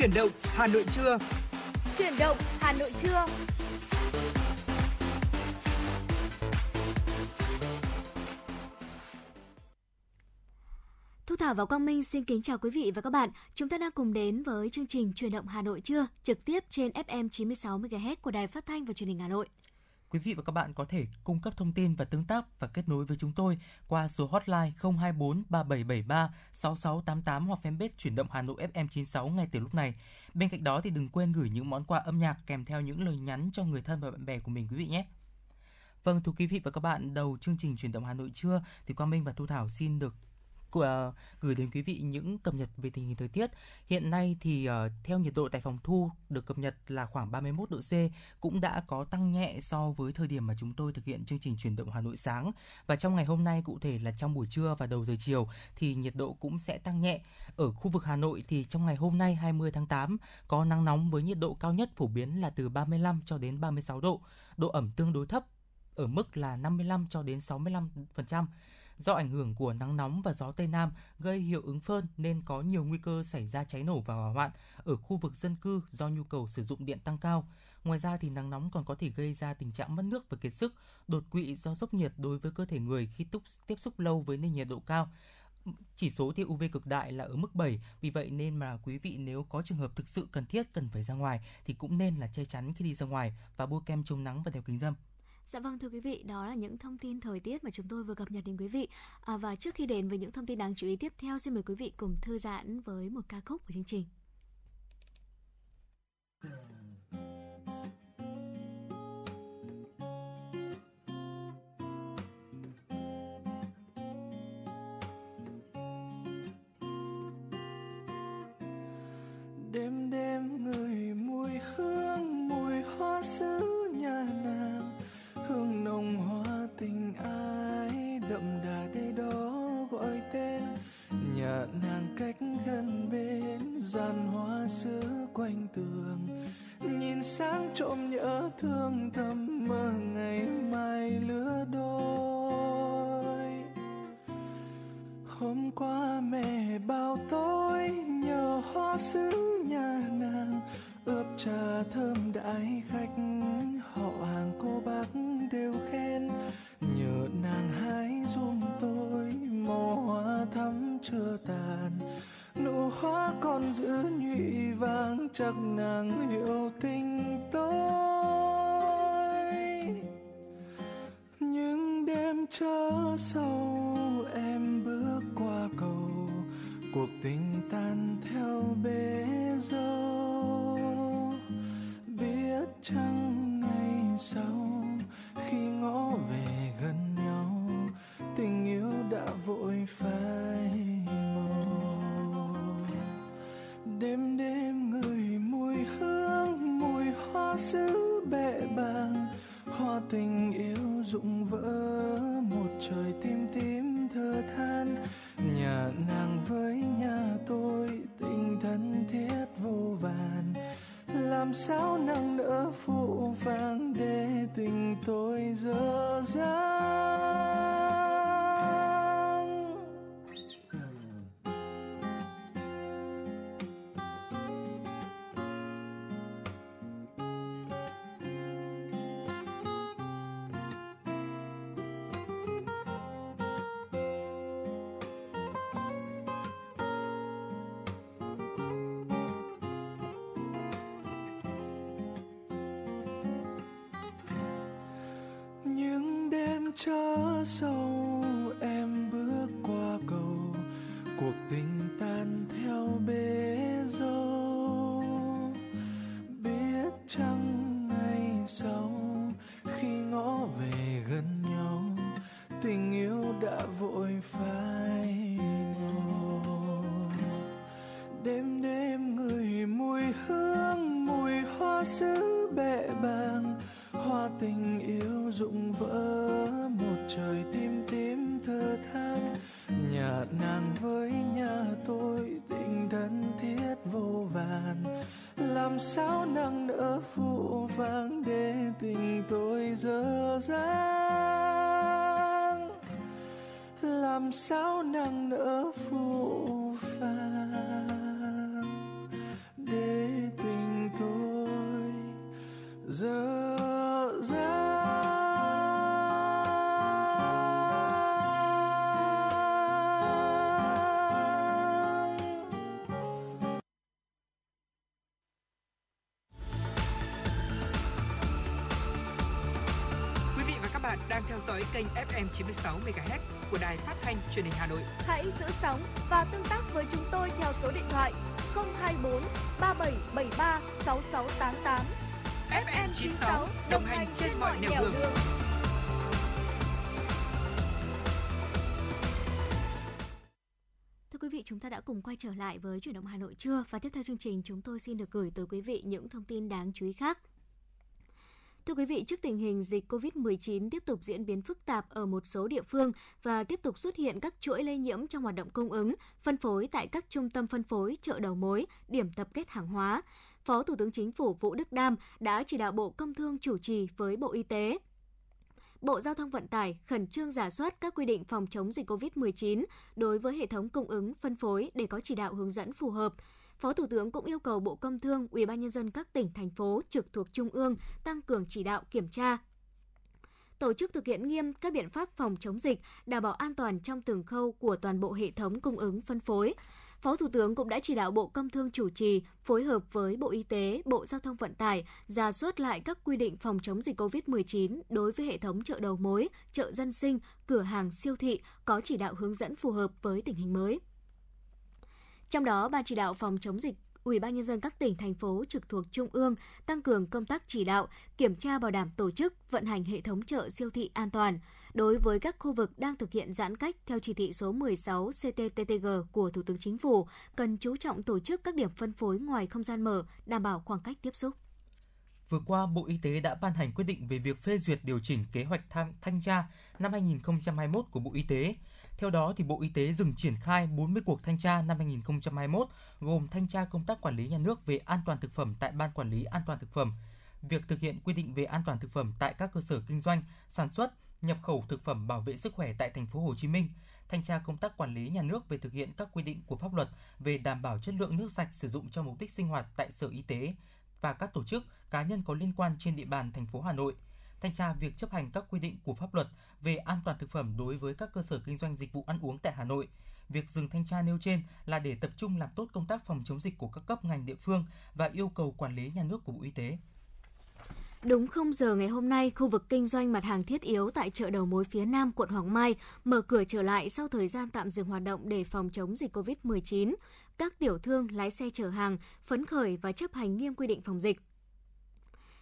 Chuyển động Hà Nội trưa. Chuyển động Hà Nội trưa. Thu Thảo và Quang Minh xin kính chào quý vị và các bạn. Chúng ta đang cùng đến với chương trình Truyền động Hà Nội trưa, trực tiếp trên FM 96 MHz của Đài Phát thanh và Truyền hình Hà Nội. Quý vị và các bạn có thể cung cấp thông tin và tương tác và kết nối với chúng tôi qua số hotline 024 3773 6688 hoặc fanpage chuyển động Hà Nội FM 96 ngay từ lúc này. Bên cạnh đó thì đừng quên gửi những món quà âm nhạc kèm theo những lời nhắn cho người thân và bạn bè của mình quý vị nhé. Vâng thưa quý vị và các bạn, đầu chương trình chuyển động Hà Nội trưa thì Quang Minh và Thu Thảo xin được của à, gửi đến quý vị những cập nhật về tình hình thời tiết. Hiện nay thì uh, theo nhiệt độ tại phòng thu được cập nhật là khoảng 31 độ C, cũng đã có tăng nhẹ so với thời điểm mà chúng tôi thực hiện chương trình chuyển động Hà Nội sáng. Và trong ngày hôm nay cụ thể là trong buổi trưa và đầu giờ chiều thì nhiệt độ cũng sẽ tăng nhẹ. Ở khu vực Hà Nội thì trong ngày hôm nay 20 tháng 8 có nắng nóng với nhiệt độ cao nhất phổ biến là từ 35 cho đến 36 độ, độ ẩm tương đối thấp ở mức là 55 cho đến 65%. Do ảnh hưởng của nắng nóng và gió Tây Nam gây hiệu ứng phơn nên có nhiều nguy cơ xảy ra cháy nổ và hỏa hoạn ở khu vực dân cư do nhu cầu sử dụng điện tăng cao. Ngoài ra thì nắng nóng còn có thể gây ra tình trạng mất nước và kiệt sức, đột quỵ do sốc nhiệt đối với cơ thể người khi túc, tiếp xúc lâu với nền nhiệt độ cao chỉ số tia UV cực đại là ở mức 7, vì vậy nên mà quý vị nếu có trường hợp thực sự cần thiết cần phải ra ngoài thì cũng nên là che chắn khi đi ra ngoài và bôi kem chống nắng và đeo kính râm. Dạ vâng thưa quý vị, đó là những thông tin thời tiết mà chúng tôi vừa cập nhật đến quý vị. À, và trước khi đến với những thông tin đáng chú ý tiếp theo, xin mời quý vị cùng thư giãn với một ca khúc của chương trình. đêm đêm người mùi hương mùi hoa sứ bông hoa tình ai đậm đà đây đó gọi tên. Nhà nàng cách gần bên, gian hoa xưa quanh tường. Nhìn sáng trộm nhớ thương thầm, mơ ngày mai lứa đôi. Hôm qua mẹ bao tối nhờ hoa xứ nhà nàng, ướp trà thơm đãi khách họ hàng cô bác đều khen. Nhờ nàng hái giùm tôi màu hoa thắm chưa tàn. Nụ hoa còn giữ nhụy vàng, chắc nàng hiểu tình tôi. Những đêm chớ sâu, em bước qua cầu. Cuộc tình tan theo bể dâu. Biết chăng sau khi ngõ về gần nhau, tình yêu đã vội phai màu đêm đêm người mùi hương, mùi hoa sứ bệ bàng, hoa tình yêu rụng vỡ một trời tim tím thơ than. Nhà nàng với nhà tôi, tình thân thiết vô vàn làm sao nâng đỡ phụ vàng để tình tôi dở dang? Những đêm bạn đang theo dõi kênh FM 96 MHz của đài phát thanh truyền hình Hà Nội. Hãy giữ sóng và tương tác với chúng tôi theo số điện thoại 024 3773 6688. FM 96 đồng hành trên mọi nẻo đường. đường. Thưa quý vị, chúng ta đã cùng quay trở lại với chuyển động Hà Nội trưa và tiếp theo chương trình chúng tôi xin được gửi tới quý vị những thông tin đáng chú ý khác. Thưa quý vị, trước tình hình dịch COVID-19 tiếp tục diễn biến phức tạp ở một số địa phương và tiếp tục xuất hiện các chuỗi lây nhiễm trong hoạt động cung ứng, phân phối tại các trung tâm phân phối, chợ đầu mối, điểm tập kết hàng hóa, Phó Thủ tướng Chính phủ Vũ Đức Đam đã chỉ đạo Bộ Công Thương chủ trì với Bộ Y tế, Bộ Giao thông Vận tải khẩn trương giả soát các quy định phòng chống dịch COVID-19 đối với hệ thống cung ứng, phân phối để có chỉ đạo hướng dẫn phù hợp. Phó Thủ tướng cũng yêu cầu Bộ Công Thương, Ủy ban nhân dân các tỉnh thành phố trực thuộc trung ương tăng cường chỉ đạo kiểm tra, tổ chức thực hiện nghiêm các biện pháp phòng chống dịch, đảm bảo an toàn trong từng khâu của toàn bộ hệ thống cung ứng phân phối. Phó Thủ tướng cũng đã chỉ đạo Bộ Công Thương chủ trì, phối hợp với Bộ Y tế, Bộ Giao thông Vận tải, ra soát lại các quy định phòng chống dịch COVID-19 đối với hệ thống chợ đầu mối, chợ dân sinh, cửa hàng siêu thị có chỉ đạo hướng dẫn phù hợp với tình hình mới. Trong đó, Ban chỉ đạo phòng chống dịch Ủy ban nhân dân các tỉnh thành phố trực thuộc trung ương tăng cường công tác chỉ đạo, kiểm tra bảo đảm tổ chức, vận hành hệ thống chợ siêu thị an toàn đối với các khu vực đang thực hiện giãn cách theo chỉ thị số 16 CTTTG của Thủ tướng Chính phủ, cần chú trọng tổ chức các điểm phân phối ngoài không gian mở, đảm bảo khoảng cách tiếp xúc. Vừa qua, Bộ Y tế đã ban hành quyết định về việc phê duyệt điều chỉnh kế hoạch thanh, thanh tra năm 2021 của Bộ Y tế theo đó, thì Bộ Y tế dừng triển khai 40 cuộc thanh tra năm 2021, gồm thanh tra công tác quản lý nhà nước về an toàn thực phẩm tại Ban Quản lý An toàn thực phẩm, việc thực hiện quy định về an toàn thực phẩm tại các cơ sở kinh doanh, sản xuất, nhập khẩu thực phẩm bảo vệ sức khỏe tại thành phố Hồ Chí Minh, thanh tra công tác quản lý nhà nước về thực hiện các quy định của pháp luật về đảm bảo chất lượng nước sạch sử dụng cho mục đích sinh hoạt tại Sở Y tế và các tổ chức cá nhân có liên quan trên địa bàn thành phố Hà Nội – thanh tra việc chấp hành các quy định của pháp luật về an toàn thực phẩm đối với các cơ sở kinh doanh dịch vụ ăn uống tại Hà Nội. Việc dừng thanh tra nêu trên là để tập trung làm tốt công tác phòng chống dịch của các cấp ngành địa phương và yêu cầu quản lý nhà nước của Bộ Y tế. Đúng 0 giờ ngày hôm nay, khu vực kinh doanh mặt hàng thiết yếu tại chợ đầu mối phía Nam quận Hoàng Mai mở cửa trở lại sau thời gian tạm dừng hoạt động để phòng chống dịch COVID-19. Các tiểu thương, lái xe chở hàng phấn khởi và chấp hành nghiêm quy định phòng dịch.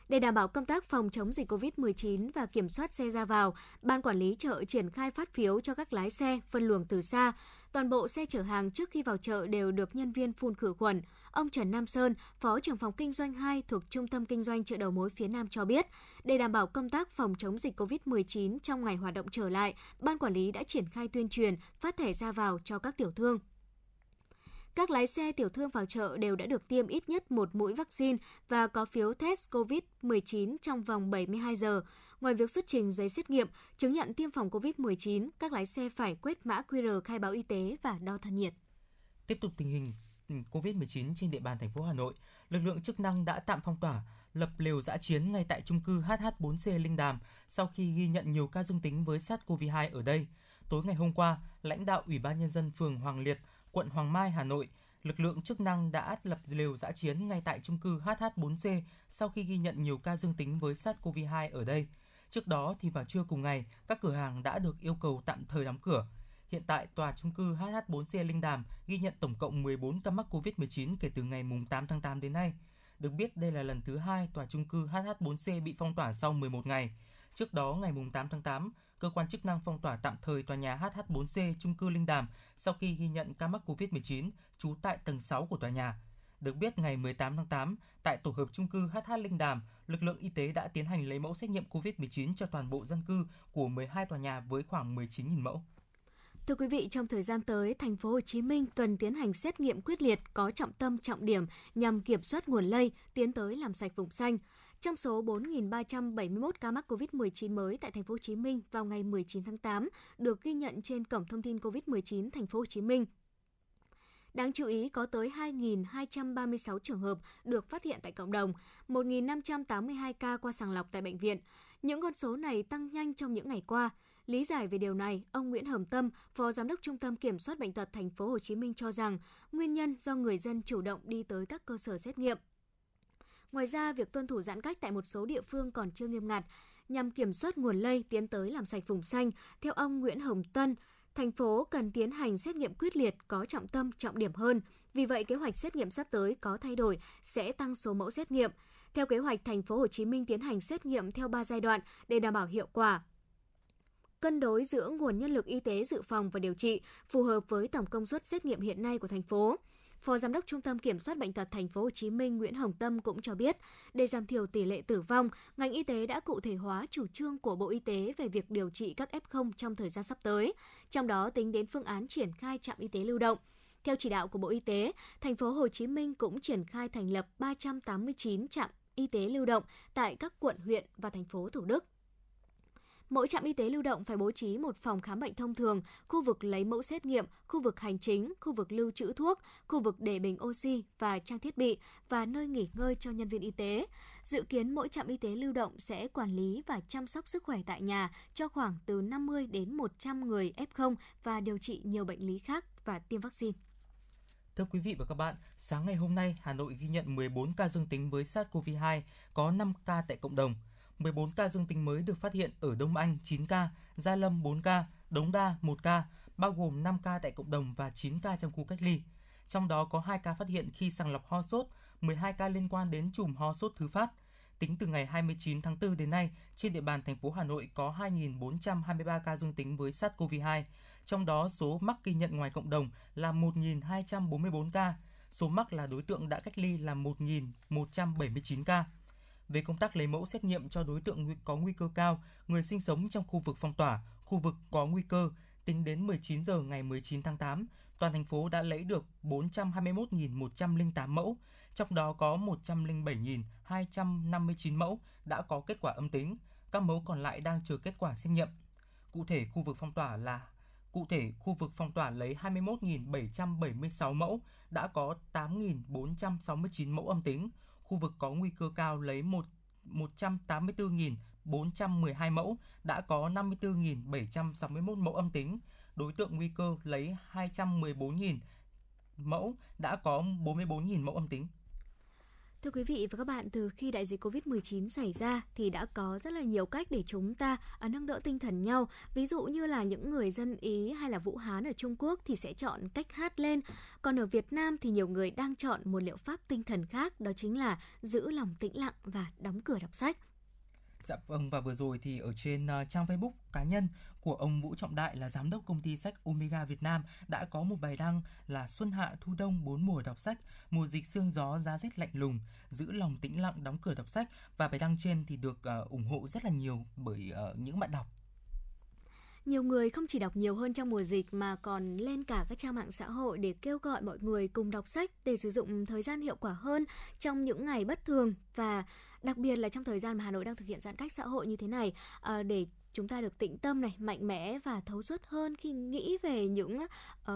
Để đảm bảo công tác phòng chống dịch COVID-19 và kiểm soát xe ra vào, Ban quản lý chợ triển khai phát phiếu cho các lái xe phân luồng từ xa. Toàn bộ xe chở hàng trước khi vào chợ đều được nhân viên phun khử khuẩn. Ông Trần Nam Sơn, Phó trưởng phòng kinh doanh 2 thuộc Trung tâm Kinh doanh chợ đầu mối phía Nam cho biết, để đảm bảo công tác phòng chống dịch COVID-19 trong ngày hoạt động trở lại, Ban quản lý đã triển khai tuyên truyền, phát thẻ ra vào cho các tiểu thương. Các lái xe tiểu thương vào chợ đều đã được tiêm ít nhất một mũi vaccine và có phiếu test COVID-19 trong vòng 72 giờ. Ngoài việc xuất trình giấy xét nghiệm, chứng nhận tiêm phòng COVID-19, các lái xe phải quét mã QR khai báo y tế và đo thân nhiệt. Tiếp tục tình hình COVID-19 trên địa bàn thành phố Hà Nội, lực lượng chức năng đã tạm phong tỏa, lập lều giã chiến ngay tại trung cư HH4C Linh Đàm sau khi ghi nhận nhiều ca dương tính với SARS-CoV-2 ở đây. Tối ngày hôm qua, lãnh đạo Ủy ban nhân dân phường Hoàng Liệt quận Hoàng Mai, Hà Nội, lực lượng chức năng đã lập lều giã chiến ngay tại trung cư HH4C sau khi ghi nhận nhiều ca dương tính với SARS-CoV-2 ở đây. Trước đó thì vào trưa cùng ngày, các cửa hàng đã được yêu cầu tạm thời đóng cửa. Hiện tại, tòa trung cư HH4C Linh Đàm ghi nhận tổng cộng 14 ca mắc COVID-19 kể từ ngày 8 tháng 8 đến nay. Được biết đây là lần thứ hai tòa trung cư HH4C bị phong tỏa sau 11 ngày. Trước đó, ngày 8 tháng 8, cơ quan chức năng phong tỏa tạm thời tòa nhà HH4C trung cư Linh Đàm sau khi ghi nhận ca mắc COVID-19 trú tại tầng 6 của tòa nhà. Được biết, ngày 18 tháng 8, tại tổ hợp trung cư HH Linh Đàm, lực lượng y tế đã tiến hành lấy mẫu xét nghiệm COVID-19 cho toàn bộ dân cư của 12 tòa nhà với khoảng 19.000 mẫu. Thưa quý vị, trong thời gian tới, thành phố Hồ Chí Minh cần tiến hành xét nghiệm quyết liệt có trọng tâm trọng điểm nhằm kiểm soát nguồn lây, tiến tới làm sạch vùng xanh. Trong số 4.371 ca mắc COVID-19 mới tại thành phố Hồ Chí Minh vào ngày 19 tháng 8 được ghi nhận trên cổng thông tin COVID-19 thành phố Hồ Chí Minh. Đáng chú ý có tới 2.236 trường hợp được phát hiện tại cộng đồng, 1.582 ca qua sàng lọc tại bệnh viện. Những con số này tăng nhanh trong những ngày qua. Lý giải về điều này, ông Nguyễn Hồng Tâm, Phó Giám đốc Trung tâm Kiểm soát bệnh tật thành phố Hồ Chí Minh cho rằng nguyên nhân do người dân chủ động đi tới các cơ sở xét nghiệm. Ngoài ra, việc tuân thủ giãn cách tại một số địa phương còn chưa nghiêm ngặt. nhằm kiểm soát nguồn lây tiến tới làm sạch vùng xanh. Theo ông Nguyễn Hồng Tân, thành phố cần tiến hành xét nghiệm quyết liệt, có trọng tâm, trọng điểm hơn. Vì vậy, kế hoạch xét nghiệm sắp tới có thay đổi sẽ tăng số mẫu xét nghiệm. Theo kế hoạch, thành phố Hồ Chí Minh tiến hành xét nghiệm theo 3 giai đoạn để đảm bảo hiệu quả, cân đối giữa nguồn nhân lực y tế dự phòng và điều trị phù hợp với tổng công suất xét nghiệm hiện nay của thành phố. Phó Giám đốc Trung tâm Kiểm soát bệnh tật Thành phố Hồ Chí Minh Nguyễn Hồng Tâm cũng cho biết, để giảm thiểu tỷ lệ tử vong, ngành y tế đã cụ thể hóa chủ trương của Bộ Y tế về việc điều trị các F0 trong thời gian sắp tới, trong đó tính đến phương án triển khai trạm y tế lưu động. Theo chỉ đạo của Bộ Y tế, thành phố Hồ Chí Minh cũng triển khai thành lập 389 trạm y tế lưu động tại các quận, huyện và thành phố Thủ Đức. Mỗi trạm y tế lưu động phải bố trí một phòng khám bệnh thông thường, khu vực lấy mẫu xét nghiệm, khu vực hành chính, khu vực lưu trữ thuốc, khu vực để bình oxy và trang thiết bị và nơi nghỉ ngơi cho nhân viên y tế. Dự kiến mỗi trạm y tế lưu động sẽ quản lý và chăm sóc sức khỏe tại nhà cho khoảng từ 50 đến 100 người F0 và điều trị nhiều bệnh lý khác và tiêm vaccine. Thưa quý vị và các bạn, sáng ngày hôm nay, Hà Nội ghi nhận 14 ca dương tính với SARS-CoV-2, có 5 ca tại cộng đồng. 14 ca dương tính mới được phát hiện ở Đông Anh 9 ca, Gia Lâm 4 ca, Đống Đa 1 ca, bao gồm 5 ca tại cộng đồng và 9 ca trong khu cách ly. Trong đó có 2 ca phát hiện khi sàng lọc ho sốt, 12 ca liên quan đến chùm ho sốt thứ phát. Tính từ ngày 29 tháng 4 đến nay, trên địa bàn thành phố Hà Nội có 2.423 ca dương tính với SARS-CoV-2, trong đó số mắc ghi nhận ngoài cộng đồng là 1.244 ca, số mắc là đối tượng đã cách ly là 1.179 ca về công tác lấy mẫu xét nghiệm cho đối tượng có nguy cơ cao, người sinh sống trong khu vực phong tỏa, khu vực có nguy cơ. Tính đến 19 giờ ngày 19 tháng 8, toàn thành phố đã lấy được 421.108 mẫu, trong đó có 107.259 mẫu đã có kết quả âm tính, các mẫu còn lại đang chờ kết quả xét nghiệm. Cụ thể, khu vực phong tỏa là Cụ thể, khu vực phong tỏa lấy 21.776 mẫu, đã có 8.469 mẫu âm tính, khu vực có nguy cơ cao lấy 1 184.412 mẫu, đã có 54.761 mẫu âm tính. Đối tượng nguy cơ lấy 214.000 mẫu, đã có 44.000 mẫu âm tính. Thưa quý vị và các bạn, từ khi đại dịch Covid-19 xảy ra thì đã có rất là nhiều cách để chúng ta à, nâng đỡ tinh thần nhau. Ví dụ như là những người dân Ý hay là Vũ Hán ở Trung Quốc thì sẽ chọn cách hát lên. Còn ở Việt Nam thì nhiều người đang chọn một liệu pháp tinh thần khác, đó chính là giữ lòng tĩnh lặng và đóng cửa đọc sách. Dạ vâng và vừa rồi thì ở trên uh, trang Facebook cá nhân của ông Vũ Trọng Đại là giám đốc công ty sách Omega Việt Nam đã có một bài đăng là Xuân hạ thu đông bốn mùa đọc sách, mùa dịch sương gió giá rét lạnh lùng, giữ lòng tĩnh lặng đóng cửa đọc sách. Và bài đăng trên thì được uh, ủng hộ rất là nhiều bởi uh, những bạn đọc nhiều người không chỉ đọc nhiều hơn trong mùa dịch mà còn lên cả các trang mạng xã hội để kêu gọi mọi người cùng đọc sách để sử dụng thời gian hiệu quả hơn trong những ngày bất thường và đặc biệt là trong thời gian mà Hà Nội đang thực hiện giãn cách xã hội như thế này ờ, để chúng ta được tĩnh tâm này, mạnh mẽ và thấu suốt hơn khi nghĩ về những uh,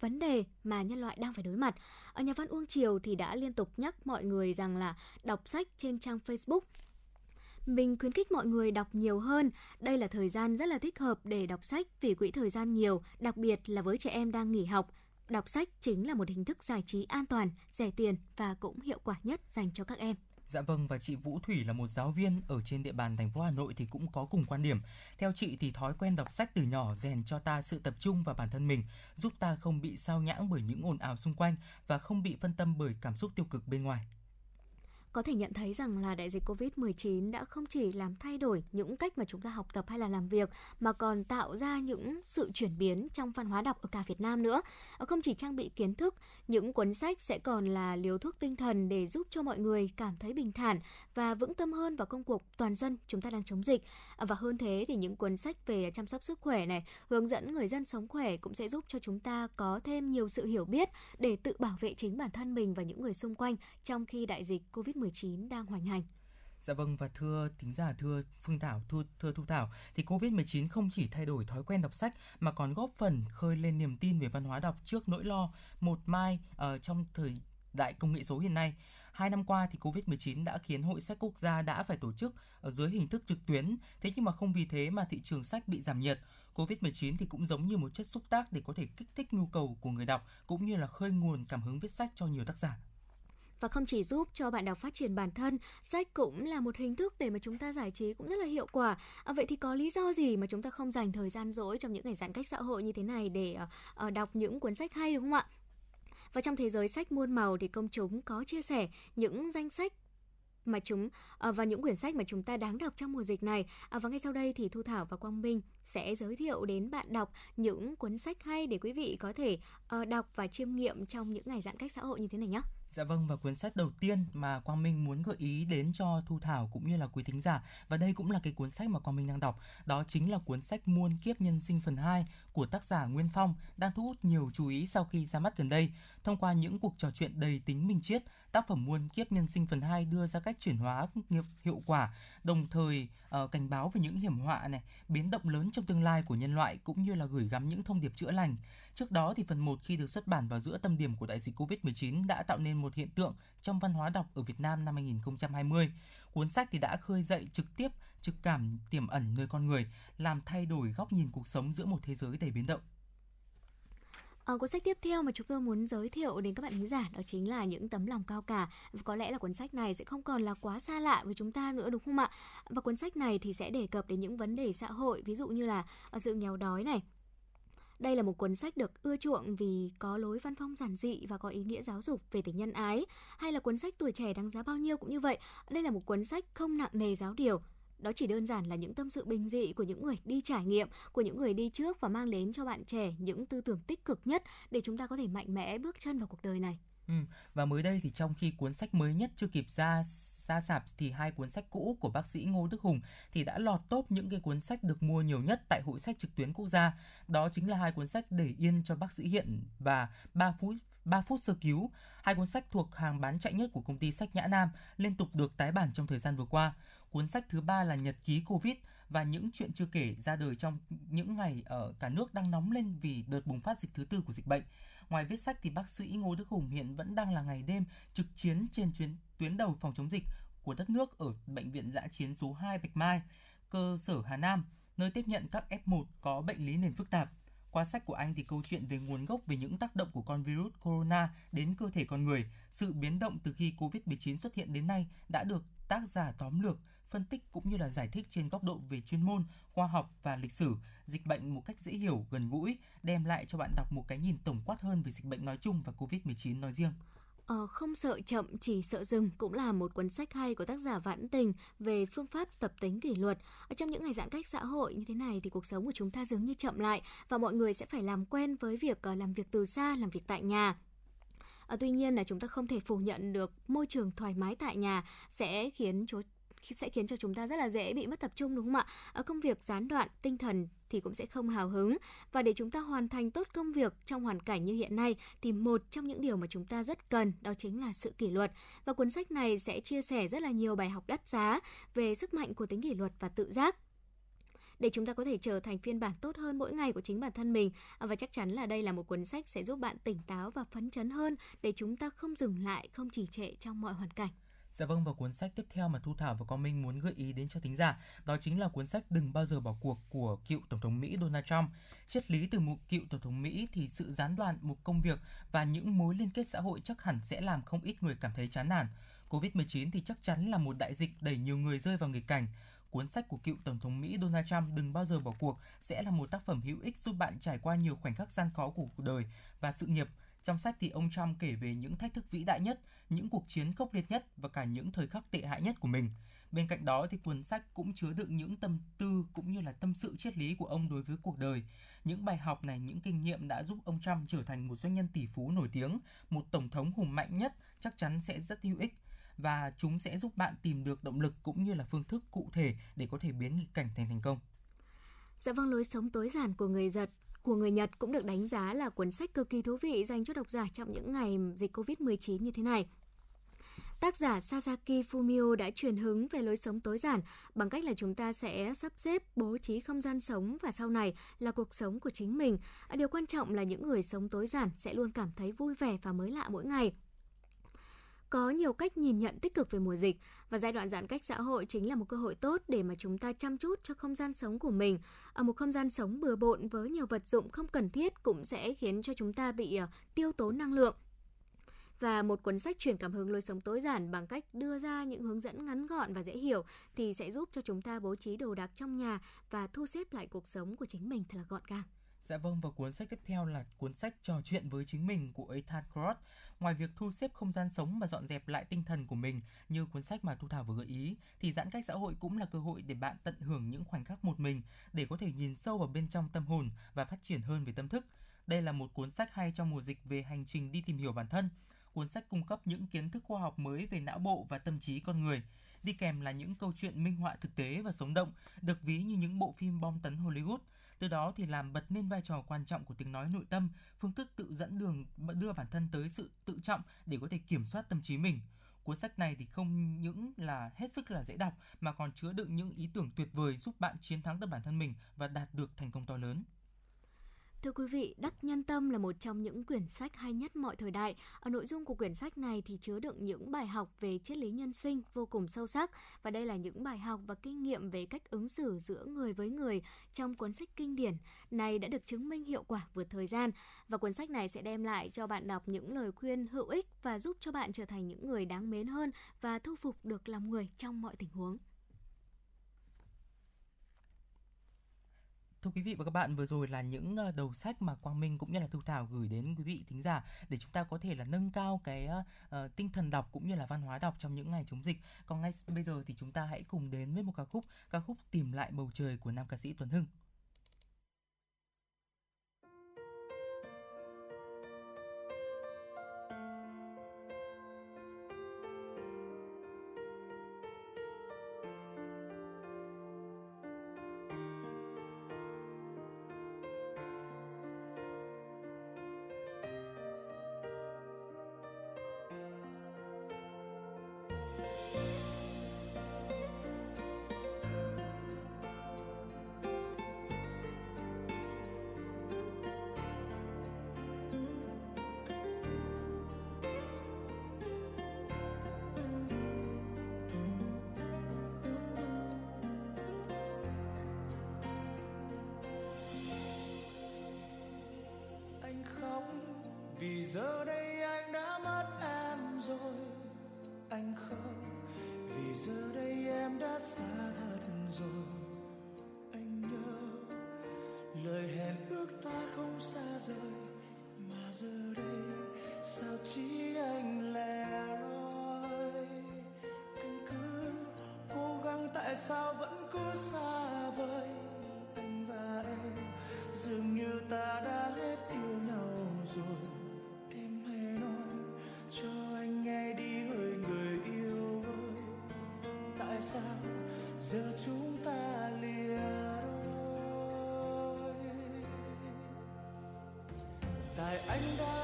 vấn đề mà nhân loại đang phải đối mặt. Ở nhà văn Uông Triều thì đã liên tục nhắc mọi người rằng là đọc sách trên trang Facebook mình khuyến khích mọi người đọc nhiều hơn. Đây là thời gian rất là thích hợp để đọc sách vì quỹ thời gian nhiều, đặc biệt là với trẻ em đang nghỉ học. Đọc sách chính là một hình thức giải trí an toàn, rẻ tiền và cũng hiệu quả nhất dành cho các em. Dạ vâng và chị Vũ Thủy là một giáo viên ở trên địa bàn thành phố Hà Nội thì cũng có cùng quan điểm. Theo chị thì thói quen đọc sách từ nhỏ rèn cho ta sự tập trung vào bản thân mình, giúp ta không bị sao nhãng bởi những ồn ào xung quanh và không bị phân tâm bởi cảm xúc tiêu cực bên ngoài có thể nhận thấy rằng là đại dịch Covid-19 đã không chỉ làm thay đổi những cách mà chúng ta học tập hay là làm việc mà còn tạo ra những sự chuyển biến trong văn hóa đọc ở cả Việt Nam nữa. Ờ, không chỉ trang bị kiến thức, những cuốn sách sẽ còn là liều thuốc tinh thần để giúp cho mọi người cảm thấy bình thản và vững tâm hơn vào công cuộc toàn dân chúng ta đang chống dịch. À, và hơn thế thì những cuốn sách về chăm sóc sức khỏe này, hướng dẫn người dân sống khỏe cũng sẽ giúp cho chúng ta có thêm nhiều sự hiểu biết để tự bảo vệ chính bản thân mình và những người xung quanh trong khi đại dịch Covid-19 19 đang hoành hành. Dạ vâng và thưa thính giả thưa Phương Thảo thưa, thưa Thu Thảo thì Covid-19 không chỉ thay đổi thói quen đọc sách mà còn góp phần khơi lên niềm tin về văn hóa đọc trước nỗi lo một mai uh, trong thời đại công nghệ số hiện nay. Hai năm qua thì Covid-19 đã khiến Hội sách quốc gia đã phải tổ chức ở dưới hình thức trực tuyến. Thế nhưng mà không vì thế mà thị trường sách bị giảm nhiệt. Covid-19 thì cũng giống như một chất xúc tác để có thể kích thích nhu cầu của người đọc cũng như là khơi nguồn cảm hứng viết sách cho nhiều tác giả. Và không chỉ giúp cho bạn đọc phát triển bản thân, sách cũng là một hình thức để mà chúng ta giải trí cũng rất là hiệu quả. À, vậy thì có lý do gì mà chúng ta không dành thời gian rỗi trong những ngày giãn cách xã hội như thế này để uh, đọc những cuốn sách hay đúng không ạ? Và trong thế giới sách muôn màu thì công chúng có chia sẻ những danh sách mà chúng à, và những quyển sách mà chúng ta đáng đọc trong mùa dịch này. À, và ngay sau đây thì Thu Thảo và Quang Minh sẽ giới thiệu đến bạn đọc những cuốn sách hay để quý vị có thể ờ, đọc và chiêm nghiệm trong những ngày giãn cách xã hội như thế này nhé. Dạ vâng và cuốn sách đầu tiên mà Quang Minh muốn gợi ý đến cho Thu Thảo cũng như là quý thính giả và đây cũng là cái cuốn sách mà Quang Minh đang đọc, đó chính là cuốn sách Muôn kiếp nhân sinh phần 2 của tác giả Nguyên Phong đang thu hút nhiều chú ý sau khi ra mắt gần đây. Thông qua những cuộc trò chuyện đầy tính minh triết, tác phẩm Muôn kiếp nhân sinh phần 2 đưa ra cách chuyển hóa nghiệp hiệu quả, đồng thời uh, cảnh báo về những hiểm họa này, biến động lớn trong tương lai của nhân loại cũng như là gửi gắm những thông điệp chữa lành. Trước đó thì phần 1 khi được xuất bản vào giữa tâm điểm của đại dịch Covid-19 đã tạo nên một hiện tượng trong văn hóa đọc ở Việt Nam năm 2020. Cuốn sách thì đã khơi dậy trực tiếp trực cảm tiềm ẩn nơi con người, làm thay đổi góc nhìn cuộc sống giữa một thế giới đầy biến động. Ở cuốn sách tiếp theo mà chúng tôi muốn giới thiệu đến các bạn khán giả đó chính là những tấm lòng cao cả. Có lẽ là cuốn sách này sẽ không còn là quá xa lạ với chúng ta nữa đúng không ạ? Và cuốn sách này thì sẽ đề cập đến những vấn đề xã hội ví dụ như là ờ, sự nghèo đói này, đây là một cuốn sách được ưa chuộng vì có lối văn phong giản dị và có ý nghĩa giáo dục về tình nhân ái, hay là cuốn sách tuổi trẻ đáng giá bao nhiêu cũng như vậy. Đây là một cuốn sách không nặng nề giáo điều, đó chỉ đơn giản là những tâm sự bình dị của những người đi trải nghiệm, của những người đi trước và mang đến cho bạn trẻ những tư tưởng tích cực nhất để chúng ta có thể mạnh mẽ bước chân vào cuộc đời này. Ừ, và mới đây thì trong khi cuốn sách mới nhất chưa kịp ra ra sạp thì hai cuốn sách cũ của bác sĩ Ngô Đức Hùng thì đã lọt top những cái cuốn sách được mua nhiều nhất tại hội sách trực tuyến quốc gia. Đó chính là hai cuốn sách Để yên cho bác sĩ Hiện và 3 phút 3 phút sơ cứu, hai cuốn sách thuộc hàng bán chạy nhất của công ty sách Nhã Nam liên tục được tái bản trong thời gian vừa qua. Cuốn sách thứ ba là Nhật ký Covid và những chuyện chưa kể ra đời trong những ngày ở cả nước đang nóng lên vì đợt bùng phát dịch thứ tư của dịch bệnh. Ngoài viết sách thì bác sĩ Ngô Đức Hùng hiện vẫn đang là ngày đêm trực chiến trên chuyến tuyến đầu phòng chống dịch của đất nước ở bệnh viện giã chiến số 2 Bạch Mai, cơ sở Hà Nam, nơi tiếp nhận các F1 có bệnh lý nền phức tạp. Qua sách của anh thì câu chuyện về nguồn gốc về những tác động của con virus corona đến cơ thể con người, sự biến động từ khi Covid-19 xuất hiện đến nay đã được tác giả tóm lược, phân tích cũng như là giải thích trên góc độ về chuyên môn, khoa học và lịch sử, dịch bệnh một cách dễ hiểu, gần gũi, đem lại cho bạn đọc một cái nhìn tổng quát hơn về dịch bệnh nói chung và Covid-19 nói riêng. Ờ, không sợ chậm chỉ sợ dừng cũng là một cuốn sách hay của tác giả Vãn Tình về phương pháp tập tính kỷ luật. Ở trong những ngày giãn cách xã hội như thế này thì cuộc sống của chúng ta dường như chậm lại và mọi người sẽ phải làm quen với việc ờ, làm việc từ xa, làm việc tại nhà. À, tuy nhiên là chúng ta không thể phủ nhận được môi trường thoải mái tại nhà sẽ khiến chúng sẽ khiến cho chúng ta rất là dễ bị mất tập trung đúng không ạ? Ở công việc gián đoạn, tinh thần thì cũng sẽ không hào hứng. Và để chúng ta hoàn thành tốt công việc trong hoàn cảnh như hiện nay thì một trong những điều mà chúng ta rất cần đó chính là sự kỷ luật. Và cuốn sách này sẽ chia sẻ rất là nhiều bài học đắt giá về sức mạnh của tính kỷ luật và tự giác. Để chúng ta có thể trở thành phiên bản tốt hơn mỗi ngày của chính bản thân mình ờ, và chắc chắn là đây là một cuốn sách sẽ giúp bạn tỉnh táo và phấn chấn hơn để chúng ta không dừng lại không trì trệ trong mọi hoàn cảnh. Dạ vâng và cuốn sách tiếp theo mà Thu Thảo và Quang Minh muốn gợi ý đến cho thính giả đó chính là cuốn sách Đừng bao giờ bỏ cuộc của cựu Tổng thống Mỹ Donald Trump. Triết lý từ một cựu Tổng thống Mỹ thì sự gián đoạn một công việc và những mối liên kết xã hội chắc hẳn sẽ làm không ít người cảm thấy chán nản. Covid-19 thì chắc chắn là một đại dịch đẩy nhiều người rơi vào nghịch cảnh. Cuốn sách của cựu Tổng thống Mỹ Donald Trump Đừng bao giờ bỏ cuộc sẽ là một tác phẩm hữu ích giúp bạn trải qua nhiều khoảnh khắc gian khó của cuộc đời và sự nghiệp trong sách thì ông Trump kể về những thách thức vĩ đại nhất, những cuộc chiến khốc liệt nhất và cả những thời khắc tệ hại nhất của mình. Bên cạnh đó thì cuốn sách cũng chứa đựng những tâm tư cũng như là tâm sự triết lý của ông đối với cuộc đời. Những bài học này, những kinh nghiệm đã giúp ông Trump trở thành một doanh nhân tỷ phú nổi tiếng, một tổng thống hùng mạnh nhất chắc chắn sẽ rất hữu ích và chúng sẽ giúp bạn tìm được động lực cũng như là phương thức cụ thể để có thể biến nghịch cảnh thành thành công. Dạ vâng, lối sống tối giản của người giật của người Nhật cũng được đánh giá là cuốn sách cực kỳ thú vị dành cho độc giả trong những ngày dịch Covid-19 như thế này. Tác giả Sasaki Fumio đã truyền hứng về lối sống tối giản bằng cách là chúng ta sẽ sắp xếp, bố trí không gian sống và sau này là cuộc sống của chính mình. À, điều quan trọng là những người sống tối giản sẽ luôn cảm thấy vui vẻ và mới lạ mỗi ngày. Có nhiều cách nhìn nhận tích cực về mùa dịch và giai đoạn giãn cách xã hội chính là một cơ hội tốt để mà chúng ta chăm chút cho không gian sống của mình. Ở một không gian sống bừa bộn với nhiều vật dụng không cần thiết cũng sẽ khiến cho chúng ta bị à, tiêu tốn năng lượng. Và một cuốn sách truyền cảm hứng lối sống tối giản bằng cách đưa ra những hướng dẫn ngắn gọn và dễ hiểu thì sẽ giúp cho chúng ta bố trí đồ đạc trong nhà và thu xếp lại cuộc sống của chính mình thật là gọn gàng. Dạ vâng và cuốn sách tiếp theo là cuốn sách trò chuyện với chính mình của Ethan Cross. Ngoài việc thu xếp không gian sống và dọn dẹp lại tinh thần của mình như cuốn sách mà Thu Thảo vừa gợi ý, thì giãn cách xã hội cũng là cơ hội để bạn tận hưởng những khoảnh khắc một mình để có thể nhìn sâu vào bên trong tâm hồn và phát triển hơn về tâm thức. Đây là một cuốn sách hay trong mùa dịch về hành trình đi tìm hiểu bản thân. Cuốn sách cung cấp những kiến thức khoa học mới về não bộ và tâm trí con người. Đi kèm là những câu chuyện minh họa thực tế và sống động, được ví như những bộ phim bom tấn Hollywood – từ đó thì làm bật lên vai trò quan trọng của tiếng nói nội tâm, phương thức tự dẫn đường đưa bản thân tới sự tự trọng để có thể kiểm soát tâm trí mình. Cuốn sách này thì không những là hết sức là dễ đọc mà còn chứa đựng những ý tưởng tuyệt vời giúp bạn chiến thắng được bản thân mình và đạt được thành công to lớn. Thưa quý vị, Đắc Nhân Tâm là một trong những quyển sách hay nhất mọi thời đại. Ở nội dung của quyển sách này thì chứa đựng những bài học về triết lý nhân sinh vô cùng sâu sắc và đây là những bài học và kinh nghiệm về cách ứng xử giữa người với người trong cuốn sách kinh điển này đã được chứng minh hiệu quả vượt thời gian và cuốn sách này sẽ đem lại cho bạn đọc những lời khuyên hữu ích và giúp cho bạn trở thành những người đáng mến hơn và thu phục được lòng người trong mọi tình huống. Thưa quý vị và các bạn, vừa rồi là những ờ, đầu sách mà Quang Minh cũng như là Thu Thảo gửi đến quý vị thính giả để chúng ta có thể là nâng cao cái uh, tinh thần đọc cũng như là văn hóa đọc trong những ngày chống dịch. Còn ngay bây giờ thì chúng ta hãy cùng đến với một ca khúc, ca khúc Tìm lại bầu trời của nam ca sĩ Tuấn Hưng. giờ giờ chúng ta lìa đôi. Tại anh đã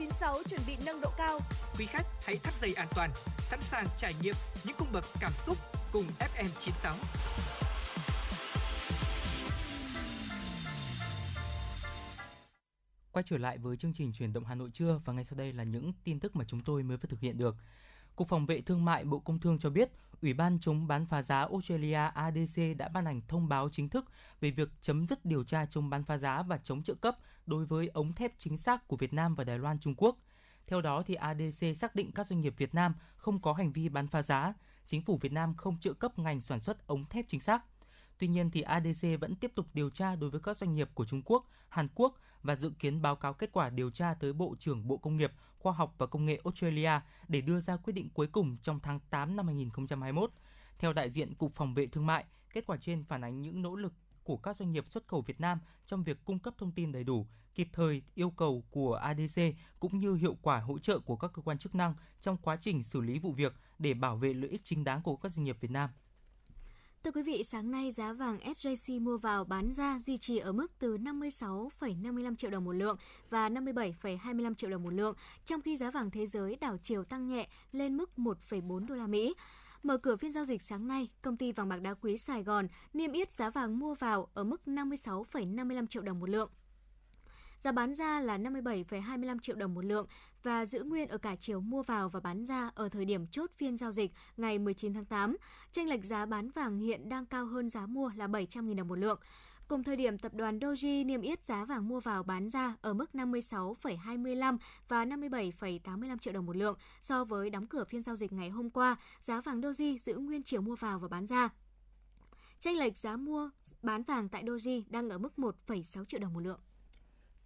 96 chuẩn bị nâng độ cao. Quý khách hãy thắt dây an toàn, sẵn sàng trải nghiệm những cung bậc cảm xúc cùng FM 96. Quay trở lại với chương trình truyền động Hà Nội trưa và ngay sau đây là những tin tức mà chúng tôi mới vừa thực hiện được. Cục Phòng vệ Thương mại Bộ Công Thương cho biết, Ủy ban chống bán phá giá Australia ADC đã ban hành thông báo chính thức về việc chấm dứt điều tra chống bán phá giá và chống trợ cấp đối với ống thép chính xác của Việt Nam và Đài Loan Trung Quốc. Theo đó, thì ADC xác định các doanh nghiệp Việt Nam không có hành vi bán phá giá, chính phủ Việt Nam không trợ cấp ngành sản xuất ống thép chính xác. Tuy nhiên, thì ADC vẫn tiếp tục điều tra đối với các doanh nghiệp của Trung Quốc, Hàn Quốc và dự kiến báo cáo kết quả điều tra tới Bộ trưởng Bộ Công nghiệp, Khoa học và Công nghệ Australia để đưa ra quyết định cuối cùng trong tháng 8 năm 2021. Theo đại diện Cục Phòng vệ Thương mại, kết quả trên phản ánh những nỗ lực của các doanh nghiệp xuất khẩu Việt Nam trong việc cung cấp thông tin đầy đủ, kịp thời yêu cầu của ADC cũng như hiệu quả hỗ trợ của các cơ quan chức năng trong quá trình xử lý vụ việc để bảo vệ lợi ích chính đáng của các doanh nghiệp Việt Nam. Thưa quý vị, sáng nay giá vàng SJC mua vào bán ra duy trì ở mức từ 56,55 triệu đồng một lượng và 57,25 triệu đồng một lượng, trong khi giá vàng thế giới đảo chiều tăng nhẹ lên mức 1,4 đô la Mỹ. Mở cửa phiên giao dịch sáng nay, công ty vàng bạc đá quý Sài Gòn niêm yết giá vàng mua vào ở mức 56,55 triệu đồng một lượng. Giá bán ra là 57,25 triệu đồng một lượng và giữ nguyên ở cả chiều mua vào và bán ra ở thời điểm chốt phiên giao dịch ngày 19 tháng 8. Tranh lệch giá bán vàng hiện đang cao hơn giá mua là 700.000 đồng một lượng. Cùng thời điểm, tập đoàn Doji niêm yết giá vàng mua vào bán ra ở mức 56,25 và 57,85 triệu đồng một lượng. So với đóng cửa phiên giao dịch ngày hôm qua, giá vàng Doji giữ nguyên chiều mua vào và bán ra. Tranh lệch giá mua bán vàng tại Doji đang ở mức 1,6 triệu đồng một lượng.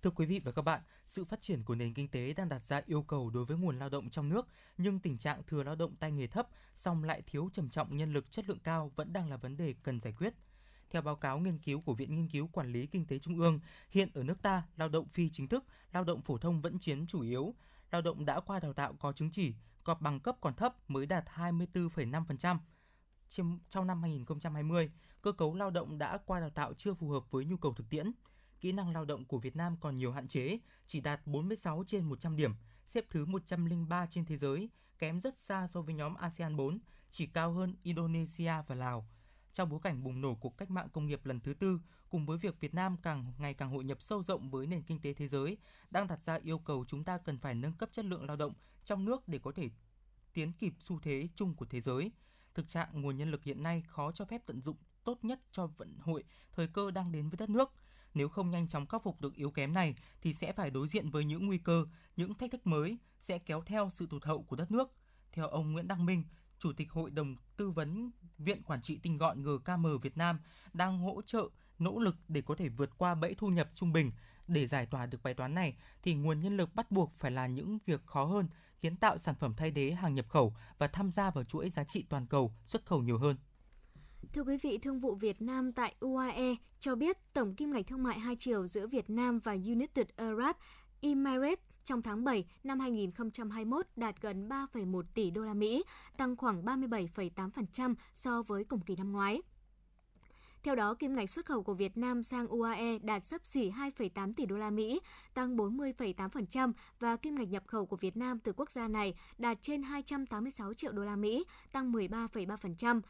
Thưa quý vị và các bạn, sự phát triển của nền kinh tế đang đặt ra yêu cầu đối với nguồn lao động trong nước, nhưng tình trạng thừa lao động tay nghề thấp, song lại thiếu trầm trọng nhân lực chất lượng cao vẫn đang là vấn đề cần giải quyết. Theo báo cáo nghiên cứu của Viện Nghiên cứu Quản lý Kinh tế Trung ương, hiện ở nước ta, lao động phi chính thức, lao động phổ thông vẫn chiếm chủ yếu. Lao động đã qua đào tạo có chứng chỉ, có bằng cấp còn thấp mới đạt 24,5%. Trong năm 2020, cơ cấu lao động đã qua đào tạo chưa phù hợp với nhu cầu thực tiễn kỹ năng lao động của Việt Nam còn nhiều hạn chế, chỉ đạt 46 trên 100 điểm, xếp thứ 103 trên thế giới, kém rất xa so với nhóm ASEAN 4, chỉ cao hơn Indonesia và Lào. Trong bối cảnh bùng nổ cuộc cách mạng công nghiệp lần thứ tư, cùng với việc Việt Nam càng ngày càng hội nhập sâu rộng với nền kinh tế thế giới, đang đặt ra yêu cầu chúng ta cần phải nâng cấp chất lượng lao động trong nước để có thể tiến kịp xu thế chung của thế giới. Thực trạng nguồn nhân lực hiện nay khó cho phép tận dụng tốt nhất cho vận hội, thời cơ đang đến với đất nước – nếu không nhanh chóng khắc phục được yếu kém này thì sẽ phải đối diện với những nguy cơ, những thách thức mới sẽ kéo theo sự tụt hậu của đất nước. Theo ông Nguyễn Đăng Minh, Chủ tịch Hội đồng Tư vấn Viện Quản trị Tinh gọn GKM Việt Nam đang hỗ trợ nỗ lực để có thể vượt qua bẫy thu nhập trung bình. Để giải tỏa được bài toán này thì nguồn nhân lực bắt buộc phải là những việc khó hơn, kiến tạo sản phẩm thay thế hàng nhập khẩu và tham gia vào chuỗi giá trị toàn cầu, xuất khẩu nhiều hơn. Thưa quý vị, Thương vụ Việt Nam tại UAE cho biết tổng kim ngạch thương mại hai chiều giữa Việt Nam và United Arab Emirates trong tháng 7 năm 2021 đạt gần 3,1 tỷ đô la Mỹ, tăng khoảng 37,8% so với cùng kỳ năm ngoái. Theo đó, kim ngạch xuất khẩu của Việt Nam sang UAE đạt sấp xỉ 2,8 tỷ đô la Mỹ, tăng 40,8% và kim ngạch nhập khẩu của Việt Nam từ quốc gia này đạt trên 286 triệu đô la Mỹ, tăng 13,3%.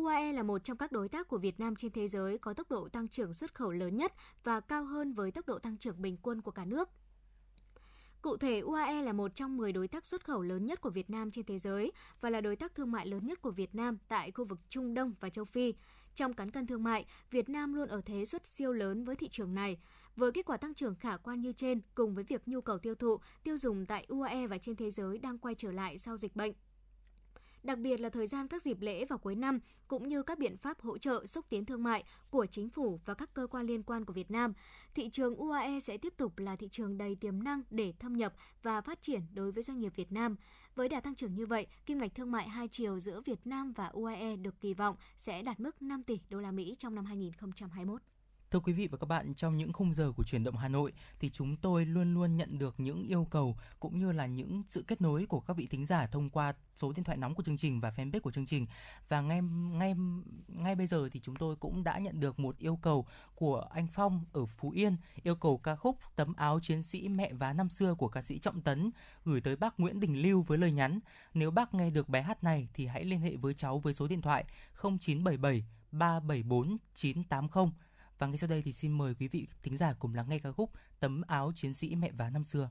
UAE là một trong các đối tác của Việt Nam trên thế giới có tốc độ tăng trưởng xuất khẩu lớn nhất và cao hơn với tốc độ tăng trưởng bình quân của cả nước. Cụ thể, UAE là một trong 10 đối tác xuất khẩu lớn nhất của Việt Nam trên thế giới và là đối tác thương mại lớn nhất của Việt Nam tại khu vực Trung Đông và châu Phi. Trong cán cân thương mại, Việt Nam luôn ở thế xuất siêu lớn với thị trường này. Với kết quả tăng trưởng khả quan như trên, cùng với việc nhu cầu tiêu thụ, tiêu dùng tại UAE và trên thế giới đang quay trở lại sau dịch bệnh, đặc biệt là thời gian các dịp lễ vào cuối năm cũng như các biện pháp hỗ trợ xúc tiến thương mại của chính phủ và các cơ quan liên quan của Việt Nam. Thị trường UAE sẽ tiếp tục là thị trường đầy tiềm năng để thâm nhập và phát triển đối với doanh nghiệp Việt Nam. Với đà tăng trưởng như vậy, kim ngạch thương mại hai chiều giữa Việt Nam và UAE được kỳ vọng sẽ đạt mức 5 tỷ đô la Mỹ trong năm 2021. Thưa quý vị và các bạn, trong những khung giờ của chuyển động Hà Nội thì chúng tôi luôn luôn nhận được những yêu cầu cũng như là những sự kết nối của các vị thính giả thông qua số điện thoại nóng của chương trình và fanpage của chương trình. Và ngay ngay ngay bây giờ thì chúng tôi cũng đã nhận được một yêu cầu của anh Phong ở Phú Yên, yêu cầu ca khúc Tấm áo chiến sĩ mẹ vá năm xưa của ca sĩ Trọng Tấn gửi tới bác Nguyễn Đình Lưu với lời nhắn: Nếu bác nghe được bài hát này thì hãy liên hệ với cháu với số điện thoại 0977 374 980 và ngay sau đây thì xin mời quý vị thính giả cùng lắng nghe ca khúc Tấm áo chiến sĩ mẹ vá năm xưa.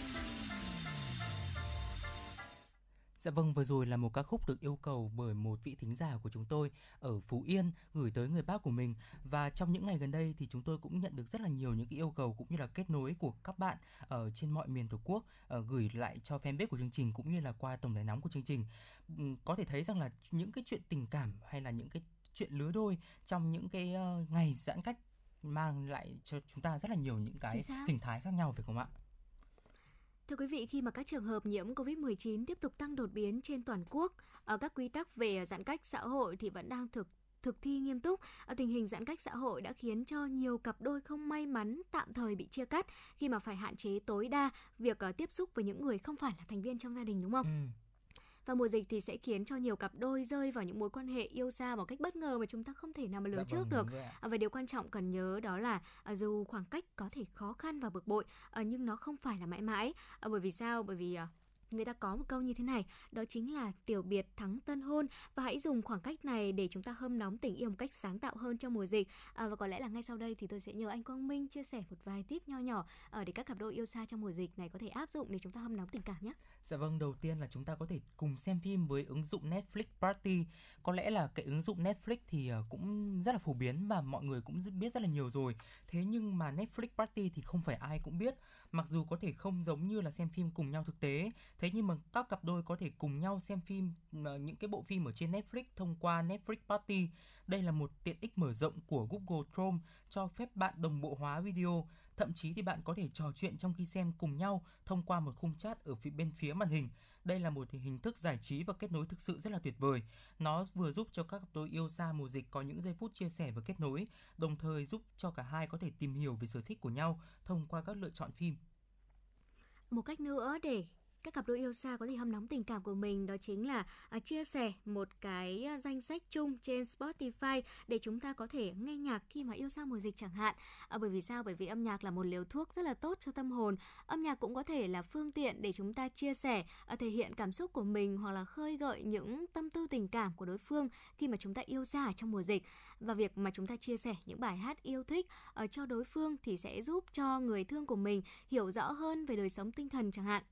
Dạ vâng, vừa rồi là một ca khúc được yêu cầu bởi một vị thính giả của chúng tôi ở Phú Yên gửi tới người bác của mình và trong những ngày gần đây thì chúng tôi cũng nhận được rất là nhiều những cái yêu cầu cũng như là kết nối của các bạn ở trên mọi miền Tổ quốc ờ, gửi lại cho fanpage của chương trình cũng như là qua tổng đài nóng của chương trình. Ừm, Có thể thấy rằng là những cái chuyện tình cảm hay là những cái chuyện lứa đôi trong những cái ờ, ngày giãn cách mang lại cho chúng ta rất là nhiều những cái hình thái khác nhau phải không ạ? Thưa quý vị, khi mà các trường hợp nhiễm COVID-19 tiếp tục tăng đột biến trên toàn quốc, ở các quy tắc về ờ, giãn cách xã hội thì vẫn đang thực thực thi nghiêm túc. Ở tình hình giãn cách xã hội đã khiến cho nhiều cặp đôi không may mắn tạm thời bị chia cắt khi mà phải hạn chế tối đa việc tiếp xúc với những người không phải là thành viên trong gia đình đúng không? Ừ. Và mùa dịch thì sẽ khiến cho nhiều cặp đôi rơi vào những mối quan hệ yêu xa một cách bất ngờ mà chúng ta không thể nào mà lường Dạ trước vâng, được. À, Và điều quan trọng cần nhớ đó là à, dù khoảng cách có thể khó khăn và bực bội à, nhưng nó không phải là mãi mãi. À, Bởi vì sao? Bởi vì à, người ta có một câu như thế này, đó chính là tiểu biệt thắng tân hôn và hãy dùng khoảng cách này để chúng ta hâm nóng tình yêu một cách sáng tạo hơn trong mùa dịch. À, và có lẽ là ngay sau đây thì tôi sẽ nhờ anh Quang Minh chia sẻ một vài tip nho nhỏ ờ, để các cặp đôi yêu xa trong mùa dịch này có thể áp dụng để chúng ta hâm nóng tình cảm nhé. Dạ vâng, đầu tiên là chúng ta có thể cùng xem phim với ứng dụng Netflix Party. Có lẽ là cái ứng dụng Netflix thì ờ, cũng rất là phổ biến và mọi người cũng biết rất là nhiều rồi. Thế nhưng mà Netflix Party thì không phải ai cũng biết. Mặc dù có thể không giống như là xem phim cùng nhau thực tế, thế nhưng mà các cặp đôi có thể cùng nhau xem phim ờ, những cái bộ phim ở trên Netflix thông qua Netflix Party. Đây là một tiện ích mở rộng của Google Chrome cho phép bạn đồng bộ hóa video. Thậm chí thì bạn có thể trò chuyện trong khi xem cùng nhau thông qua một khung chat ở phía bên phía màn hình. Đây là một hình thức giải trí và kết nối thực sự rất là tuyệt vời. Nó vừa giúp cho các cặp đôi yêu xa mùa dịch có những giây phút chia sẻ và kết nối, đồng thời giúp cho cả hai có thể tìm hiểu về sở thích của nhau thông qua các lựa chọn phim. Một cách nữa để các cặp đôi yêu xa có thể hâm nóng tình cảm của mình đó chính là à, chia sẻ một cái à, danh sách chung trên Spotify để chúng ta có thể nghe nhạc khi mà yêu xa mùa dịch chẳng hạn. À, bởi vì sao? Bởi vì âm nhạc là một liều thuốc rất là tốt cho tâm hồn. Âm nhạc cũng có thể là phương tiện để chúng ta chia sẻ, thể hiện cảm xúc của mình hoặc là khơi gợi những tâm tư tình cảm của đối phương khi mà chúng ta yêu xa trong mùa dịch. Và việc mà chúng ta chia sẻ những bài hát yêu thích ờ, cho đối phương thì sẽ giúp cho người thương của mình hiểu rõ hơn về đời sống tinh thần chẳng hạn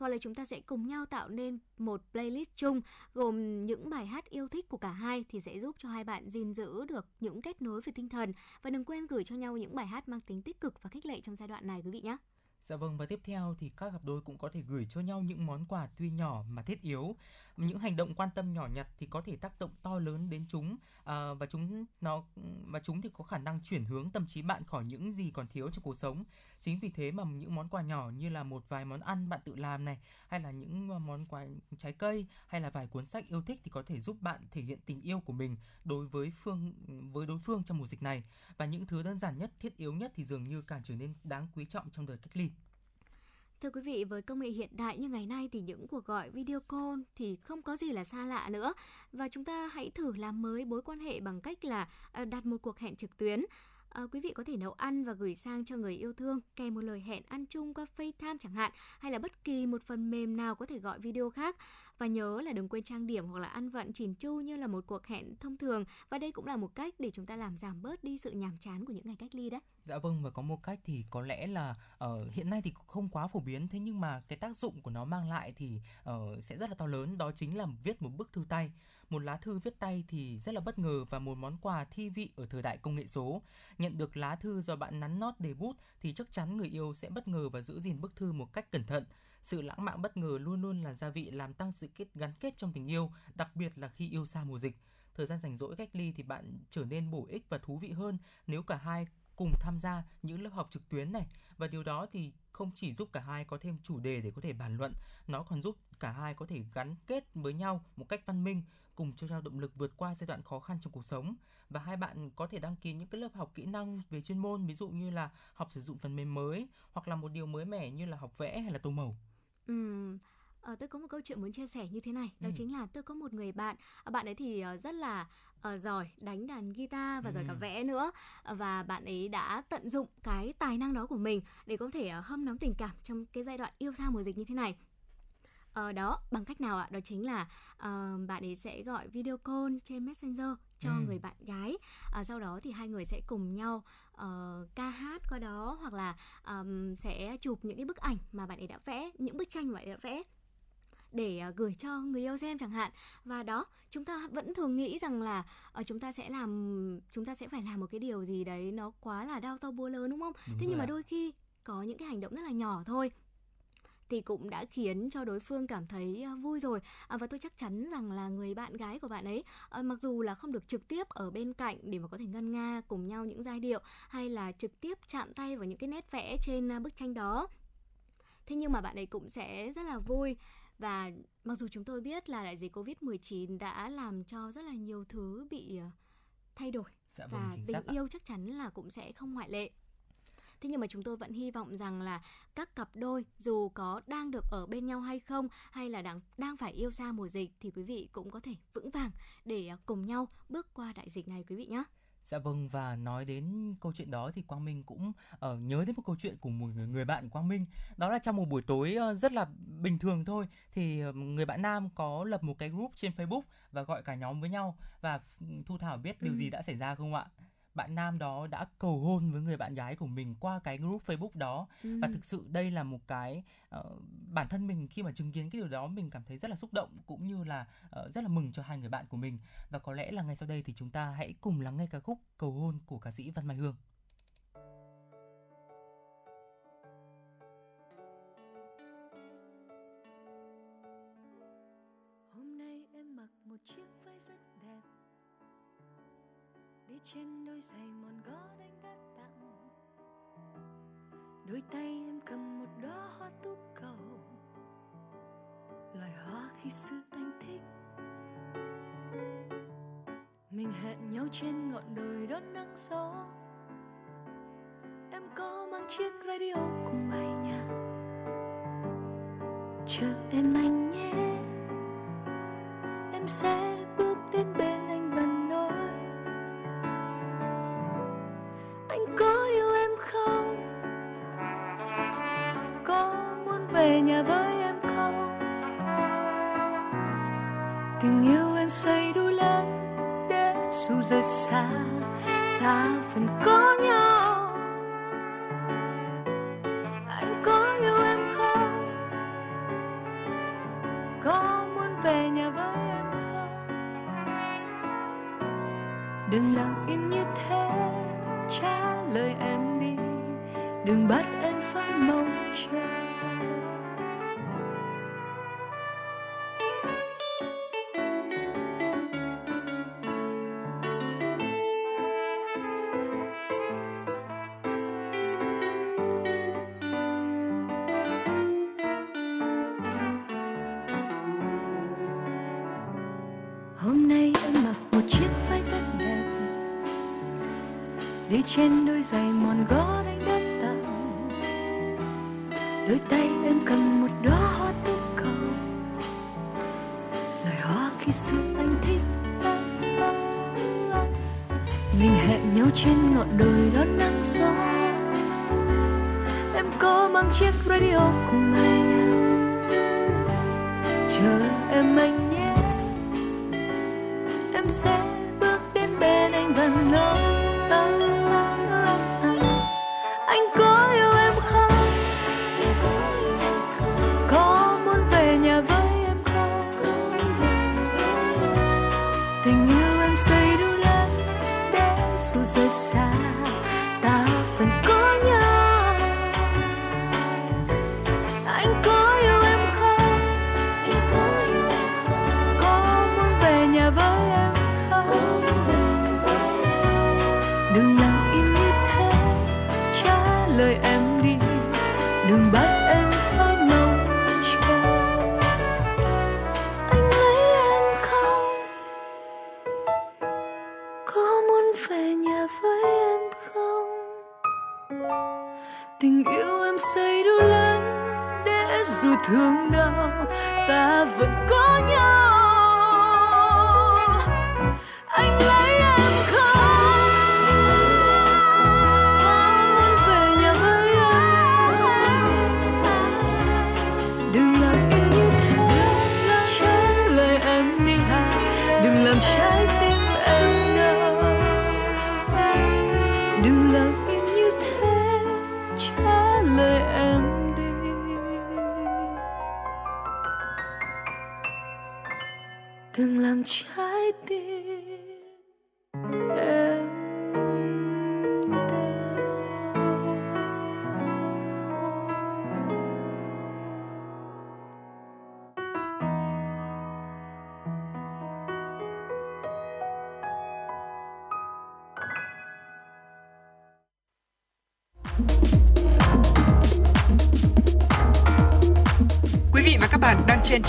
hoặc là chúng ta sẽ cùng nhau tạo nên một playlist chung, gồm những bài hát yêu thích của cả hai thì sẽ giúp cho hai bạn gìn giữ được những kết nối về tinh thần và đừng quên gửi cho nhau những bài hát mang tính tích cực và khích lệ trong giai đoạn này quý vị nhé. Dạ vâng và tiếp theo thì các cặp đôi cũng có thể gửi cho nhau những món quà tuy nhỏ mà thiết yếu. Những hành động quan tâm nhỏ nhặt thì có thể tác động to lớn đến chúng à, và chúng nó và chúng thì có khả năng chuyển hướng tâm trí bạn khỏi những gì còn thiếu trong cuộc sống. Chính vì thế mà những món quà nhỏ như là một vài món ăn bạn tự làm này hay là những à, món quà trái cây hay là vài cuốn sách yêu thích thì có thể giúp bạn thể hiện tình yêu của mình đối với phương với đối phương trong mùa dịch này và những thứ đơn giản nhất thiết yếu nhất thì dường như càng trở nên đáng quý trọng trong đời cách ly. Thưa quý vị, với công nghệ hiện đại như ngày nay thì những cuộc gọi video call thì không có gì là xa lạ nữa. Và chúng ta hãy thử làm mới mối quan hệ bằng cách là ờ, đặt một cuộc hẹn trực tuyến. À, quý vị có thể nấu ăn và gửi sang cho người yêu thương kèm một lời hẹn ăn chung qua FaceTime chẳng hạn hay là bất kỳ một phần mềm nào có thể gọi video khác. Và nhớ là đừng quên trang điểm hoặc là ăn vận chỉn chu như là một cuộc hẹn thông thường. Và đây cũng là một cách để chúng ta làm giảm bớt đi sự nhàm chán của những ngày cách ly đấy. Dạ vâng và có một cách thì có lẽ là uh, hiện nay thì không quá phổ biến thế nhưng mà cái tác dụng của nó mang lại thì uh, sẽ rất là to lớn đó chính là viết một bức thư tay một lá thư viết tay thì rất là bất ngờ và một món quà thi vị ở thời đại công nghệ số. Nhận được lá thư do bạn nắn nót đề bút thì chắc chắn người yêu sẽ bất ngờ và giữ gìn bức thư một cách cẩn thận. Sự lãng mạn bất ngờ luôn luôn là gia vị làm tăng sự kết gắn kết trong tình yêu, đặc biệt là khi yêu xa mùa dịch. Thời gian rảnh rỗi cách ly thì bạn trở nên bổ ích và thú vị hơn nếu cả hai cùng tham gia những lớp học trực tuyến này và điều đó thì không chỉ giúp cả hai có thêm chủ đề để có thể bàn luận, nó còn giúp cả hai có thể gắn kết với nhau một cách văn minh, cùng cho nhau động lực vượt qua giai đoạn khó khăn trong cuộc sống và hai bạn có thể đăng ký những cái lớp học kỹ năng về chuyên môn ví dụ như là học sử dụng phần mềm mới hoặc là một điều mới mẻ như là học vẽ hay là tô màu. Ừ. À, tôi có một câu chuyện muốn chia sẻ như thế này đó ừ. chính là tôi có một người bạn ờ, bạn ấy thì ờ, rất là uh, giỏi đánh đàn guitar và ừ. giỏi cả vẽ nữa và bạn ấy đã tận dụng cái tài năng đó của mình để có thể uh, hâm nóng tình cảm trong cái giai đoạn yêu xa mùa dịch như thế này uh, đó bằng cách nào ạ? Đó chính là uh, bạn ấy sẽ gọi video call trên messenger cho ừ. người bạn gái. Uh, sau đó thì hai người sẽ cùng nhau uh, ca hát qua đó hoặc là um, sẽ chụp những cái bức ảnh mà bạn ấy đã vẽ những bức tranh mà bạn ấy đã vẽ để uh, gửi cho người yêu xem chẳng hạn. Và đó chúng ta vẫn thường nghĩ rằng là uh, chúng ta sẽ làm chúng ta sẽ phải làm một cái điều gì đấy nó quá là đau to búa lớn đúng không? Đúng thế nhưng mà đôi khi có những cái hành động rất là nhỏ thôi thì cũng đã khiến cho đối phương cảm thấy à, vui rồi. À, và tôi chắc chắn rằng là người bạn gái của bạn ấy à, mặc dù là không được trực tiếp ở bên cạnh để mà có thể ngân nga cùng nhau những giai điệu hay là trực tiếp chạm tay vào những cái nét vẽ trên bức tranh đó thế nhưng mà bạn ấy cũng sẽ rất là vui. Và mặc dù chúng tôi biết là đại dịch Covid-19 đã làm cho rất là nhiều thứ bị thay đổi dạ vâng, và tình yêu chắc chắn là cũng sẽ không ngoại lệ thế nhưng mà chúng tôi vẫn hy vọng rằng là các cặp đôi dù có đang được ở bên nhau hay không hay là đang đang phải yêu xa mùa dịch thì quý vị cũng có thể vững vàng để à, cùng nhau bước qua đại dịch này quý vị nhé. Dạ vâng và nói đến câu chuyện đó thì Quang Minh cũng uh, nhớ đến một câu chuyện của một người, người bạn Quang Minh đó là trong một buổi tối uh, rất là bình thường thôi thì uh, người bạn nam có lập một cái group trên Facebook và gọi cả nhóm với nhau và Thu Thảo biết điều ừ. gì đã xảy ra không ạ? Bạn nam đó đã cầu hôn với người bạn gái của mình qua cái group Facebook đó ừ. và thực sự đây là một cái uh, bản thân mình khi mà chứng kiến cái điều đó mình cảm thấy rất là xúc động cũng như là uh, rất là mừng cho hai người bạn của mình và có lẽ là ngay sau đây thì chúng ta hãy cùng lắng nghe ca khúc cầu hôn của ca sĩ Văn Mai Hương. Hôm nay em mặc một chiếc váy rất đi trên đôi giày mòn gót anh đã tặng. Đôi tay em cầm một đóa hoa tú cầu. Loài hoa khi xưa anh thích. Mình hẹn nhau trên ngọn đồi đón nắng gió. Em có mang chiếc radio cùng bài nhạc. Chờ em anh nhé. Em sẽ đừng bắt em phải mong chờ.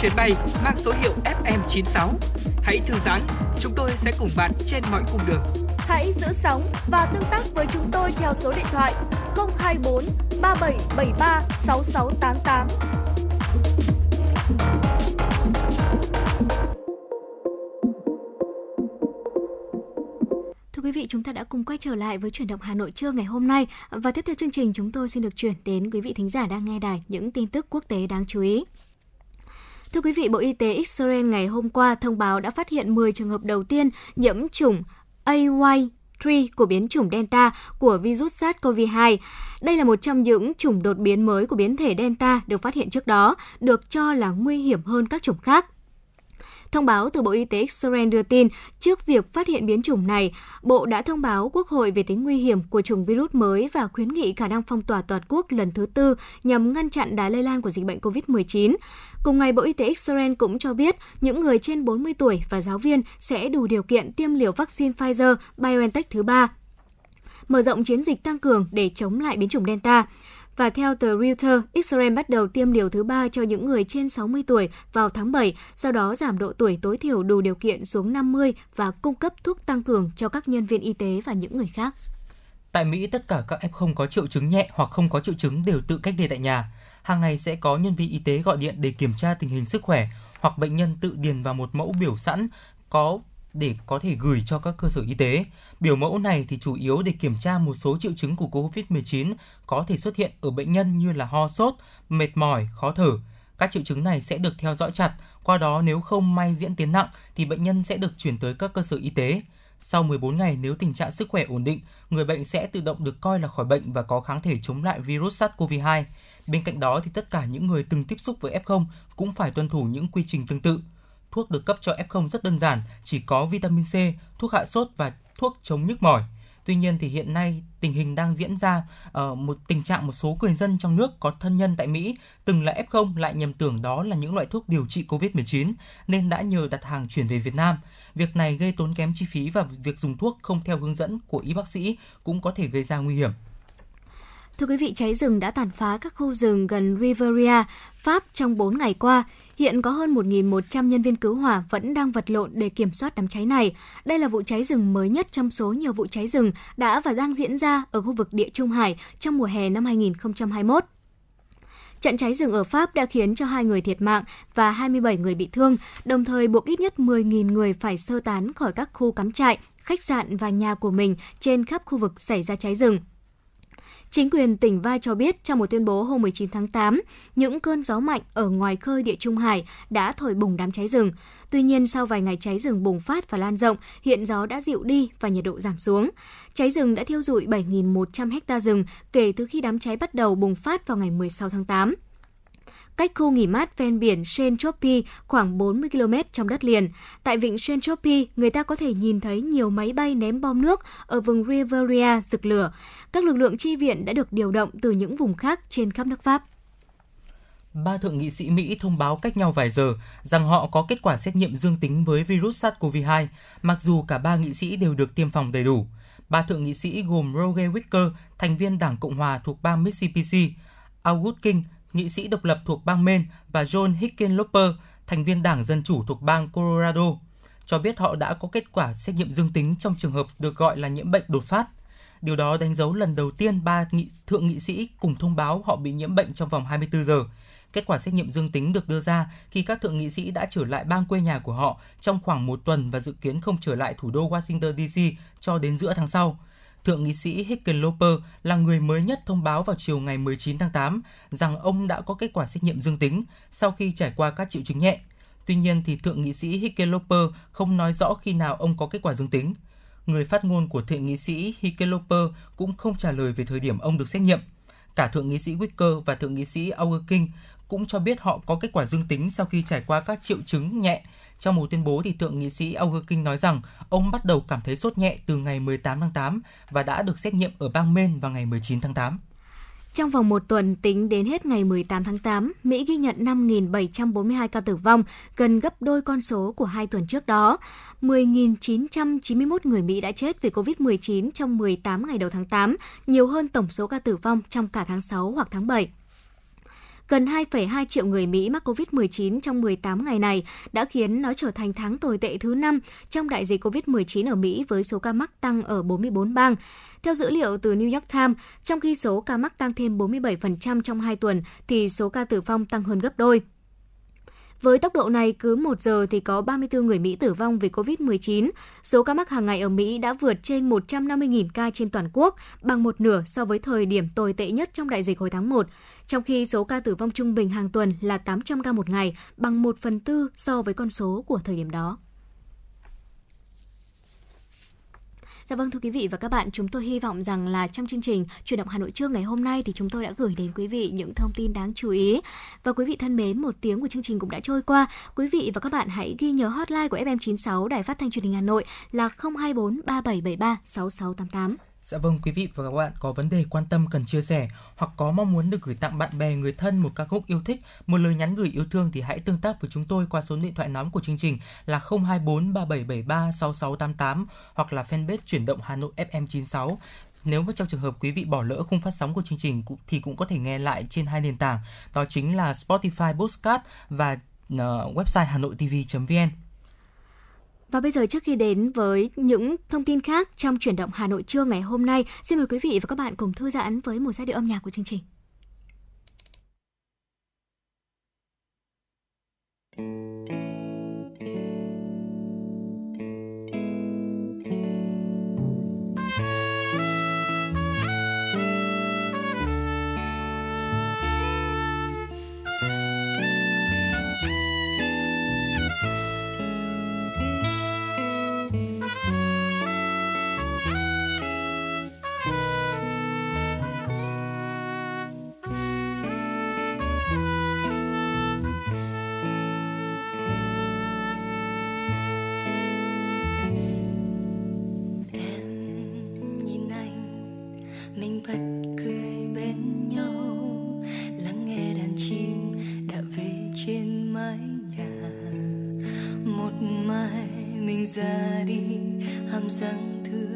Chuyến bay mang số hiệu FM96. Hãy thư giãn, chúng tôi sẽ cùng bạn trên mọi cung đường. Hãy giữ sóng và tương tác với chúng tôi theo số điện thoại 024 3773 6688. Thưa quý vị, chúng ta đã cùng quay trở lại với chuyển động Hà Nội trưa ngày hôm nay và tiếp theo chương trình chúng tôi xin được chuyển đến quý vị thính giả đang nghe đài những tin tức quốc tế đáng chú ý. Thưa quý vị, Bộ Y tế Israel ngày hôm qua thông báo đã phát hiện 10 trường hợp đầu tiên nhiễm chủng AY3 của biến chủng Delta của virus SARS-CoV-2. Đây là một trong những chủng đột biến mới của biến thể Delta được phát hiện trước đó, được cho là nguy hiểm hơn các chủng khác. Thông báo từ Bộ Y tế Israel đưa tin, trước việc phát hiện biến chủng này, Bộ đã thông báo Quốc hội về tính nguy hiểm của chủng virus mới và khuyến nghị khả năng phong tỏa toàn quốc lần thứ tư nhằm ngăn chặn đà lây lan của dịch bệnh COVID-19. Cùng ngày, Bộ Y tế Israel cũng cho biết những người trên 40 tuổi và giáo viên sẽ đủ điều kiện tiêm liều vaccine Pfizer-BioNTech thứ ba mở rộng chiến dịch tăng cường để chống lại biến chủng Delta. Và theo tờ Reuters, Israel bắt đầu tiêm liều thứ ba cho những người trên 60 tuổi vào tháng 7, sau đó giảm độ tuổi tối thiểu đủ điều kiện xuống 50 và cung cấp thuốc tăng cường cho các nhân viên y tế và những người khác. Tại Mỹ, tất cả các F0 có triệu chứng nhẹ hoặc không có triệu chứng đều tự cách ly tại nhà. Hàng ngày sẽ có nhân viên y tế gọi điện để kiểm tra tình hình sức khỏe hoặc bệnh nhân tự điền vào một mẫu biểu sẵn có để có thể gửi cho các cơ sở y tế. Biểu mẫu này thì chủ yếu để kiểm tra một số triệu chứng của COVID-19 có thể xuất hiện ở bệnh nhân như là ho sốt, mệt mỏi, khó thở. Các triệu chứng này sẽ được theo dõi chặt, qua đó nếu không may diễn tiến nặng thì bệnh nhân sẽ được chuyển tới các cơ sở y tế. Sau 14 ngày nếu tình trạng sức khỏe ổn định, người bệnh sẽ tự động được coi là khỏi bệnh và có kháng thể chống lại virus SARS-CoV-2. Bên cạnh đó thì tất cả những người từng tiếp xúc với F0 cũng phải tuân thủ những quy trình tương tự. Thuốc được cấp cho F0 rất đơn giản, chỉ có vitamin C, thuốc hạ sốt và thuốc chống nhức mỏi. Tuy nhiên thì hiện nay tình hình đang diễn ra uh, một tình trạng một số người dân trong nước có thân nhân tại Mỹ từng là F0 lại nhầm tưởng đó là những loại thuốc điều trị COVID-19 nên đã nhờ đặt hàng chuyển về Việt Nam. Việc này gây tốn kém chi phí và việc dùng thuốc không theo hướng dẫn của y bác sĩ cũng có thể gây ra nguy hiểm. Thưa quý vị, cháy rừng đã tàn phá các khu rừng gần Riviera, Pháp trong 4 ngày qua. Hiện có hơn 1.100 nhân viên cứu hỏa vẫn đang vật lộn để kiểm soát đám cháy này. Đây là vụ cháy rừng mới nhất trong số nhiều vụ cháy rừng đã và đang diễn ra ở khu vực Địa Trung Hải trong mùa hè năm 2021. Trận cháy rừng ở Pháp đã khiến cho hai người thiệt mạng và 27 người bị thương, đồng thời buộc ít nhất 10.000 người phải sơ tán khỏi các khu cắm trại khách sạn và nhà của mình trên khắp khu vực xảy ra cháy rừng. Chính quyền tỉnh Vai cho biết trong một tuyên bố hôm 19 tháng 8, những cơn gió mạnh ở ngoài khơi địa Trung Hải đã thổi bùng đám cháy rừng. Tuy nhiên, sau vài ngày cháy rừng bùng phát và lan rộng, hiện gió đã dịu đi và nhiệt độ giảm xuống. Cháy rừng đã thiêu dụi 7.100 ha rừng kể từ khi đám cháy bắt đầu bùng phát vào ngày 16 tháng 8 cách khu nghỉ mát ven biển Senchopi khoảng 40 km trong đất liền. Tại vịnh Senchopi, người ta có thể nhìn thấy nhiều máy bay ném bom nước ở vùng Riviera rực lửa. Các lực lượng chi viện đã được điều động từ những vùng khác trên khắp nước Pháp ba thượng nghị sĩ Mỹ thông báo cách nhau vài giờ rằng họ có kết quả xét nghiệm dương tính với virus SARS-CoV-2, mặc dù cả ba nghị sĩ đều được tiêm phòng đầy đủ. Ba thượng nghị sĩ gồm Roger Wicker, thành viên Đảng Cộng hòa thuộc bang Mississippi, August King, nghị sĩ độc lập thuộc bang Maine và John Hickenlooper, thành viên Đảng Dân Chủ thuộc bang Colorado, cho biết họ đã có kết quả xét nghiệm dương tính trong trường hợp được gọi là nhiễm bệnh đột phát. Điều đó đánh dấu lần đầu tiên ba nghị, thượng nghị sĩ cùng thông báo họ bị nhiễm bệnh trong vòng 24 giờ. Kết quả xét nghiệm dương tính được đưa ra khi các thượng nghị sĩ đã trở lại bang quê nhà của họ trong khoảng một tuần và dự kiến không trở lại thủ đô Washington DC cho đến giữa tháng sau. Thượng nghị sĩ Hickenlooper là người mới nhất thông báo vào chiều ngày 19 tháng 8 rằng ông đã có kết quả xét nghiệm dương tính sau khi trải qua các triệu chứng nhẹ. Tuy nhiên thì thượng nghị sĩ Hickenlooper không nói rõ khi nào ông có kết quả dương tính. Người phát ngôn của thượng nghị sĩ Hickenlooper cũng không trả lời về thời điểm ông được xét nghiệm. Cả thượng nghị sĩ Wicker và thượng nghị sĩ Auger King cũng cho biết họ có kết quả dương tính sau khi trải qua các triệu chứng nhẹ trong một tuyên bố thì thượng nghị sĩ Auger King nói rằng ông bắt đầu cảm thấy sốt nhẹ từ ngày 18 tháng 8 và đã được xét nghiệm ở bang Maine vào ngày 19 tháng 8. Trong vòng một tuần tính đến hết ngày 18 tháng 8, Mỹ ghi nhận 5.742 ca tử vong, gần gấp đôi con số của hai tuần trước đó. 10.991 người Mỹ đã chết vì COVID-19 trong 18 ngày đầu tháng 8, nhiều hơn tổng số ca tử vong trong cả tháng 6 hoặc tháng 7. Gần 2,2 triệu người Mỹ mắc COVID-19 trong 18 ngày này đã khiến nó trở thành tháng tồi tệ thứ 5 trong đại dịch COVID-19 ở Mỹ với số ca mắc tăng ở 44 bang. Theo dữ liệu từ New York Times, trong khi số ca mắc tăng thêm 47% trong 2 tuần, thì số ca tử vong tăng hơn gấp đôi. Với tốc độ này, cứ 1 giờ thì có 34 người Mỹ tử vong vì COVID-19. Số ca mắc hàng ngày ở Mỹ đã vượt trên 150.000 ca trên toàn quốc, bằng một nửa so với thời điểm tồi tệ nhất trong đại dịch hồi tháng 1 trong khi số ca tử vong trung bình hàng tuần là 800 ca một ngày, bằng 1 phần tư so với con số của thời điểm đó. Dạ vâng thưa quý vị và các bạn, chúng tôi hy vọng rằng là trong chương trình chuyển động Hà Nội trưa ngày hôm nay thì chúng tôi đã gửi đến quý vị những thông tin đáng chú ý. Và quý vị thân mến, một tiếng của chương trình cũng đã trôi qua. Quý vị và các bạn hãy ghi nhớ hotline của FM96 Đài Phát thanh Truyền hình Hà Nội là 024 3773 6688. Dạ vâng, quý vị và các bạn có vấn đề quan tâm cần chia sẻ hoặc có mong muốn được gửi tặng bạn bè, người thân một ca khúc yêu thích, một lời nhắn gửi yêu thương thì hãy tương tác với chúng tôi qua số điện thoại nóng của chương trình là 024 3773 6688 hoặc là fanpage chuyển động Hà Nội FM 96. Nếu mà trong trường hợp quý vị bỏ lỡ khung phát sóng của chương trình thì cũng có thể nghe lại trên hai nền tảng, đó chính là Spotify Podcast và ờ, website hanoitv.vn. Và bây giờ trước khi đến với những thông tin khác trong chuyển động Hà Nội trưa ngày hôm nay, xin mời quý vị và các bạn cùng thư giãn với một giai điệu âm nhạc của chương trình. ra rằng thưa.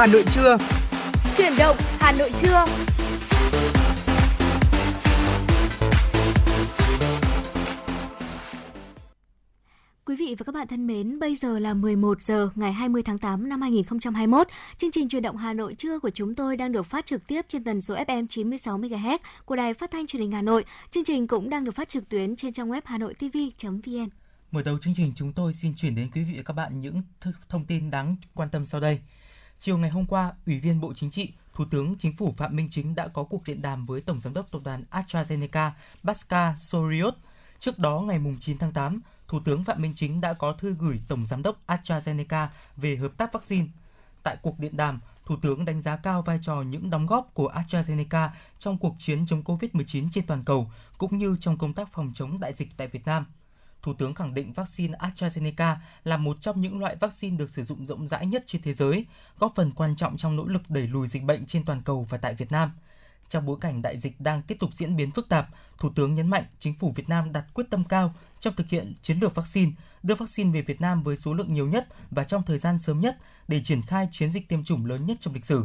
Hà Nội trưa. Chuyển động Hà Nội trưa. Quý vị và các bạn thân mến, bây giờ là 11 giờ ngày 20 tháng 8 năm 2021. Chương trình truyền động Hà Nội trưa của chúng tôi đang được phát trực tiếp trên tần số FM 96 MHz của Đài Phát thanh Truyền hình Hà Nội. Chương trình cũng đang được phát trực tuyến trên trang web hanoitv.vn. Mở đầu chương trình chúng tôi xin chuyển đến quý vị và các bạn những th- thông tin đáng quan tâm sau đây. Chiều ngày hôm qua, Ủy viên Bộ Chính trị, Thủ tướng Chính phủ Phạm Minh Chính đã có cuộc điện đàm với Tổng Giám đốc Tập đoàn AstraZeneca Pascal Soriot. Trước đó, ngày 9 tháng 8, Thủ tướng Phạm Minh Chính đã có thư gửi Tổng Giám đốc AstraZeneca về hợp tác vaccine. Tại cuộc điện đàm, Thủ Thủ tướng đánh giá cao vai trò những đóng góp của AstraZeneca trong cuộc chiến chống COVID-19 trên toàn cầu, cũng như trong công tác phòng chống đại dịch tại Việt Nam. Thủ tướng khẳng định vaccine AstraZeneca là một trong những loại vaccine được sử dụng rộng rãi nhất trên thế giới, góp phần quan trọng trong nỗ lực đẩy lùi dịch bệnh trên toàn cầu và tại Việt Nam. Trong bối cảnh đại dịch đang tiếp tục diễn biến phức tạp, Thủ tướng nhấn mạnh chính phủ Việt Nam đặt quyết tâm cao trong thực hiện chiến lược vaccine, đưa vaccine về Việt Nam với số lượng nhiều nhất và trong thời gian sớm nhất để triển khai chiến dịch tiêm chủng lớn nhất trong lịch sử.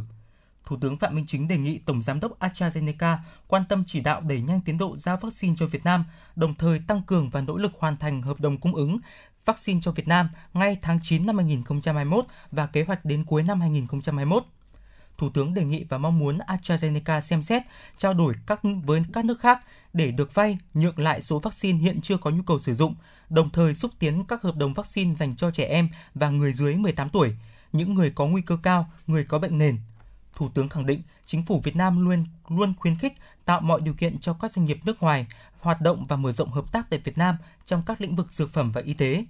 Thủ tướng Phạm Minh Chính đề nghị Tổng Giám đốc AstraZeneca quan tâm chỉ đạo đẩy nhanh tiến độ giao vaccine cho Việt Nam, đồng thời tăng cường và nỗ lực hoàn thành hợp đồng cung ứng vaccine cho Việt Nam ngay tháng 9 năm 2021 và kế hoạch đến cuối năm 2021. Thủ tướng đề nghị và mong muốn AstraZeneca xem xét trao đổi các với các nước khác để được vay nhượng lại số vaccine hiện chưa có nhu cầu sử dụng, đồng thời xúc tiến các hợp đồng vaccine dành cho trẻ em và người dưới 18 tuổi, những người có nguy cơ cao, người có bệnh nền. Thủ tướng khẳng định chính phủ Việt Nam luôn luôn khuyến khích tạo mọi điều kiện cho các doanh nghiệp nước ngoài hoạt động và mở rộng hợp tác tại Việt Nam trong các lĩnh vực dược phẩm và y tế.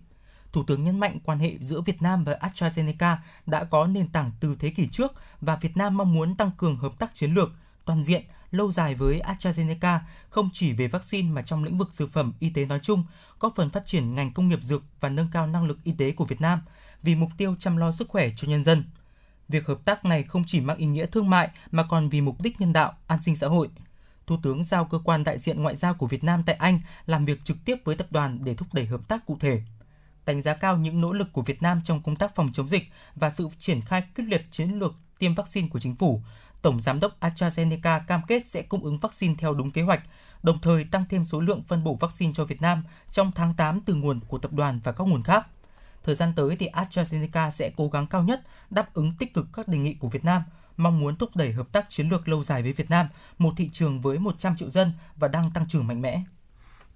Thủ tướng nhấn mạnh quan hệ giữa Việt Nam và AstraZeneca đã có nền tảng từ thế kỷ trước và Việt Nam mong muốn tăng cường hợp tác chiến lược, toàn diện, lâu dài với AstraZeneca không chỉ về vaccine mà trong lĩnh vực dược phẩm y tế nói chung, góp phần phát triển ngành công nghiệp dược và nâng cao năng lực y tế của Việt Nam vì mục tiêu chăm lo sức khỏe cho nhân dân. Việc hợp tác này không chỉ mang ý nghĩa thương mại mà còn vì mục đích nhân đạo, an sinh xã hội. Thủ tướng giao cơ quan đại diện ngoại giao của Việt Nam tại Anh làm việc trực tiếp với tập đoàn để thúc đẩy hợp tác cụ thể đánh giá cao những nỗ lực của Việt Nam trong công tác phòng chống dịch và sự triển khai quyết liệt chiến lược tiêm vaccine của chính phủ. Tổng giám đốc AstraZeneca cam kết sẽ cung ứng vaccine theo đúng kế hoạch, đồng thời tăng thêm số lượng phân bổ vaccine cho Việt Nam trong tháng 8 từ nguồn của tập đoàn và các nguồn khác. Thời gian tới thì AstraZeneca sẽ cố gắng cao nhất đáp ứng tích cực các đề nghị của Việt Nam, mong muốn thúc đẩy hợp tác chiến lược lâu dài với Việt Nam, một thị trường với 100 triệu dân và đang tăng trưởng mạnh mẽ.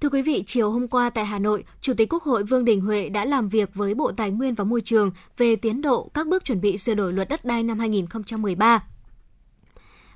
Thưa quý vị, chiều hôm qua tại Hà Nội, Chủ tịch Quốc hội Vương Đình Huệ đã làm việc với Bộ Tài nguyên và Môi trường về tiến độ các bước chuẩn bị sửa đổi luật đất đai năm 2013.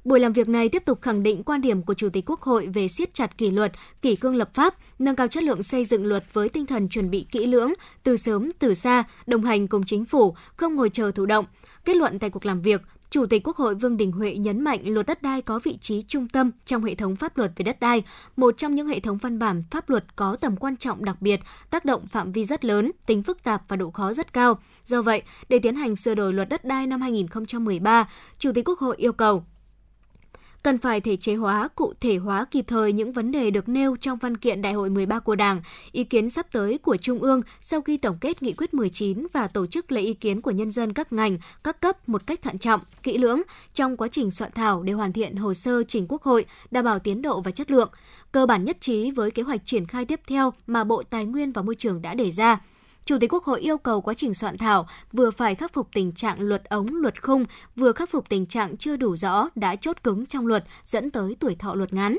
Buổi làm việc này tiếp tục khẳng định quan điểm của Chủ tịch Quốc hội về siết chặt kỷ luật, kỷ cương lập pháp, nâng cao chất lượng xây dựng luật với tinh thần chuẩn bị kỹ lưỡng, từ sớm từ xa, đồng hành cùng chính phủ, không ngồi chờ thụ động. Kết luận tại cuộc làm việc, Chủ tịch Quốc hội Vương Đình Huệ nhấn mạnh luật đất đai có vị trí trung tâm trong hệ thống pháp luật về đất đai, một trong những hệ thống văn bản pháp luật có tầm quan trọng đặc biệt, tác động phạm vi rất lớn, tính phức tạp và độ khó rất cao. Do vậy, để tiến hành sửa đổi luật đất đai năm 2013, Chủ tịch Quốc hội yêu cầu cần phải thể chế hóa, cụ thể hóa kịp thời những vấn đề được nêu trong văn kiện Đại hội 13 của Đảng, ý kiến sắp tới của Trung ương sau khi tổng kết nghị quyết 19 và tổ chức lấy ý kiến của nhân dân các ngành, các cấp một cách thận trọng, kỹ lưỡng trong quá trình soạn thảo để hoàn thiện hồ sơ trình Quốc hội, đảm bảo tiến độ và chất lượng, cơ bản nhất trí với kế hoạch triển khai tiếp theo mà Bộ Tài nguyên và Môi trường đã đề ra. Chủ tịch Quốc hội yêu cầu quá trình soạn thảo vừa phải khắc phục tình trạng luật ống, luật khung, vừa khắc phục tình trạng chưa đủ rõ đã chốt cứng trong luật dẫn tới tuổi thọ luật ngắn.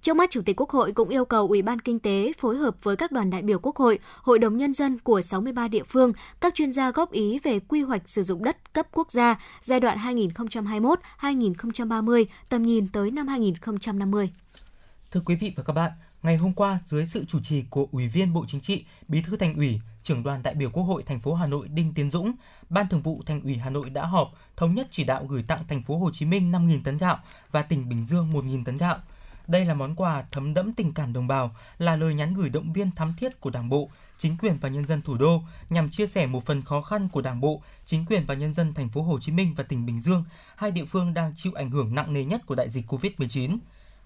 Trước mắt Chủ tịch Quốc hội cũng yêu cầu Ủy ban Kinh tế phối hợp với các đoàn đại biểu Quốc hội, Hội đồng Nhân dân của 63 địa phương, các chuyên gia góp ý về quy hoạch sử dụng đất cấp quốc gia giai đoạn 2021-2030, tầm nhìn tới năm 2050. Thưa quý vị và các bạn, Ngày hôm qua, dưới sự chủ trì của Ủy viên Bộ Chính trị, Bí thư Thành ủy, trưởng đoàn đại biểu Quốc hội thành phố Hà Nội Đinh Tiến Dũng, Ban Thường vụ Thành ủy Hà Nội đã họp thống nhất chỉ đạo gửi tặng thành phố Hồ Chí Minh 5.000 tấn gạo và tỉnh Bình Dương 1.000 tấn gạo. Đây là món quà thấm đẫm tình cảm đồng bào, là lời nhắn gửi động viên thắm thiết của Đảng bộ, chính quyền và nhân dân thủ đô nhằm chia sẻ một phần khó khăn của Đảng bộ, chính quyền và nhân dân thành phố Hồ Chí Minh và tỉnh Bình Dương, hai địa phương đang chịu ảnh hưởng nặng nề nhất của đại dịch Covid-19.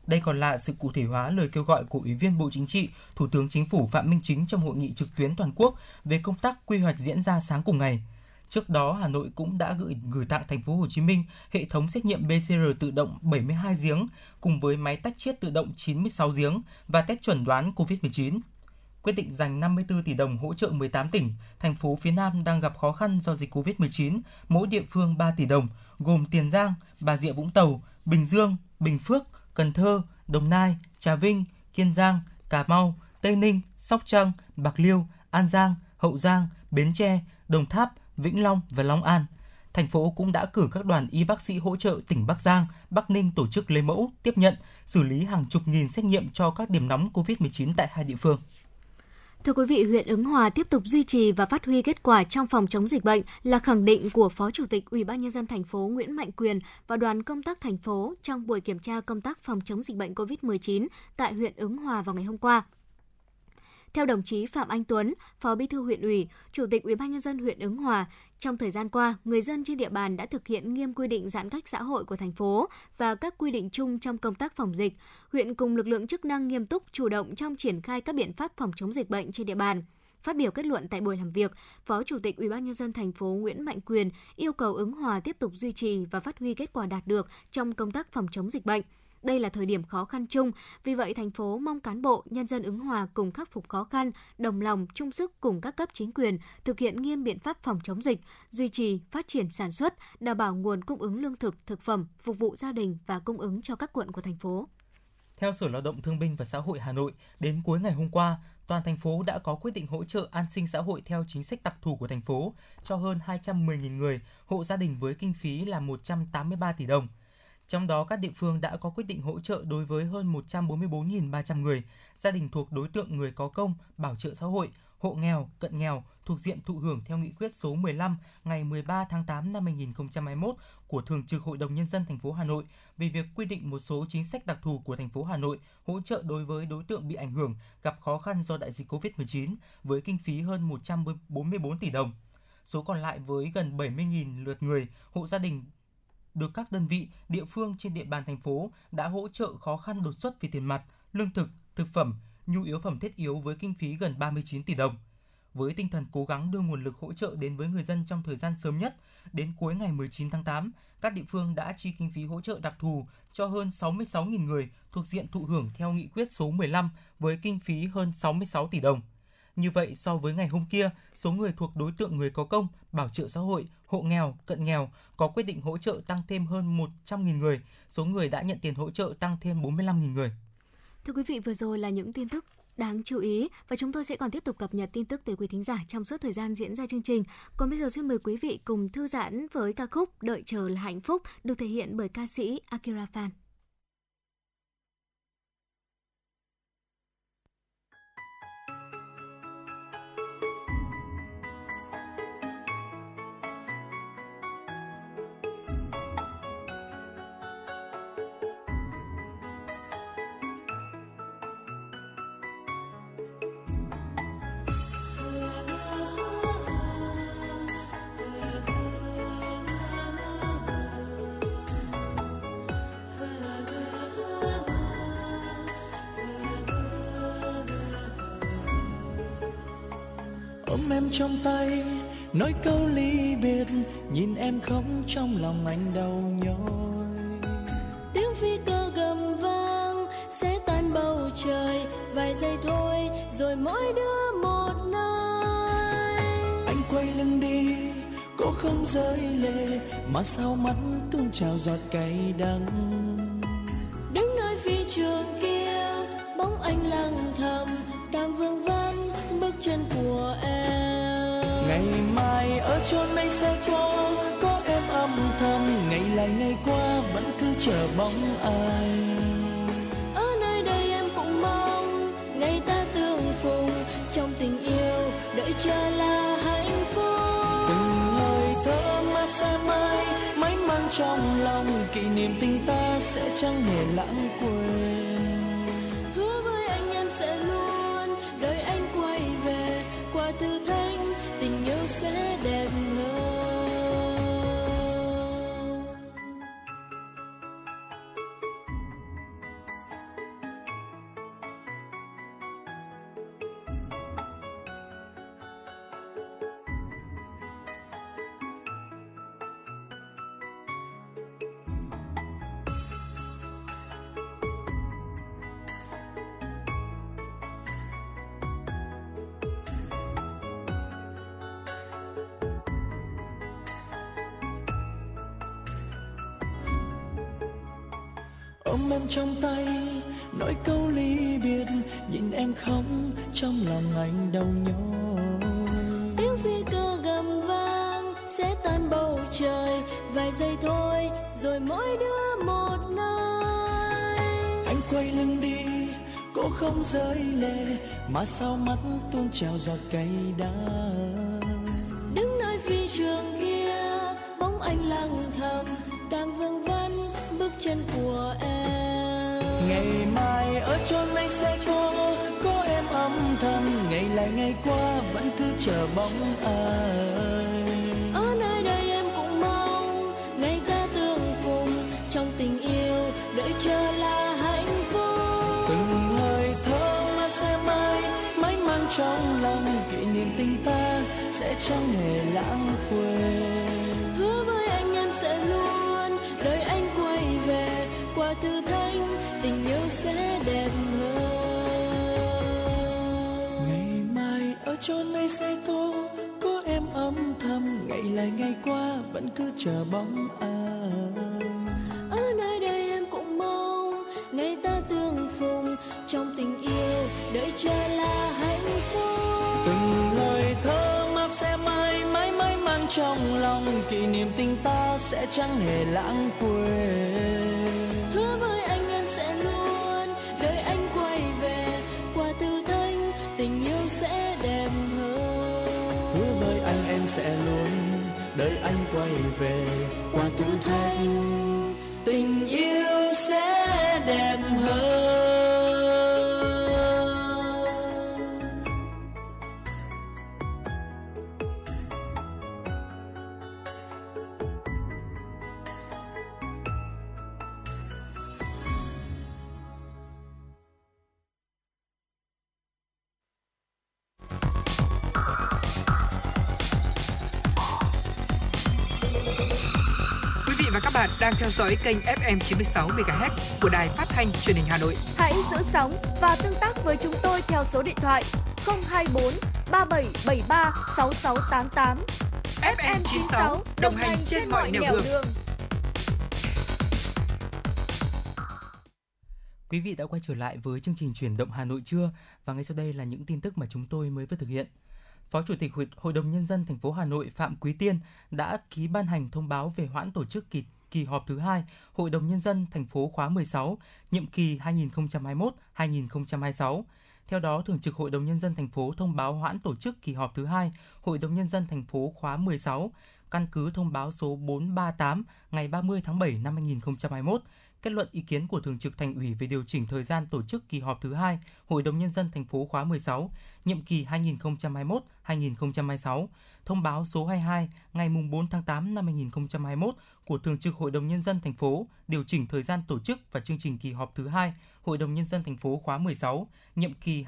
Đây còn là sự cụ thể hóa lời kêu gọi của Ủy viên Bộ Chính trị, Thủ tướng Chính phủ Phạm Minh Chính trong hội nghị trực tuyến toàn quốc về công tác quy hoạch diễn ra sáng cùng ngày. Trước đó, Hà Nội cũng đã gửi gửi tặng thành phố Hồ Chí Minh hệ thống xét nghiệm PCR tự động 72 giếng cùng với máy tách chiết tự động 96 giếng và test chuẩn đoán COVID-19. Quyết định dành 54 tỷ đồng hỗ trợ 18 tỉnh, thành phố phía Nam đang gặp khó khăn do dịch COVID-19, mỗi địa phương 3 tỷ đồng, gồm Tiền Giang, Bà Rịa Vũng Tàu, Bình Dương, Bình Phước, Cần Thơ, Đồng Nai, Trà Vinh, Kiên Giang, Cà Mau, Tây Ninh, Sóc Trăng, Bạc Liêu, An Giang, Hậu Giang, Bến Tre, Đồng Tháp, Vĩnh Long và Long An. Thành phố cũng đã cử các đoàn y bác sĩ hỗ trợ tỉnh Bắc Giang, Bắc Ninh tổ chức lấy mẫu, tiếp nhận, xử lý hàng chục nghìn xét nghiệm cho các điểm nóng COVID-19 tại hai địa phương. Thưa quý vị, huyện Ứng Hòa tiếp tục duy trì và phát huy kết quả trong phòng chống dịch bệnh là khẳng định của Phó Chủ tịch Ủy ban nhân dân thành phố Nguyễn Mạnh Quyền và đoàn công tác thành phố trong buổi kiểm tra công tác phòng chống dịch bệnh COVID-19 tại huyện Ứng Hòa vào ngày hôm qua. Theo đồng chí Phạm Anh Tuấn, Phó Bí thư huyện ủy, Chủ tịch Ủy ban nhân dân huyện Ứng Hòa, trong thời gian qua, người dân trên địa bàn đã thực hiện nghiêm quy định giãn cách xã hội của thành phố và các quy định chung trong công tác phòng dịch. Huyện cùng lực lượng chức năng nghiêm túc chủ động trong triển khai các biện pháp phòng chống dịch bệnh trên địa bàn. Phát biểu kết luận tại buổi làm việc, Phó Chủ tịch Ủy ban nhân dân thành phố Nguyễn Mạnh Quyền yêu cầu Ứng Hòa tiếp tục duy trì và phát huy kết quả đạt được trong công tác phòng chống dịch bệnh đây là thời điểm khó khăn chung, vì vậy thành phố mong cán bộ, nhân dân ứng hòa cùng khắc phục khó khăn, đồng lòng, chung sức cùng các cấp chính quyền thực hiện nghiêm biện pháp phòng chống dịch, duy trì, phát triển sản xuất, đảm bảo nguồn cung ứng lương thực, thực phẩm, phục vụ gia đình và cung ứng cho các quận của thành phố. Theo Sở Lao động Thương binh và Xã hội Hà Nội, đến cuối ngày hôm qua, toàn thành phố đã có quyết định hỗ trợ an sinh xã hội theo chính sách đặc thù của thành phố cho hơn 210.000 người, hộ gia đình với kinh phí là 183 tỷ đồng. Trong đó, các địa phương đã có quyết định hỗ trợ đối với hơn 144.300 người, gia đình thuộc đối tượng người có công, bảo trợ xã hội, hộ nghèo, cận nghèo thuộc diện thụ hưởng theo nghị quyết số 15 ngày 13 tháng 8 năm 2021 của Thường trực Hội đồng nhân dân thành phố Hà Nội về việc quy định một số chính sách đặc thù của thành phố Hà Nội hỗ trợ đối với đối tượng bị ảnh hưởng gặp khó khăn do đại dịch Covid-19 với kinh phí hơn 144 tỷ đồng. Số còn lại với gần 70.000 lượt người, hộ gia đình được các đơn vị, địa phương trên địa bàn thành phố đã hỗ trợ khó khăn đột xuất về tiền mặt, lương thực, thực phẩm, nhu yếu phẩm thiết yếu với kinh phí gần 39 tỷ đồng. Với tinh thần cố gắng đưa nguồn lực hỗ trợ đến với người dân trong thời gian sớm nhất, đến cuối ngày 19 tháng 8, các địa phương đã chi kinh phí hỗ trợ đặc thù cho hơn 66.000 người thuộc diện thụ hưởng theo nghị quyết số 15 với kinh phí hơn 66 tỷ đồng. Như vậy, so với ngày hôm kia, số người thuộc đối tượng người có công, bảo trợ xã hội, hộ nghèo, cận nghèo có quyết định hỗ trợ tăng thêm hơn 100.000 người, số người đã nhận tiền hỗ trợ tăng thêm 45.000 người. Thưa quý vị, vừa rồi là những tin tức đáng chú ý và chúng tôi sẽ còn tiếp tục cập nhật tin tức tới quý thính giả trong suốt thời gian diễn ra chương trình. Còn bây giờ xin mời quý vị cùng thư giãn với ca khúc Đợi chờ là hạnh phúc được thể hiện bởi ca sĩ Akira Fan. Trong tay nói câu ly biệt nhìn em khóc trong lòng anh đau nhói. Tiếng phi cơ gầm vang sẽ tan bầu trời vài giây thôi rồi mỗi đứa một nơi. Anh quay lưng đi cố không rơi lệ mà sao mắt tuôn trào giọt cay đắng. Đứng nơi phi trường kia bóng anh lặng thầm càng vương vấn bước chân của em chốn ấy sẽ có có em âm thầm ngày lại ngày qua vẫn cứ chờ bóng anh ở nơi đây em cũng mong ngày ta tương phùng trong tình yêu đợi chờ là hạnh phúc. Từng hơi thở ấm áp sẽ mãi mãi mang trong lòng kỷ niệm tình ta sẽ chẳng hề lãng quên trong tay. Nói câu ly biệt nhìn em khóc trong lòng anh đau nhói. Tiếng phi cơ gầm vang sẽ tan bầu trời. Vài giây thôi rồi mỗi đứa một nơi. Anh quay lưng đi cô không rơi lệ mà sao mắt tuôn trào giọt cay đắng chờ bóng anh ở nơi đây em cũng mong ngày ta tương phùng trong tình yêu đợi chờ là hạnh phúc. Từng hơi thở em sẽ mãi mãi mang trong lòng kỷ niệm tình ta sẽ chẳng hề lãng quên chốn ấy sẽ có có em âm thầm ngày lại ngày qua vẫn cứ chờ bóng anh ở nơi đây em cũng mong ngày ta tương phùng trong tình yêu đợi chờ là hạnh phúc. Từng lời thơ map sẽ mãi mãi mãi mang trong lòng kỷ niệm tình ta sẽ chẳng hề lãng quên quay dõi kênh FM 96 MHz của đài phát thanh truyền hình Hà Nội. Hãy giữ sóng và tương tác với chúng tôi theo số điện thoại 024 3773 6688. FM 96 đồng hành trên mọi nẻo đường. Quý vị đã quay trở lại với chương trình chuyển động Hà Nội trưa và ngay sau đây là những tin tức mà chúng tôi mới vừa thực hiện. Phó Chủ tịch Hội, Hội đồng nhân dân thành phố Hà Nội Phạm Quý Tiên đã ký ban hành thông báo về hoãn tổ chức kỳ kỳ họp thứ hai Hội đồng nhân dân thành phố khóa 16, nhiệm kỳ 2021-2026. Theo đó, Thường trực Hội đồng nhân dân thành phố thông báo hoãn tổ chức kỳ họp thứ hai Hội đồng nhân dân thành phố khóa 16 căn cứ thông báo số 438 ngày 30 tháng 7 năm 2021 kết luận ý kiến của Thường trực Thành ủy về điều chỉnh thời gian tổ chức kỳ họp thứ hai Hội đồng nhân dân thành phố khóa 16, nhiệm kỳ 2021-2026, thông báo số 22 ngày 4 tháng 8 năm 2021 của Thường trực Hội đồng nhân dân thành phố điều chỉnh thời gian tổ chức và chương trình kỳ họp thứ hai Hội đồng nhân dân thành phố khóa 16, nhiệm kỳ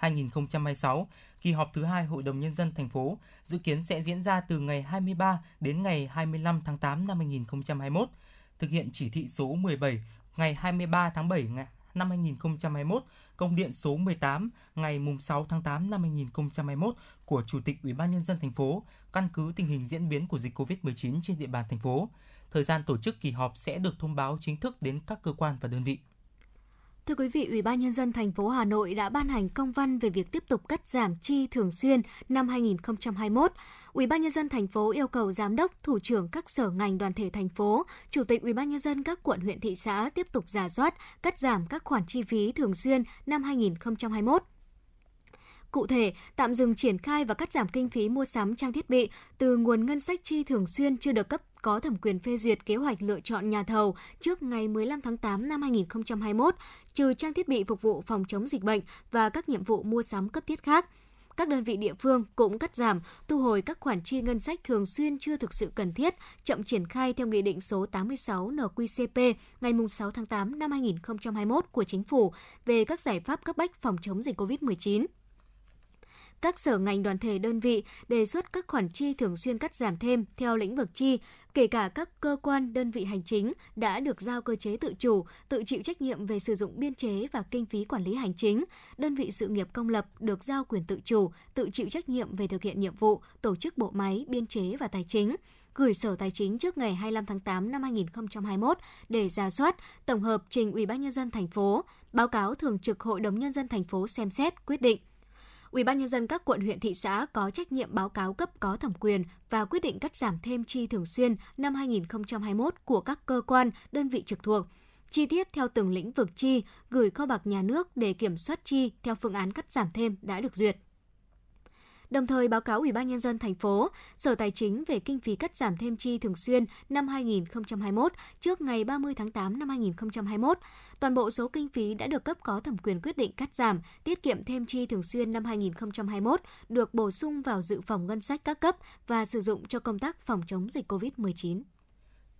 2021-2026. Kỳ họp thứ hai Hội đồng nhân dân thành phố dự kiến sẽ diễn ra từ ngày 23 đến ngày 25 tháng 8 năm 2021 thực hiện chỉ thị số 17 ngày 23 tháng 7 năm 2021, công điện số 18 ngày 6 tháng 8 năm 2021 của Chủ tịch Ủy ban nhân dân thành phố căn cứ tình hình diễn biến của dịch COVID-19 trên địa bàn thành phố. Thời gian tổ chức kỳ họp sẽ được thông báo chính thức đến các cơ quan và đơn vị. Thưa quý vị, Ủy ban nhân dân thành phố Hà Nội đã ban hành công văn về việc tiếp tục cắt giảm chi thường xuyên năm 2021. Ủy ban nhân dân thành phố yêu cầu giám đốc, thủ trưởng các sở ngành đoàn thể thành phố, chủ tịch Ủy ban nhân dân các quận huyện thị xã tiếp tục giả soát, cắt giảm các khoản chi phí thường xuyên năm 2021. Cụ thể, tạm dừng triển khai và cắt giảm kinh phí mua sắm trang thiết bị từ nguồn ngân sách chi thường xuyên chưa được cấp có thẩm quyền phê duyệt kế hoạch lựa chọn nhà thầu trước ngày 15 tháng 8 năm 2021, trừ trang thiết bị phục vụ phòng chống dịch bệnh và các nhiệm vụ mua sắm cấp thiết khác. Các đơn vị địa phương cũng cắt giảm, thu hồi các khoản chi ngân sách thường xuyên chưa thực sự cần thiết, chậm triển khai theo Nghị định số 86 NQCP ngày 6 tháng 8 năm 2021 của Chính phủ về các giải pháp cấp bách phòng chống dịch COVID-19 các sở ngành đoàn thể đơn vị đề xuất các khoản chi thường xuyên cắt giảm thêm theo lĩnh vực chi, kể cả các cơ quan đơn vị hành chính đã được giao cơ chế tự chủ, tự chịu trách nhiệm về sử dụng biên chế và kinh phí quản lý hành chính, đơn vị sự nghiệp công lập được giao quyền tự chủ, tự chịu trách nhiệm về thực hiện nhiệm vụ, tổ chức bộ máy, biên chế và tài chính gửi Sở Tài chính trước ngày 25 tháng 8 năm 2021 để ra soát, tổng hợp trình Ủy ban nhân dân thành phố, báo cáo thường trực Hội đồng nhân dân thành phố xem xét quyết định. Ủy ban nhân dân các quận huyện thị xã có trách nhiệm báo cáo cấp có thẩm quyền và quyết định cắt giảm thêm chi thường xuyên năm 2021 của các cơ quan, đơn vị trực thuộc. chi tiết theo từng lĩnh vực chi, gửi kho bạc nhà nước để kiểm soát chi theo phương án cắt giảm thêm đã được duyệt đồng thời báo cáo Ủy ban nhân dân thành phố, Sở Tài chính về kinh phí cắt giảm thêm chi thường xuyên năm 2021 trước ngày 30 tháng 8 năm 2021. Toàn bộ số kinh phí đã được cấp có thẩm quyền quyết định cắt giảm, tiết kiệm thêm chi thường xuyên năm 2021 được bổ sung vào dự phòng ngân sách các cấp và sử dụng cho công tác phòng chống dịch COVID-19.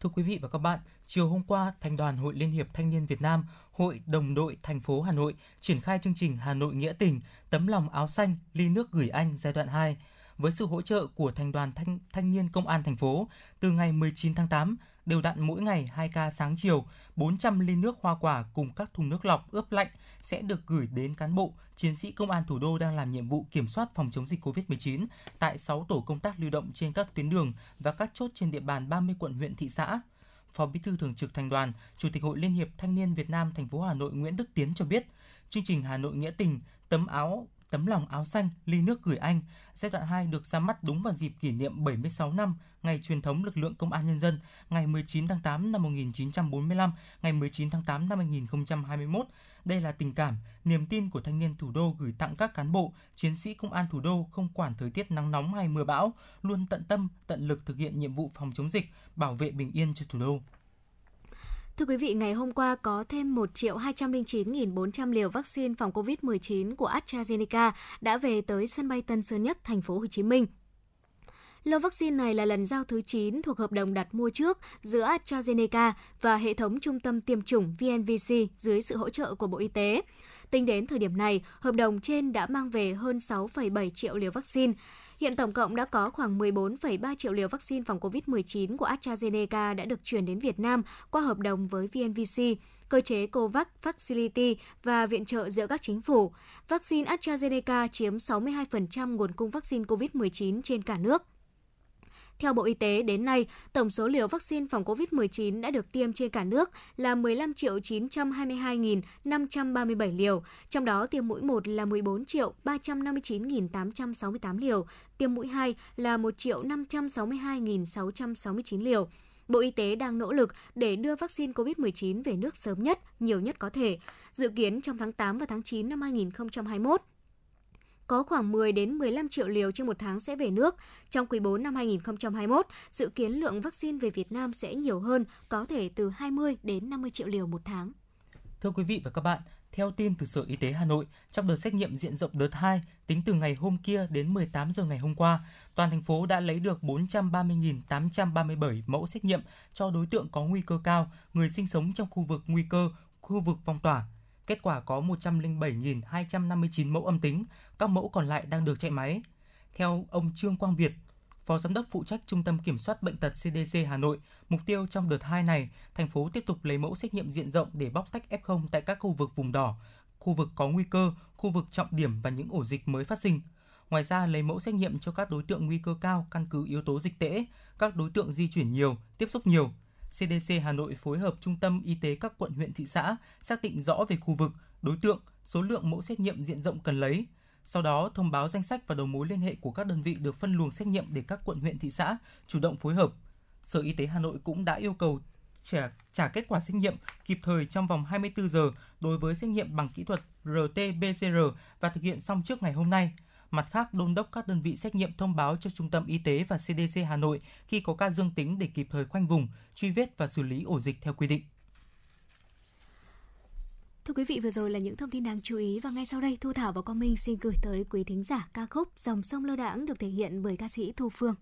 Thưa quý vị và các bạn, chiều hôm qua, Thành đoàn Hội Liên hiệp Thanh niên Việt Nam, Hội Đồng đội thành phố Hà Nội triển khai chương trình Hà Nội Nghĩa tình, tấm lòng áo xanh, ly nước gửi anh giai đoạn 2. Với sự hỗ trợ của Thành đoàn Thanh, Thanh niên Công an thành phố, từ ngày 19 tháng 8, đều đặn mỗi ngày 2 ca sáng chiều, 400 ly nước hoa quả cùng các thùng nước lọc ướp lạnh sẽ được gửi đến cán bộ, chiến sĩ công an thủ đô đang làm nhiệm vụ kiểm soát phòng chống dịch COVID-19 tại 6 tổ công tác lưu động trên các tuyến đường và các chốt trên địa bàn 30 quận huyện thị xã. Phó Bí thư Thường trực Thành đoàn, Chủ tịch Hội Liên hiệp Thanh niên Việt Nam thành phố Hà Nội Nguyễn Đức Tiến cho biết, chương trình Hà Nội nghĩa tình tấm áo tấm lòng áo xanh ly nước gửi anh giai đoạn 2 được ra mắt đúng vào dịp kỷ niệm 76 năm ngày truyền thống lực lượng công an nhân dân ngày 19 tháng 8 năm 1945, ngày 19 tháng 8 năm 2021 đây là tình cảm, niềm tin của thanh niên thủ đô gửi tặng các cán bộ, chiến sĩ công an thủ đô không quản thời tiết nắng nóng hay mưa bão, luôn tận tâm, tận lực thực hiện nhiệm vụ phòng chống dịch, bảo vệ bình yên cho thủ đô. Thưa quý vị, ngày hôm qua có thêm 1 triệu 209.400 liều vaccine phòng COVID-19 của AstraZeneca đã về tới sân bay Tân Sơn Nhất, thành phố Hồ Chí Minh. Lô vaccine này là lần giao thứ 9 thuộc hợp đồng đặt mua trước giữa AstraZeneca và hệ thống trung tâm tiêm chủng VNVC dưới sự hỗ trợ của Bộ Y tế. Tính đến thời điểm này, hợp đồng trên đã mang về hơn 6,7 triệu liều vaccine. Hiện tổng cộng đã có khoảng 14,3 triệu liều vaccine phòng COVID-19 của AstraZeneca đã được chuyển đến Việt Nam qua hợp đồng với VNVC, cơ chế COVAX Facility và viện trợ giữa các chính phủ. Vaccine AstraZeneca chiếm 62% nguồn cung vaccine COVID-19 trên cả nước. Theo Bộ Y tế, đến nay, tổng số liều vaccine phòng COVID-19 đã được tiêm trên cả nước là 15 triệu 922.537 liều, trong đó tiêm mũi 1 là 14 triệu 359.868 liều, tiêm mũi 2 là 1 triệu 562.669 liều. Bộ Y tế đang nỗ lực để đưa vaccine COVID-19 về nước sớm nhất, nhiều nhất có thể. Dự kiến trong tháng 8 và tháng 9 năm 2021, có khoảng 10 đến 15 triệu liều trên một tháng sẽ về nước. Trong quý 4 năm 2021, dự kiến lượng vaccine về Việt Nam sẽ nhiều hơn, có thể từ 20 đến 50 triệu liều một tháng. Thưa quý vị và các bạn, theo tin từ Sở Y tế Hà Nội, trong đợt xét nghiệm diện rộng đợt 2, tính từ ngày hôm kia đến 18 giờ ngày hôm qua, toàn thành phố đã lấy được 430.837 mẫu xét nghiệm cho đối tượng có nguy cơ cao, người sinh sống trong khu vực nguy cơ, khu vực phong tỏa, Kết quả có 107.259 mẫu âm tính, các mẫu còn lại đang được chạy máy. Theo ông Trương Quang Việt, Phó Giám đốc phụ trách Trung tâm Kiểm soát Bệnh tật CDC Hà Nội, mục tiêu trong đợt 2 này, thành phố tiếp tục lấy mẫu xét nghiệm diện rộng để bóc tách F0 tại các khu vực vùng đỏ, khu vực có nguy cơ, khu vực trọng điểm và những ổ dịch mới phát sinh. Ngoài ra, lấy mẫu xét nghiệm cho các đối tượng nguy cơ cao căn cứ yếu tố dịch tễ, các đối tượng di chuyển nhiều, tiếp xúc nhiều, CDC Hà Nội phối hợp Trung tâm Y tế các quận huyện thị xã xác định rõ về khu vực, đối tượng, số lượng mẫu xét nghiệm diện rộng cần lấy. Sau đó thông báo danh sách và đầu mối liên hệ của các đơn vị được phân luồng xét nghiệm để các quận huyện thị xã chủ động phối hợp. Sở Y tế Hà Nội cũng đã yêu cầu trả, trả kết quả xét nghiệm kịp thời trong vòng 24 giờ đối với xét nghiệm bằng kỹ thuật RT-PCR và thực hiện xong trước ngày hôm nay. Mặt khác, đôn đốc các đơn vị xét nghiệm thông báo cho Trung tâm Y tế và CDC Hà Nội khi có ca dương tính để kịp thời khoanh vùng, truy vết và xử lý ổ dịch theo quy định. Thưa quý vị, vừa rồi là những thông tin đáng chú ý và ngay sau đây Thu Thảo và Quang Minh xin gửi tới quý thính giả ca khúc Dòng sông lơ đãng được thể hiện bởi ca sĩ Thu Phương.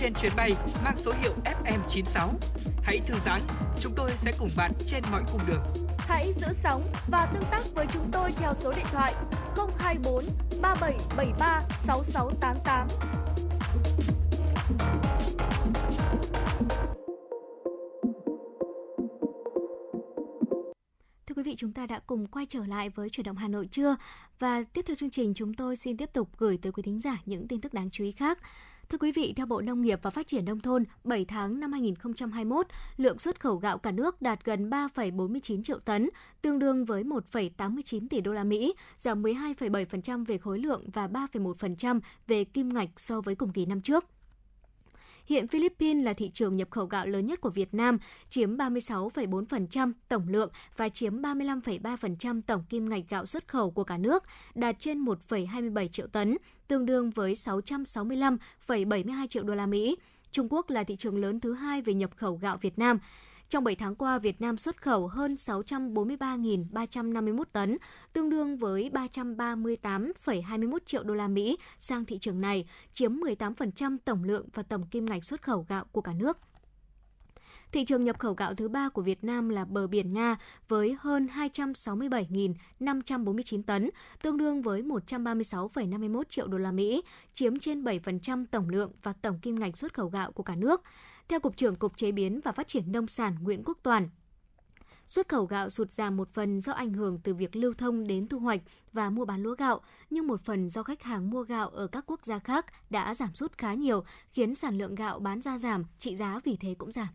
Trên chuyến bay mang số hiệu FM96. Hãy thư giãn, chúng tôi sẽ cùng bạn trên mọi cung đường. Hãy giữ sóng và tương tác với chúng tôi theo số điện thoại 024 3773 6688. Thưa quý vị, chúng ta đã cùng quay trở lại với chuyển động Hà Nội trưa và tiếp theo chương trình chúng tôi xin tiếp tục gửi tới quý thính giả những tin tức đáng chú ý khác. Thưa quý vị, theo Bộ Nông nghiệp và Phát triển Nông thôn, 7 tháng năm 2021, lượng xuất khẩu gạo cả nước đạt gần 3,49 triệu tấn, tương đương với 1,89 tỷ đô la Mỹ, giảm 12,7% về khối lượng và 3,1% về kim ngạch so với cùng kỳ năm trước. Hiện Philippines là thị trường nhập khẩu gạo lớn nhất của Việt Nam, chiếm 36,4% tổng lượng và chiếm 35,3% tổng kim ngạch gạo xuất khẩu của cả nước, đạt trên 1,27 triệu tấn, tương đương với 665,72 triệu đô la Mỹ. Trung Quốc là thị trường lớn thứ hai về nhập khẩu gạo Việt Nam. Trong 7 tháng qua, Việt Nam xuất khẩu hơn 643.351 tấn, tương đương với 338,21 triệu đô la Mỹ sang thị trường này, chiếm 18% tổng lượng và tổng kim ngạch xuất khẩu gạo của cả nước. Thị trường nhập khẩu gạo thứ ba của Việt Nam là bờ biển Nga với hơn 267.549 tấn, tương đương với 136,51 triệu đô la Mỹ, chiếm trên 7% tổng lượng và tổng kim ngạch xuất khẩu gạo của cả nước. Theo Cục trưởng Cục Chế biến và Phát triển Nông sản Nguyễn Quốc Toàn, Xuất khẩu gạo sụt giảm một phần do ảnh hưởng từ việc lưu thông đến thu hoạch và mua bán lúa gạo, nhưng một phần do khách hàng mua gạo ở các quốc gia khác đã giảm sút khá nhiều, khiến sản lượng gạo bán ra giảm, trị giá vì thế cũng giảm.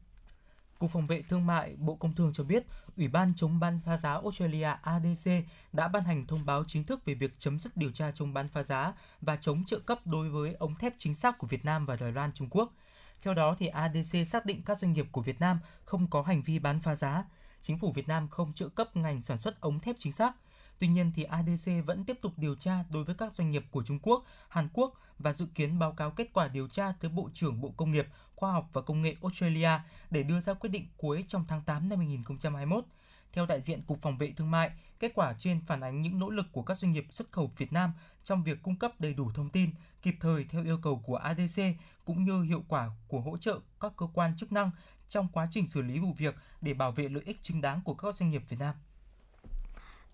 Cục Phòng vệ Thương mại Bộ Công Thương cho biết, Ủy ban chống bán phá giá Australia ADC đã ban hành thông báo chính thức về việc chấm dứt điều tra chống bán phá giá và chống trợ cấp đối với ống thép chính xác của Việt Nam và Đài Loan Trung Quốc. Theo đó, thì ADC xác định các doanh nghiệp của Việt Nam không có hành vi bán phá giá. Chính phủ Việt Nam không trợ cấp ngành sản xuất ống thép chính xác. Tuy nhiên, thì ADC vẫn tiếp tục điều tra đối với các doanh nghiệp của Trung Quốc, Hàn Quốc và dự kiến báo cáo kết quả điều tra tới Bộ trưởng Bộ Công nghiệp, Khoa học và Công nghệ Australia để đưa ra quyết định cuối trong tháng 8 năm 2021. Theo đại diện Cục Phòng vệ Thương mại, kết quả trên phản ánh những nỗ lực của các doanh nghiệp xuất khẩu Việt Nam trong việc cung cấp đầy đủ thông tin, kịp thời theo yêu cầu của ADC cũng như hiệu quả của hỗ trợ các cơ quan chức năng trong quá trình xử lý vụ việc để bảo vệ lợi ích chính đáng của các doanh nghiệp Việt Nam.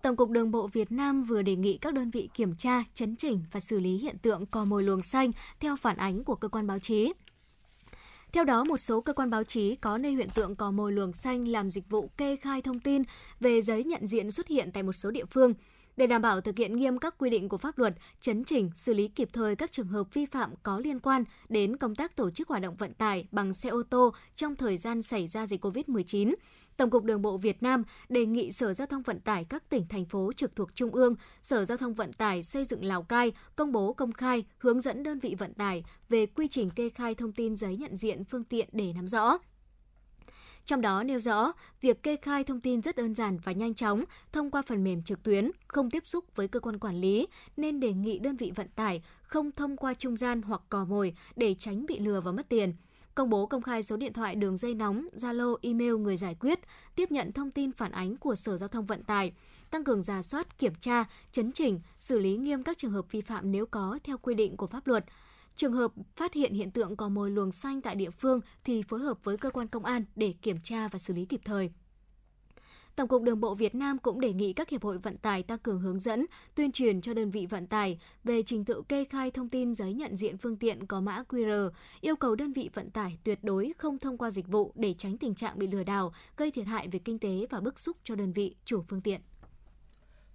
Tổng cục Đường bộ Việt Nam vừa đề nghị các đơn vị kiểm tra, chấn chỉnh và xử lý hiện tượng cò mồi luồng xanh theo phản ánh của cơ quan báo chí. Theo đó, một số cơ quan báo chí có nơi hiện tượng cò mồi luồng xanh làm dịch vụ kê khai thông tin về giấy nhận diện xuất hiện tại một số địa phương. Để đảm bảo thực hiện nghiêm các quy định của pháp luật, chấn chỉnh, xử lý kịp thời các trường hợp vi phạm có liên quan đến công tác tổ chức hoạt động vận tải bằng xe ô tô trong thời gian xảy ra dịch COVID-19, Tổng cục Đường bộ Việt Nam đề nghị Sở Giao thông Vận tải các tỉnh thành phố trực thuộc Trung ương, Sở Giao thông Vận tải xây dựng Lào Cai công bố công khai hướng dẫn đơn vị vận tải về quy trình kê khai thông tin giấy nhận diện phương tiện để nắm rõ. Trong đó nêu rõ, việc kê khai thông tin rất đơn giản và nhanh chóng thông qua phần mềm trực tuyến, không tiếp xúc với cơ quan quản lý, nên đề nghị đơn vị vận tải không thông qua trung gian hoặc cò mồi để tránh bị lừa và mất tiền công bố công khai số điện thoại đường dây nóng, Zalo, email người giải quyết, tiếp nhận thông tin phản ánh của Sở Giao thông Vận tải, tăng cường giả soát, kiểm tra, chấn chỉnh, xử lý nghiêm các trường hợp vi phạm nếu có theo quy định của pháp luật. Trường hợp phát hiện hiện tượng có mồi luồng xanh tại địa phương thì phối hợp với cơ quan công an để kiểm tra và xử lý kịp thời. Tổng cục Đường bộ Việt Nam cũng đề nghị các hiệp hội vận tải tăng cường hướng dẫn, tuyên truyền cho đơn vị vận tải về trình tự kê khai thông tin giấy nhận diện phương tiện có mã QR, yêu cầu đơn vị vận tải tuyệt đối không thông qua dịch vụ để tránh tình trạng bị lừa đảo, gây thiệt hại về kinh tế và bức xúc cho đơn vị chủ phương tiện.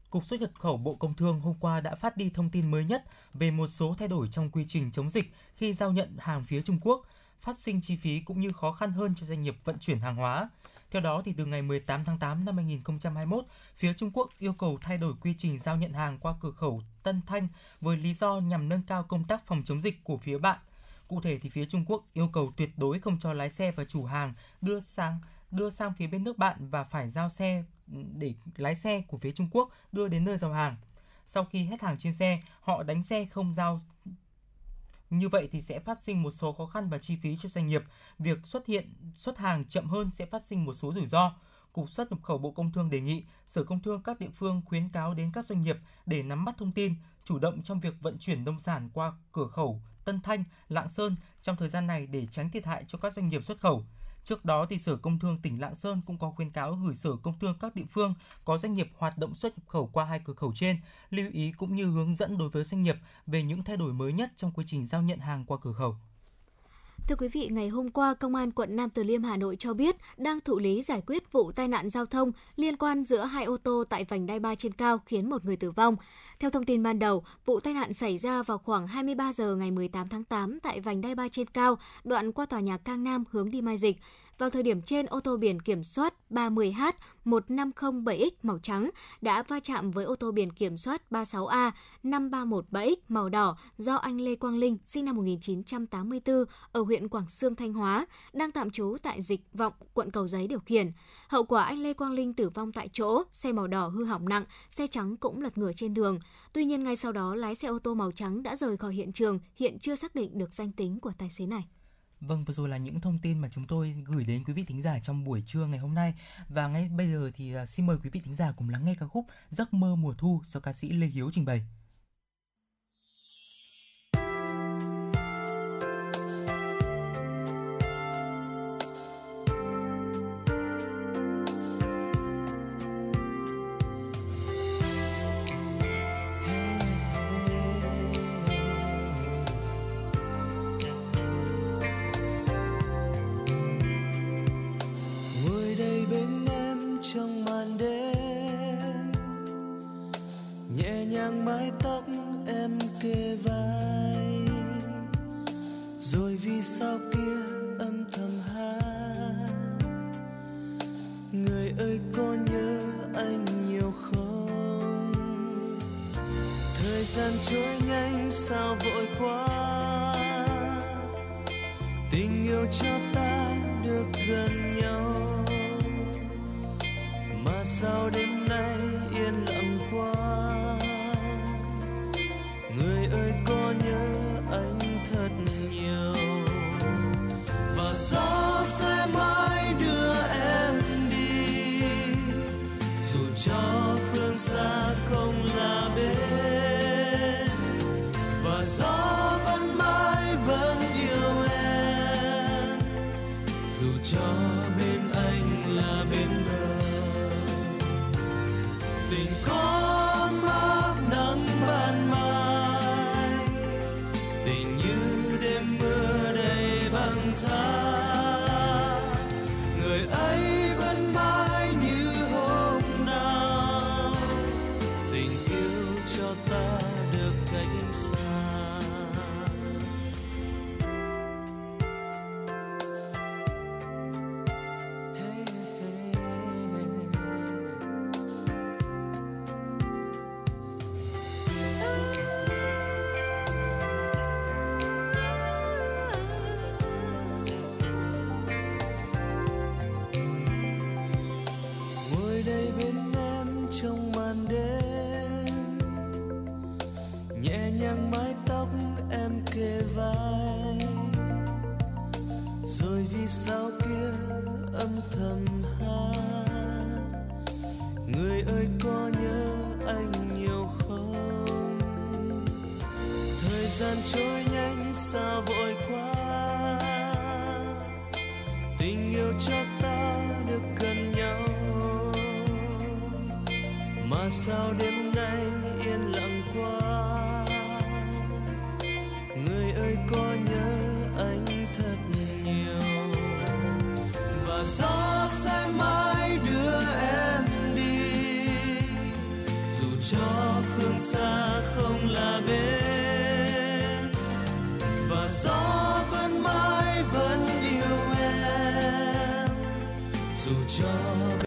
Cục xuất nhập khẩu Bộ Công Thương hôm qua đã phát đi thông tin mới nhất về một số thay đổi trong quy trình chống dịch khi giao nhận hàng phía Trung Quốc, phát sinh chi phí cũng như khó khăn hơn cho doanh nghiệp vận chuyển hàng hóa. Theo đó, thì từ ngày 18 tháng 8 năm 2021, phía Trung Quốc yêu cầu thay đổi quy trình giao nhận hàng qua cửa khẩu Tân Thanh với lý do nhằm nâng cao công tác phòng chống dịch của phía bạn. Cụ thể thì phía Trung Quốc yêu cầu tuyệt đối không cho lái xe và chủ hàng đưa sang đưa sang phía bên nước bạn và phải giao xe để lái xe của phía Trung Quốc đưa đến nơi giao hàng. Sau khi hết hàng trên xe, họ đánh xe không giao như vậy thì sẽ phát sinh một số khó khăn và chi phí cho doanh nghiệp. Việc xuất hiện xuất hàng chậm hơn sẽ phát sinh một số rủi ro. Cục xuất nhập khẩu Bộ Công Thương đề nghị Sở Công Thương các địa phương khuyến cáo đến các doanh nghiệp để nắm bắt thông tin, chủ động trong việc vận chuyển nông sản qua cửa khẩu Tân Thanh, Lạng Sơn trong thời gian này để tránh thiệt hại cho các doanh nghiệp xuất khẩu. Trước đó, thì Sở Công Thương tỉnh Lạng Sơn cũng có khuyến cáo gửi Sở Công Thương các địa phương có doanh nghiệp hoạt động xuất nhập khẩu qua hai cửa khẩu trên, lưu ý cũng như hướng dẫn đối với doanh nghiệp về những thay đổi mới nhất trong quy trình giao nhận hàng qua cửa khẩu. Thưa quý vị, ngày hôm qua, Công an quận Nam Từ Liêm Hà Nội cho biết đang thụ lý giải quyết vụ tai nạn giao thông liên quan giữa hai ô tô tại vành đai ba trên cao khiến một người tử vong. Theo thông tin ban đầu, vụ tai nạn xảy ra vào khoảng 23 giờ ngày 18 tháng 8 tại vành đai ba trên cao, đoạn qua tòa nhà Cang Nam hướng đi Mai Dịch. Vào thời điểm trên, ô tô biển kiểm soát 30H 1507X màu trắng đã va chạm với ô tô biển kiểm soát 36A 5317X màu đỏ do anh Lê Quang Linh sinh năm 1984 ở huyện Quảng Sương Thanh Hóa đang tạm trú tại Dịch Vọng, quận Cầu Giấy điều khiển. Hậu quả anh Lê Quang Linh tử vong tại chỗ, xe màu đỏ hư hỏng nặng, xe trắng cũng lật ngửa trên đường. Tuy nhiên ngay sau đó lái xe ô tô màu trắng đã rời khỏi hiện trường, hiện chưa xác định được danh tính của tài xế này. Vâng, vừa rồi là những thông tin mà chúng tôi gửi đến quý vị thính giả trong buổi trưa ngày hôm nay. Và ngay bây giờ thì à, xin mời quý vị thính giả cùng lắng nghe ca khúc Giấc mơ mùa thu do ca sĩ Lê Hiếu trình bày. Phương xa không là bên. Và gió vẫn mãi vẫn yêu em. Dù cho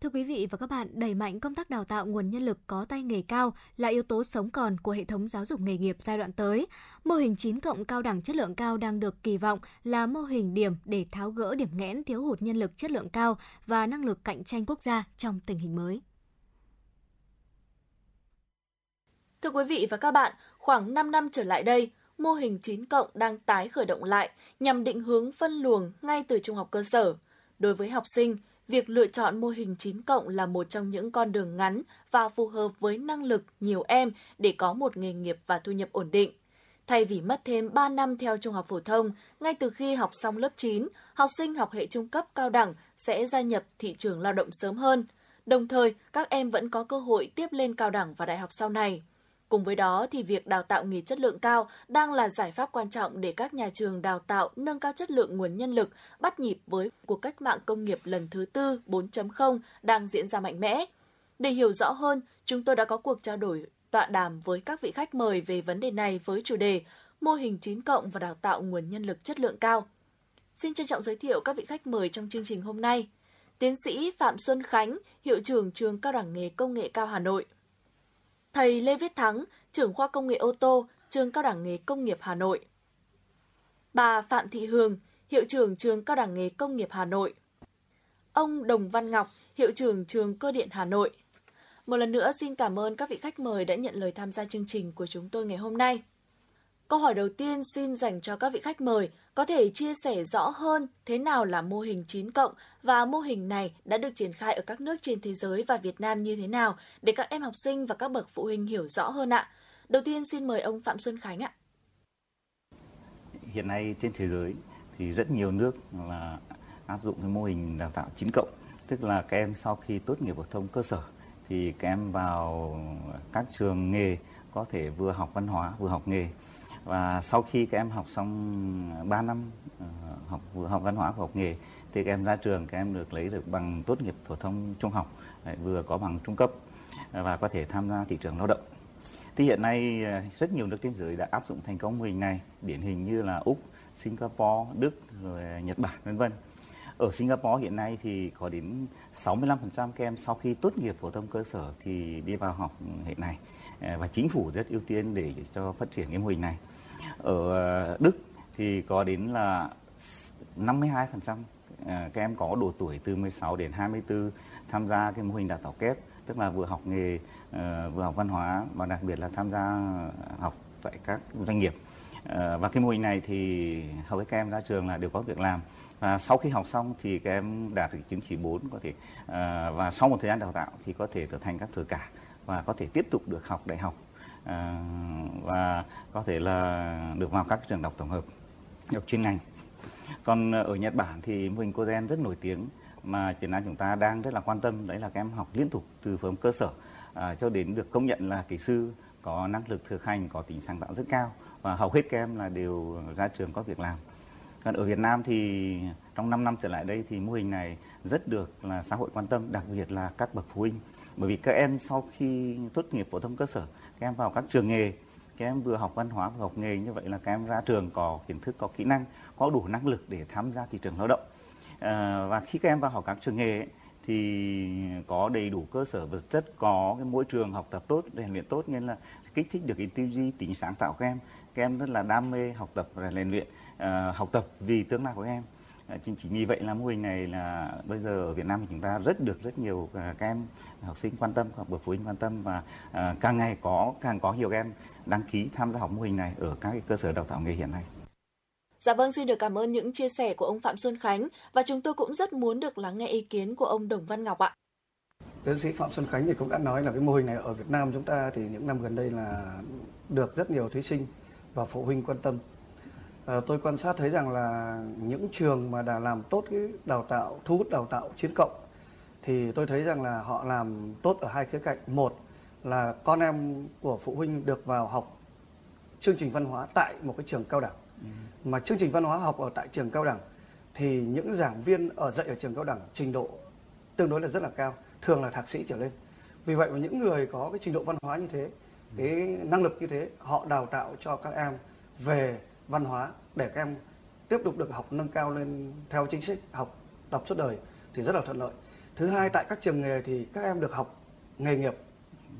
Thưa quý vị và các bạn, đẩy mạnh công tác đào tạo nguồn nhân lực có tay nghề cao là yếu tố sống còn của hệ thống giáo dục nghề nghiệp giai đoạn tới. Mô hình 9 cộng cao đẳng chất lượng cao đang được kỳ vọng là mô hình điểm để tháo gỡ điểm nghẽn thiếu hụt nhân lực chất lượng cao và năng lực cạnh tranh quốc gia trong tình hình mới. Thưa quý vị và các bạn, khoảng 5 năm trở lại đây, mô hình 9 cộng đang tái khởi động lại nhằm định hướng phân luồng ngay từ trung học cơ sở. Đối với học sinh, việc lựa chọn mô hình 9 cộng là một trong những con đường ngắn và phù hợp với năng lực nhiều em để có một nghề nghiệp và thu nhập ổn định. Thay vì mất thêm 3 năm theo trung học phổ thông, ngay từ khi học xong lớp 9, học sinh học hệ trung cấp cao đẳng sẽ gia nhập thị trường lao động sớm hơn. Đồng thời, các em vẫn có cơ hội tiếp lên cao đẳng và đại học sau này. Cùng với đó thì việc đào tạo nghề chất lượng cao đang là giải pháp quan trọng để các nhà trường đào tạo nâng cao chất lượng nguồn nhân lực, bắt nhịp với cuộc cách mạng công nghiệp lần thứ tư 4.0 đang diễn ra mạnh mẽ. Để hiểu rõ hơn, chúng tôi đã có cuộc trao đổi tọa đàm với các vị khách mời về vấn đề này với chủ đề mô hình 9 cộng và đào tạo nguồn nhân lực chất lượng cao. Xin trân trọng giới thiệu các vị khách mời trong chương trình hôm nay. Tiến sĩ Phạm Xuân Khánh, hiệu trưởng trường Cao đẳng nghề Công nghệ cao Hà Nội. Thầy Lê Viết Thắng, trưởng khoa công nghệ ô tô, trường Cao đẳng nghề Công nghiệp Hà Nội. Bà Phạm Thị Hương, hiệu trưởng trường Cao đẳng nghề Công nghiệp Hà Nội. Ông Đồng Văn Ngọc, hiệu trưởng trường Cơ điện Hà Nội. Một lần nữa xin cảm ơn các vị khách mời đã nhận lời tham gia chương trình của chúng tôi ngày hôm nay. Câu hỏi đầu tiên xin dành cho các vị khách mời có thể chia sẻ rõ hơn thế nào là mô hình 9 cộng và mô hình này đã được triển khai ở các nước trên thế giới và Việt Nam như thế nào để các em học sinh và các bậc phụ huynh hiểu rõ hơn ạ. Đầu tiên xin mời ông Phạm Xuân Khánh ạ. Hiện nay trên thế giới thì rất nhiều nước là áp dụng cái mô hình đào tạo 9 cộng, tức là các em sau khi tốt nghiệp phổ thông cơ sở thì các em vào các trường nghề có thể vừa học văn hóa vừa học nghề và sau khi các em học xong à, 3 năm ờ, học vừa học văn hóa và học nghề thì các em ra trường các em được lấy được bằng tốt nghiệp phổ thông trung học vừa có bằng trung cấp à, và có thể tham gia thị trường lao động. Thì hiện nay à, rất nhiều nước trên giới đã áp dụng thành công mô hình này, điển hình như là Úc, Singapore, Đức, rồi Nhật Bản vân vân. Ở Singapore hiện nay thì có đến 65% các em sau khi tốt nghiệp phổ thông cơ sở thì đi vào học hệ này và chính phủ rất ưu tiên để cho phát triển cái mô hình này. Ở ờ, Đức thì có đến là 52% ờ, các em có độ tuổi từ 16 đến 24 tham gia cái mô hình đào tạo kép, tức là vừa học nghề ờ, vừa học văn hóa và đặc biệt là tham gia học tại các doanh nghiệp. Và cái mô hình này thì hầu hết các em ra trường là đều có việc làm. Và sau khi học xong thì các em đạt được chứng chỉ 4 có thể và sau một thời gian đào tạo thì có thể trở thành các thừa cả và có thể tiếp tục được học đại học. À, và có thể là được vào các trường đọc tổng hợp học chuyên ngành. Còn ở Nhật Bản thì mô hình Cogen rất nổi tiếng mà Việt Nam chúng ta đang rất là quan tâm đấy là các em học liên tục từ phẩm cơ sở à, cho đến được công nhận là kỹ sư có năng lực thực hành có tính sáng tạo rất cao và hầu hết các em là đều ra trường có việc làm. Còn ở Việt Nam thì trong 5 năm trở lại đây thì mô hình này rất được là xã hội quan tâm đặc biệt là các bậc phụ huynh. Bởi vì các em sau khi tốt nghiệp phổ thông cơ sở các em vào các trường nghề các em vừa học văn hóa vừa học nghề như vậy là các em ra trường có kiến thức có kỹ năng có đủ năng lực để tham gia thị trường lao động. À, và khi các em vào học các trường nghề ấy, thì có đầy đủ cơ sở vật chất có cái môi trường học tập tốt rèn luyện tốt nên là kích thích được cái tư duy tính sáng tạo các em. Các em rất là đam mê học tập và rèn luyện à, học tập vì tương lai của các em chính chỉ vì vậy là mô hình này là bây giờ ở Việt Nam thì chúng ta rất được rất nhiều uh, các em học sinh quan tâm học bậc phụ huynh quan tâm và uh, càng ngày có càng có nhiều em đăng ký tham gia học mô hình này ở các cái cơ sở đào tạo nghề hiện nay. Dạ vâng, xin được cảm ơn những chia sẻ của ông Phạm Xuân Khánh và chúng tôi cũng rất muốn được lắng nghe ý kiến của ông Đồng Văn Ngọc ạ. Tiến sĩ Phạm Xuân Khánh thì cũng đã nói là cái mô hình này ở Việt Nam chúng ta thì những năm gần đây là được rất nhiều thí sinh và phụ huynh quan tâm. À, tôi quan sát thấy rằng là những trường mà đã làm tốt cái đào tạo thu hút đào tạo chiến cộng thì tôi thấy rằng là họ làm tốt ở hai khía cạnh. Một là con em của phụ huynh được vào học chương trình văn hóa tại một cái trường cao đẳng. Mà chương trình văn hóa học ở tại trường cao đẳng thì những giảng viên ở dạy ở trường cao đẳng trình độ tương đối là rất là cao thường là thạc sĩ trở lên. Vì vậy mà những người có cái trình độ văn hóa như thế cái năng lực như thế họ đào tạo cho các em về văn hóa để các em tiếp tục được học nâng cao lên theo chính sách học tập suốt đời thì rất là thuận lợi. Thứ hai tại các trường nghề thì các em được học nghề nghiệp,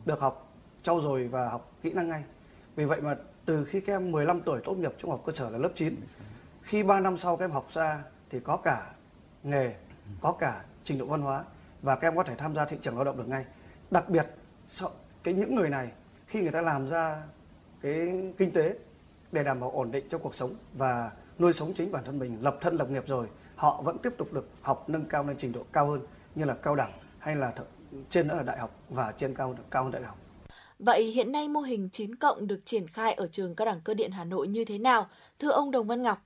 được học trau dồi và học kỹ năng ngay. Vì vậy mà từ khi các em 15 tuổi tốt nghiệp trung học cơ sở là lớp 9, khi 3 năm sau các em học ra thì có cả nghề, có cả trình độ văn hóa và các em có thể tham gia thị trường lao động được ngay. Đặc biệt cái những người này khi người ta làm ra cái kinh tế để đảm bảo ổn định cho cuộc sống và nuôi sống chính bản thân mình, lập thân lập nghiệp rồi, họ vẫn tiếp tục được học nâng cao lên trình độ cao hơn như là cao đẳng hay là trên nữa là đại học và trên cao cao hơn đại học. Vậy hiện nay mô hình 9 cộng được triển khai ở trường Cao đẳng Cơ điện Hà Nội như thế nào? Thưa ông Đồng Văn Ngọc.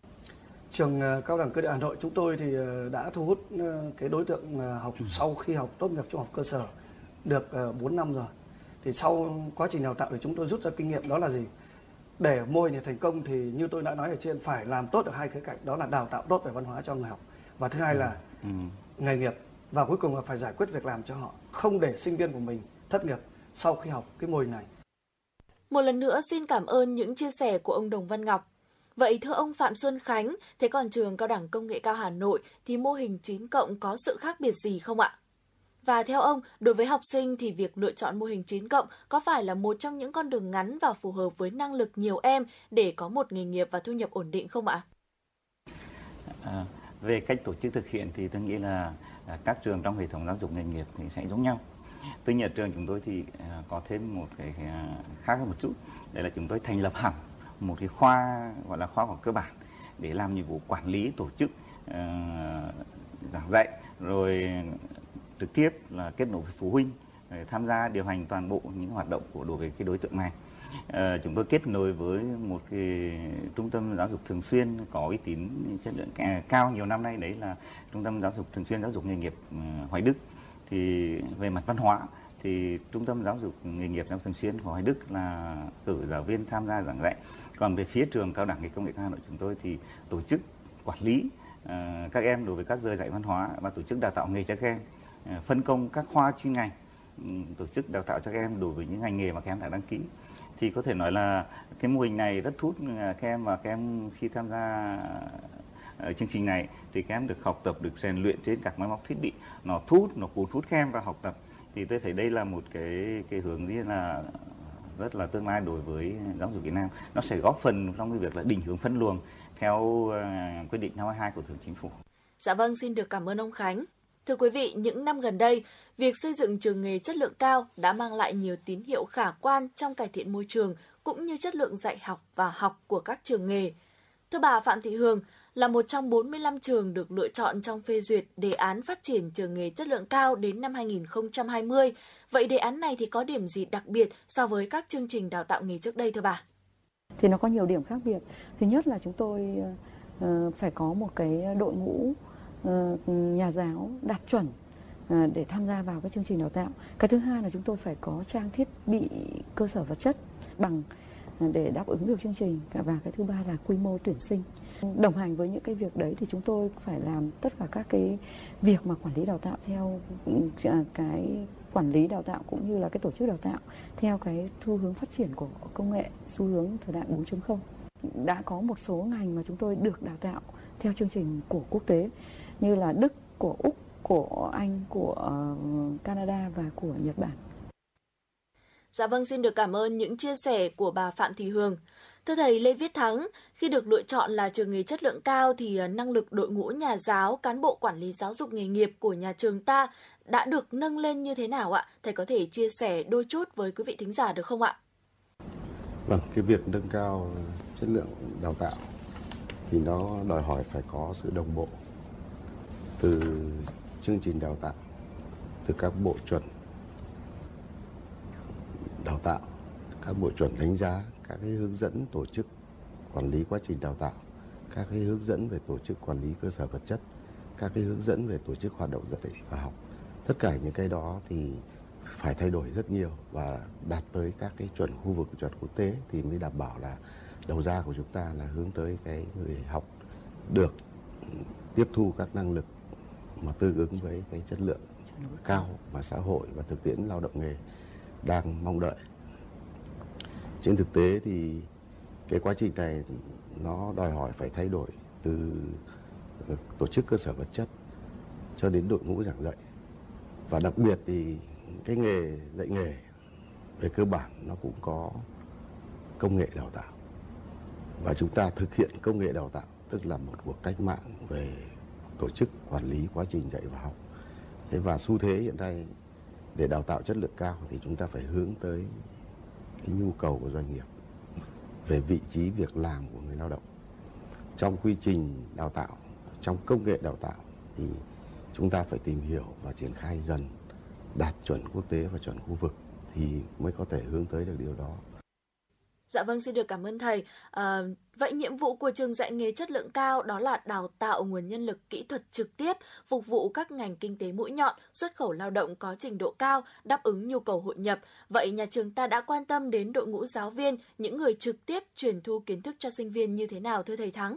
Trường ờ, Cao đẳng Cơ điện Hà Nội chúng tôi thì ờ, đã thu hút ờ, cái đối tượng học sau khi học tốt nghiệp trung học cơ sở được 4 năm rồi. Thì sau quá trình đào tạo thì chúng tôi rút ra kinh nghiệm đó là gì? Để mô hình này thành công thì như tôi đã nói ở trên phải làm tốt được hai khía cạnh đó là đào tạo tốt về văn hóa cho người học và thứ hai là ừ. nghề nghiệp và cuối cùng là phải giải quyết việc làm cho họ, không để sinh viên của mình thất nghiệp sau khi học cái mô hình này. Một lần nữa xin cảm ơn những chia sẻ của ông Đồng Văn Ngọc. Vậy thưa ông Phạm Xuân Khánh, thế còn trường Cao đẳng Công nghệ cao Hà Nội thì mô hình 9 cộng có sự khác biệt gì không ạ? Và theo ông, đối với học sinh thì việc lựa chọn mô hình 9 cộng có phải là một trong những con đường ngắn và phù hợp với năng lực nhiều em để có một nghề nghiệp và thu nhập ổn định không ạ? À, về cách tổ chức thực hiện thì tôi nghĩ là à, các trường trong hệ thống giáo dục nghề nghiệp thì sẽ giống nhau tuy nhiên trường chúng tôi thì à, có thêm một cái à, khác hơn một chút đấy là chúng tôi thành lập hẳn một cái khoa gọi là khoa học cơ bản để làm nhiệm vụ quản lý tổ chức uh, giảng dạy rồi trực tiếp là kết nối với phụ huynh ờ, tham gia điều hành toàn bộ những hoạt động của đối với cái đối tượng này. À, chúng tôi kết nối với một cái trung tâm giáo dục thường xuyên có uy tín chất lượng cao nhiều năm nay đấy là trung tâm giáo dục thường xuyên giáo dục nghề nghiệp ừ, Hoài Đức. Thì về mặt văn hóa thì trung tâm giáo dục nghề nghiệp giáo thường xuyên của Hoài Đức là cử giáo viên tham gia giảng dạy. Còn về phía trường cao đẳng nghề công nghệ cao Hà Nội chúng tôi thì tổ chức quản lý uh, các em đối với các giờ dạy văn hóa và tổ chức đào tạo nghề cho các em. Ờ, phân công các khoa chuyên ngành ừ, tổ chức đào tạo cho các em đối với những ngành nghề mà các em đã đăng ký thì có thể nói là cái mô hình này rất thu hút ừ, các em và các em khi tham gia ờ, chương trình này thì các em được học tập được rèn luyện trên các máy móc thiết bị nó thu hút nó cuốn hút các em vào học tập thì tôi thấy đây là một cái cái hướng rất là rất là tương lai đối với giáo dục Việt Nam nó sẽ góp phần trong cái việc là định hướng phân luồng theo ờ, quyết định 522 của Thủ tướng Chính phủ. Dạ vâng, xin được cảm ơn ông Khánh. Thưa quý vị, những năm gần đây, việc xây dựng trường nghề chất lượng cao đã mang lại nhiều tín hiệu khả quan trong cải thiện môi trường cũng như chất lượng dạy học và học của các trường nghề. Thưa bà Phạm Thị Hương, là một trong 45 trường được lựa chọn trong phê duyệt đề án phát triển trường nghề chất lượng cao đến năm 2020. Vậy đề án này thì có điểm gì đặc biệt so với các chương trình đào tạo nghề trước đây thưa bà? Thì nó có nhiều điểm khác biệt. Thứ nhất là chúng tôi ờ, ờ, phải có một cái đội ngũ Ờ, nhà giáo đạt chuẩn ờ, để tham gia vào các chương trình đào tạo. Cái thứ hai là chúng tôi phải có trang thiết bị cơ sở vật chất bằng ờ, để đáp ứng được chương trình. Và cái thứ ba là quy mô tuyển sinh. Đồng hành với những cái việc đấy thì chúng tôi phải làm tất cả các cái việc mà quản lý đào tạo theo ừ, à, cái quản lý đào tạo cũng như là cái tổ chức đào tạo theo cái xu hướng phát triển của công nghệ, xu hướng thời đại 4.0 đã có một số ngành mà chúng tôi được đào tạo theo chương trình của quốc tế như là Đức, của Úc, của Anh, của ờ, Canada và của Nhật Bản. Dạ vâng, xin được cảm ơn những chia sẻ của bà Phạm Thị Hương. Thưa thầy Lê Viết Thắng, khi được lựa chọn là trường nghề chất lượng cao thì à, năng lực đội ngũ nhà giáo, cán bộ quản lý giáo dục nghề nghiệp của nhà trường ta đã được nâng lên như thế nào ạ? Thầy có thể chia sẻ đôi chút với quý vị thính giả được không ạ? Vâng, cái việc nâng cao chất lượng đào tạo thì nó đòi hỏi phải có sự đồng bộ từ chương trình đào tạo, từ các bộ chuẩn đào tạo, các bộ chuẩn đánh giá các cái hướng dẫn tổ chức quản lý quá trình đào tạo, các cái hướng dẫn về tổ chức quản lý cơ sở vật chất, các cái hướng dẫn về tổ chức hoạt động dạy và học. Tất cả những cái đó thì phải thay đổi rất nhiều và đạt tới các cái chuẩn khu vực chuẩn quốc tế thì mới đảm bảo là đầu ra của chúng ta là hướng tới cái người học được tiếp thu các năng lực mà tương ứng với cái chất lượng cao mà xã hội và thực tiễn lao động nghề đang mong đợi. Trên thực tế thì cái quá trình này nó đòi hỏi phải thay đổi từ tổ chức cơ sở vật chất cho đến đội ngũ giảng dạy. Và đặc biệt thì cái nghề dạy nghề về cơ bản nó cũng có công nghệ đào tạo. Và chúng ta thực hiện công nghệ đào tạo, tức là một cuộc cách mạng về tổ chức quản lý quá trình dạy và học. Thế và xu thế hiện nay để đào tạo chất lượng cao thì chúng ta phải hướng tới cái nhu cầu của doanh nghiệp về vị trí việc làm của người lao động. Trong quy trình đào tạo trong công nghệ đào tạo thì chúng ta phải tìm hiểu và triển khai dần đạt chuẩn quốc tế và chuẩn khu vực thì mới có thể hướng tới được điều đó. Dạ vâng, xin được cảm ơn thầy. À, vậy nhiệm vụ của trường dạy nghề chất lượng cao đó là đào tạo nguồn nhân lực kỹ thuật trực tiếp, phục vụ các ngành kinh tế mũi nhọn, xuất khẩu lao động có trình độ cao, đáp ứng nhu cầu hội nhập. Vậy nhà trường ta đã quan tâm đến đội ngũ giáo viên, những người trực tiếp truyền thu kiến thức cho sinh viên như thế nào thưa thầy Thắng?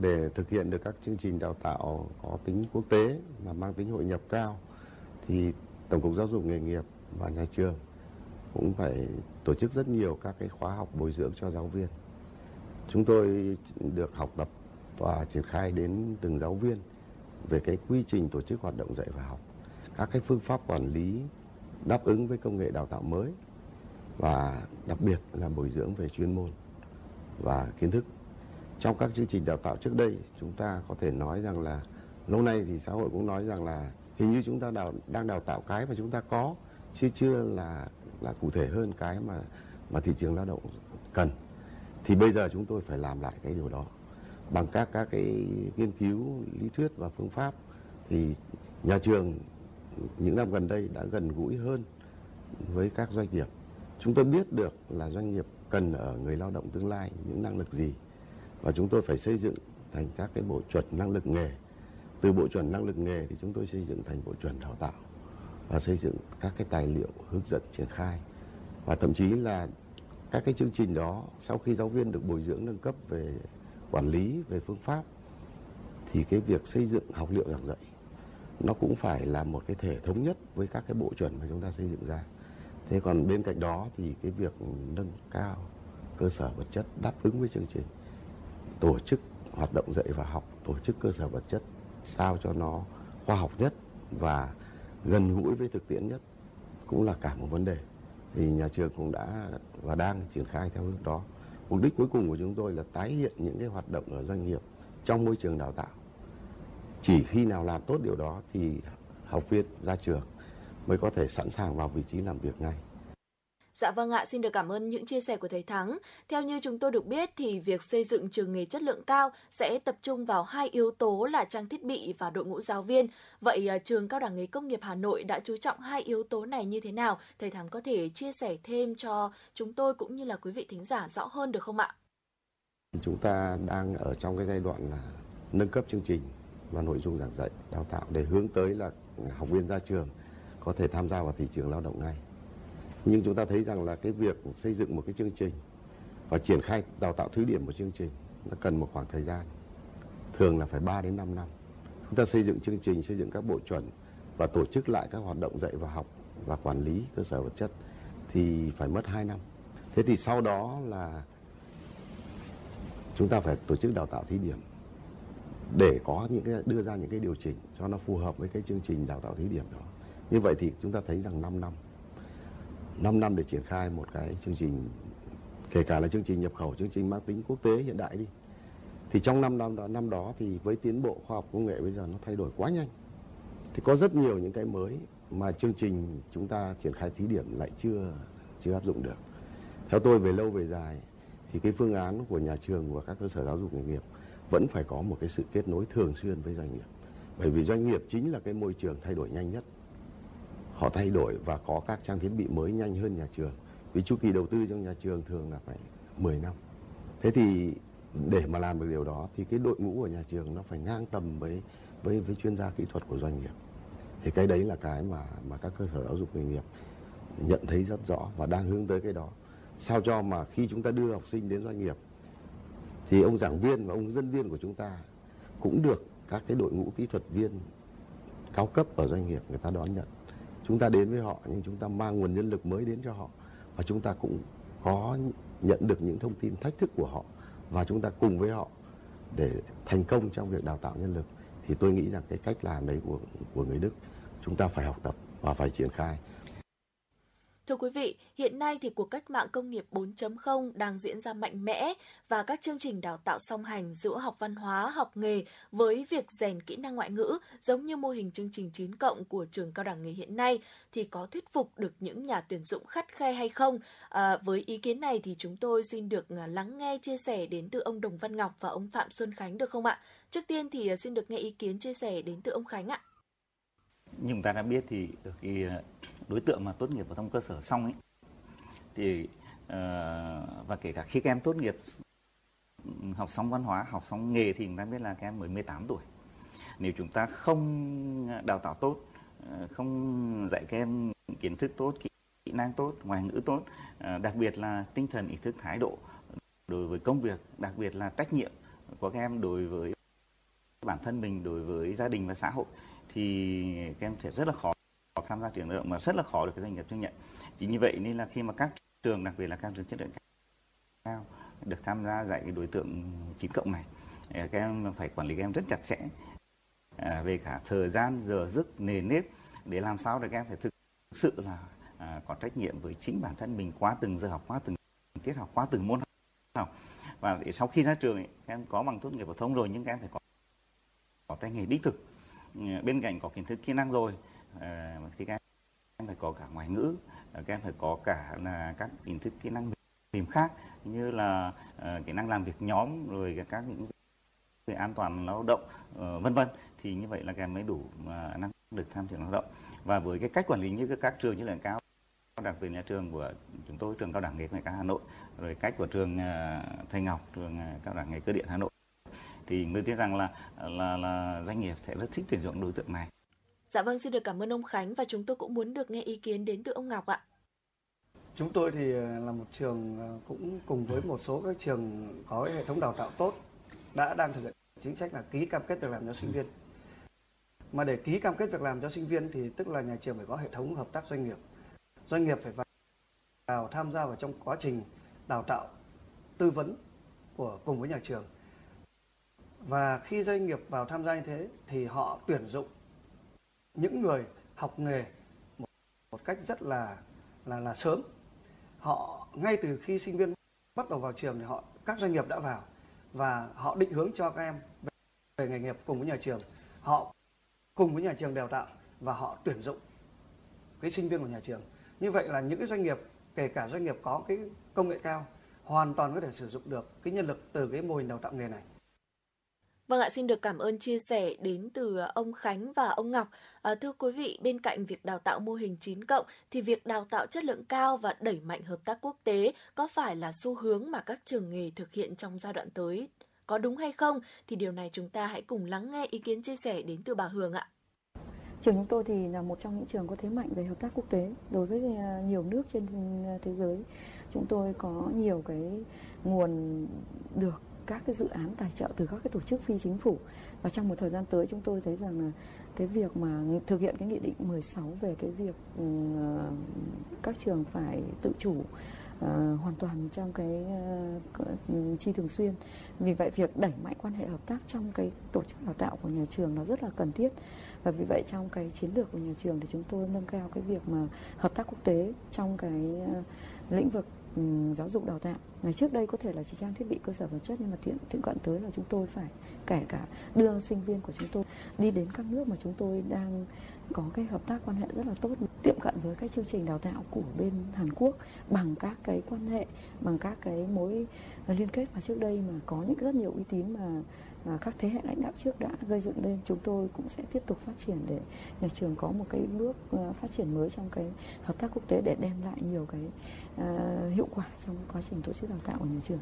Để thực hiện được các chương trình đào tạo có tính quốc tế mà mang tính hội nhập cao thì Tổng cục Giáo dục nghề nghiệp và nhà trường cũng phải tổ chức rất nhiều các cái khóa học bồi dưỡng cho giáo viên. Chúng tôi được học tập và triển khai đến từng giáo viên về cái quy trình tổ chức hoạt động dạy và học, các cái phương pháp quản lý đáp ứng với công nghệ đào tạo mới và đặc biệt là bồi dưỡng về chuyên môn và kiến thức. Trong các chương trình đào tạo trước đây, chúng ta có thể nói rằng là lâu nay thì xã hội cũng nói rằng là hình như chúng ta đào, đang đào tạo cái mà chúng ta có chứ chưa là là cụ thể hơn cái mà mà thị trường lao động cần thì bây giờ chúng tôi phải làm lại cái điều đó. Bằng các các cái nghiên cứu, lý thuyết và phương pháp, thì nhà trường những năm gần đây đã gần gũi hơn với các doanh nghiệp. Chúng tôi biết được là doanh nghiệp cần ở người lao động tương lai những năng lực gì, và chúng tôi phải xây dựng thành các cái bộ chuẩn năng lực nghề. Từ bộ chuẩn năng lực nghề thì chúng tôi xây dựng thành bộ chuẩn đào tạo và xây dựng các cái tài liệu hướng dẫn triển khai. Và thậm chí là các cái chương trình đó, sau khi giáo viên được bồi dưỡng nâng cấp về quản lý, về phương pháp, thì cái việc xây dựng học liệu giảng dạy nó cũng phải là một cái thể thống nhất với các cái bộ chuẩn mà chúng ta xây dựng ra. Thế còn bên cạnh đó thì cái việc nâng cao cơ sở vật chất đáp ứng với chương trình, tổ chức hoạt động dạy và học, tổ chức cơ sở vật chất sao cho nó khoa học nhất và gần gũi với thực tiễn nhất cũng là cả một vấn đề thì nhà trường cũng đã và đang triển khai theo hướng đó. Mục đích cuối cùng của chúng tôi là tái hiện những cái hoạt động ở doanh nghiệp trong môi trường đào tạo. Chỉ khi nào làm tốt điều đó thì học viên ra trường mới có thể sẵn sàng vào vị trí làm việc ngay. Dạ vâng ạ, xin được cảm ơn những chia sẻ của thầy Thắng. Theo như chúng tôi được biết thì việc xây dựng trường nghề chất lượng cao sẽ tập trung vào hai yếu tố là trang thiết bị và đội ngũ giáo viên. Vậy à, trường Cao đẳng nghề công nghiệp Hà Nội đã chú trọng hai yếu tố này như thế nào? Thầy Thắng có thể chia sẻ thêm cho chúng tôi cũng như là quý vị thính giả rõ hơn được không ạ? Chúng ta đang ở trong cái giai đoạn là nâng cấp chương trình và nội dung giảng dạy đào tạo để hướng tới là học viên ra trường có thể tham gia vào thị trường lao động ngay nhưng chúng ta thấy rằng là cái việc xây dựng một cái chương trình và triển khai đào tạo thí điểm một chương trình nó cần một khoảng thời gian, thường là phải 3 đến 5 năm. Chúng ta xây dựng chương trình, xây dựng các bộ chuẩn và tổ chức lại các hoạt động dạy và học và quản lý cơ sở vật chất thì phải mất 2 năm. Thế thì sau đó là chúng ta phải tổ chức đào tạo thí điểm để có những cái, đưa ra những cái điều chỉnh cho nó phù hợp với cái chương trình đào tạo thí điểm đó. Như vậy thì chúng ta thấy rằng 5 năm 5 năm để triển khai một cái chương trình kể cả là chương trình nhập khẩu chương trình mang tính quốc tế hiện đại đi. Thì trong 5 năm đó, năm đó thì với tiến bộ khoa học công nghệ bây giờ nó thay đổi quá nhanh. Thì có rất nhiều những cái mới mà chương trình chúng ta triển khai thí điểm lại chưa chưa áp dụng được. Theo tôi về lâu về dài thì cái phương án của nhà trường và các cơ sở giáo dục nghề nghiệp vẫn phải có một cái sự kết nối thường xuyên với doanh nghiệp. Bởi vì doanh nghiệp chính là cái môi trường thay đổi nhanh nhất họ thay đổi và có các trang thiết bị mới nhanh hơn nhà trường. Vì chu kỳ đầu tư trong nhà trường thường là phải 10 năm. Thế thì để mà làm được điều đó thì cái đội ngũ của nhà trường nó phải ngang tầm với với với chuyên gia kỹ thuật của doanh nghiệp. Thì cái đấy là cái mà mà các cơ sở giáo dục nghề nghiệp nhận thấy rất rõ và đang hướng tới cái đó. Sao cho mà khi chúng ta đưa học sinh đến doanh nghiệp thì ông giảng viên và ông dân viên của chúng ta cũng được các cái đội ngũ kỹ thuật viên cao cấp ở doanh nghiệp người ta đón nhận chúng ta đến với họ, nhưng chúng ta mang nguồn nhân lực mới đến cho họ. Và chúng ta cũng có nhận được những thông tin thách thức của họ. Và chúng ta cùng với họ để thành công trong việc đào tạo nhân lực. Thì tôi nghĩ rằng cái cách làm đấy của của người Đức, chúng ta phải học tập và phải triển khai. Thưa quý vị, hiện nay thì cuộc cách mạng công nghiệp 4.0 đang diễn ra mạnh mẽ và các chương trình đào tạo song hành giữa học văn hóa, học nghề với việc rèn kỹ năng ngoại ngữ giống như mô hình chương trình 9 cộng của trường cao đẳng nghề hiện nay thì có thuyết phục được những nhà tuyển dụng khắt khe hay không? À, với ý kiến này thì chúng tôi xin được à, lắng nghe chia sẻ đến từ ông Đồng Văn Ngọc và ông Phạm Xuân Khánh được không ạ? Trước tiên thì à, xin được nghe ý kiến chia sẻ đến từ ông Khánh ạ. như chúng ta đã biết thì cái đối tượng mà tốt nghiệp phổ thông cơ sở xong ấy thì uh, và kể cả khi các em tốt nghiệp ừ, học xong văn hóa học xong nghề thì chúng ta biết là các em mới 18 tuổi. Nếu chúng ta không đào tạo tốt ờ, không dạy các em kiến thức tốt kỹ năng tốt ngoại ngữ tốt ờ, đặc biệt là tinh thần ý thức thái độ đối với công việc đặc biệt là trách nhiệm của các em đối với bản thân mình đối với gia đình và xã hội thì các em sẽ rất là khó tham gia tuyển lao động mà rất là khó được cái doanh nghiệp chấp nhận. Chính như vậy nên là khi mà các trường đặc biệt là các trường chất lượng cao được tham gia dạy cái đối tượng chính cộng này các em phải quản lý các em rất chặt chẽ à, về cả thời gian giờ giấc nề nếp để làm sao để các em phải thực sự là à, có trách nhiệm với chính bản thân mình qua từng giờ học qua từng tiết học qua từng môn học. Và để sau khi ra trường ấy, các em có bằng tốt nghiệp phổ thông rồi nhưng các em phải có có tay nghề đích thực. Bên cạnh có kiến thức kỹ năng rồi à, thì các em phải có cả ngoại ngữ à, các em phải có cả là các hình thức kỹ năng mềm khác như là uh, kỹ năng làm việc nhóm rồi các những về an toàn lao động uh, vân vân. Thì như vậy là các em mới đủ uh, năng được tham trường lao động. Và với cái cách quản lý như các trường chất lượng cao đặc biệt nhà trường của chúng tôi trường cao đẳng nghề công nghệ Hà Nội rồi cách của trường uh, Thanh Ngọc trường uh, cao đẳng nghề cơ điện Hà Nội thì tôi tin rằng là là là doanh nghiệp sẽ rất thích tuyển dụng đối tượng này. Dạ vâng, xin được cảm ơn ông Khánh và chúng tôi cũng muốn được nghe ý kiến đến từ ông Ngọc ạ. Chúng tôi thì ờ, là một trường ờ, cũng cùng với một số các trường có hệ thống đào tạo tốt đã đang thực hiện chính sách là ký cam kết việc làm cho sinh viên. Mà để ký cam kết việc làm cho sinh viên thì tức là nhà trường phải có hệ thống hợp tác doanh nghiệp. Doanh nghiệp phải vào tham gia vào trong quá trình đào tạo, tư vấn của cùng với nhà trường. Và khi doanh nghiệp vào tham gia như thế thì họ tuyển dụng những người học nghề một, một cách rất là là là sớm. Họ ngay từ khi sinh viên bắt đầu vào trường thì họ các doanh nghiệp đã vào và họ định hướng cho các em về, về nghề nghiệp cùng với nhà trường. Họ cùng với nhà trường đào tạo và họ tuyển dụng cái sinh viên của nhà trường. Như vậy là những cái doanh nghiệp kể cả doanh nghiệp có cái công nghệ cao hoàn toàn có thể sử dụng được cái nhân lực từ cái mô hình đào tạo nghề này. Vâng ạ, xin được cảm ơn chia sẻ đến từ ờ, ông Khánh và ông Ngọc. À, thưa quý vị, bên cạnh việc đào tạo mô hình 9 cộng thì việc đào tạo chất lượng cao và đẩy mạnh hợp tác quốc tế có phải là xu hướng mà các trường nghề thực hiện trong giai đoạn tới? Có đúng hay không? Thì điều này chúng ta hãy cùng lắng nghe ý kiến chia sẻ đến từ bà Hường ạ. Trường chúng tôi thì là một trong những trường có thế mạnh về hợp tác quốc tế đối với ờ, nhiều nước trên thế giới. Chúng tôi có nhiều cái nguồn được các cái dự án tài trợ từ các cái tổ chức phi chính phủ. Và trong một thời gian tới chúng tôi thấy rằng là cái việc mà thực hiện cái nghị định 16 về cái việc ừ, các trường phải tự chủ uh, hoàn toàn trong cái uh, chi thường xuyên. Vì vậy việc đẩy mạnh quan hệ hợp tác trong cái tổ chức đào tạo của nhà trường nó rất là cần thiết. Và vì vậy trong cái chiến lược của nhà trường thì chúng tôi nâng cao cái việc mà hợp tác quốc tế trong cái uh, lĩnh vực um, giáo dục đào tạo. Ngày trước đây có thể là chỉ trang thiết bị cơ sở vật chất nhưng mà tiện tiện cận tới là chúng tôi phải kể cả đưa sinh viên của chúng tôi đi đến các nước mà chúng tôi đang có cái hợp tác quan hệ rất là tốt tiệm cận với các chương trình đào tạo của bên Hàn Quốc bằng các cái quan hệ bằng các cái mối liên kết mà trước đây mà có những rất nhiều uy tín mà À, các thế hệ lãnh đạo trước đã gây dựng lên chúng tôi cũng sẽ tiếp tục phát triển để nhà trường có một cái bước uh, phát triển mới trong cái hợp tác quốc tế để đem lại nhiều cái uh, hiệu quả trong quá trình tổ chức đào tạo của nhà trường.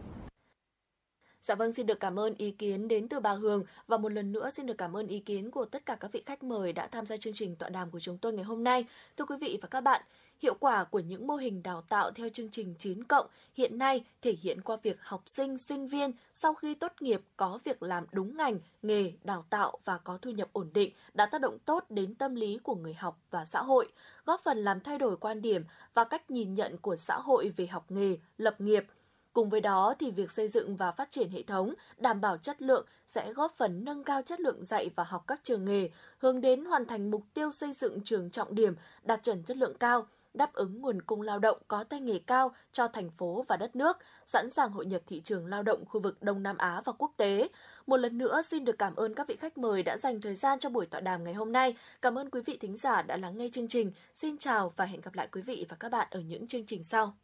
Dạ vâng, xin được cảm ơn ý kiến đến từ bà Hường và một lần nữa xin được cảm ơn ý kiến của tất cả các vị khách mời đã tham gia chương trình tọa đàm của chúng tôi ngày hôm nay. Thưa quý vị và các bạn, Hiệu quả của những mô hình đào tạo theo chương trình 9 cộng hiện nay thể hiện qua việc học sinh, sinh viên sau khi tốt nghiệp có việc làm đúng ngành, nghề, đào tạo và có thu nhập ổn định đã tác động tốt đến tâm lý của người học và xã hội, góp phần làm thay đổi quan điểm và cách nhìn nhận của xã hội về học nghề, lập nghiệp. Cùng với đó thì việc xây dựng và phát triển hệ thống đảm bảo chất lượng sẽ góp phần nâng cao chất lượng dạy và học các trường nghề, hướng đến hoàn thành mục tiêu xây dựng trường trọng điểm đạt chuẩn chất lượng cao, đáp ứng nguồn cung lao động có tay nghề cao cho thành phố và đất nước, sẵn sàng hội nhập thị trường lao động khu vực Đông Nam Á và quốc tế. Một lần nữa xin được cảm ơn các vị khách mời đã dành thời gian cho buổi tọa đàm ngày hôm nay. Cảm ơn quý vị thính giả đã lắng nghe chương trình. Xin chào và hẹn gặp lại quý vị và các bạn ở những chương trình sau.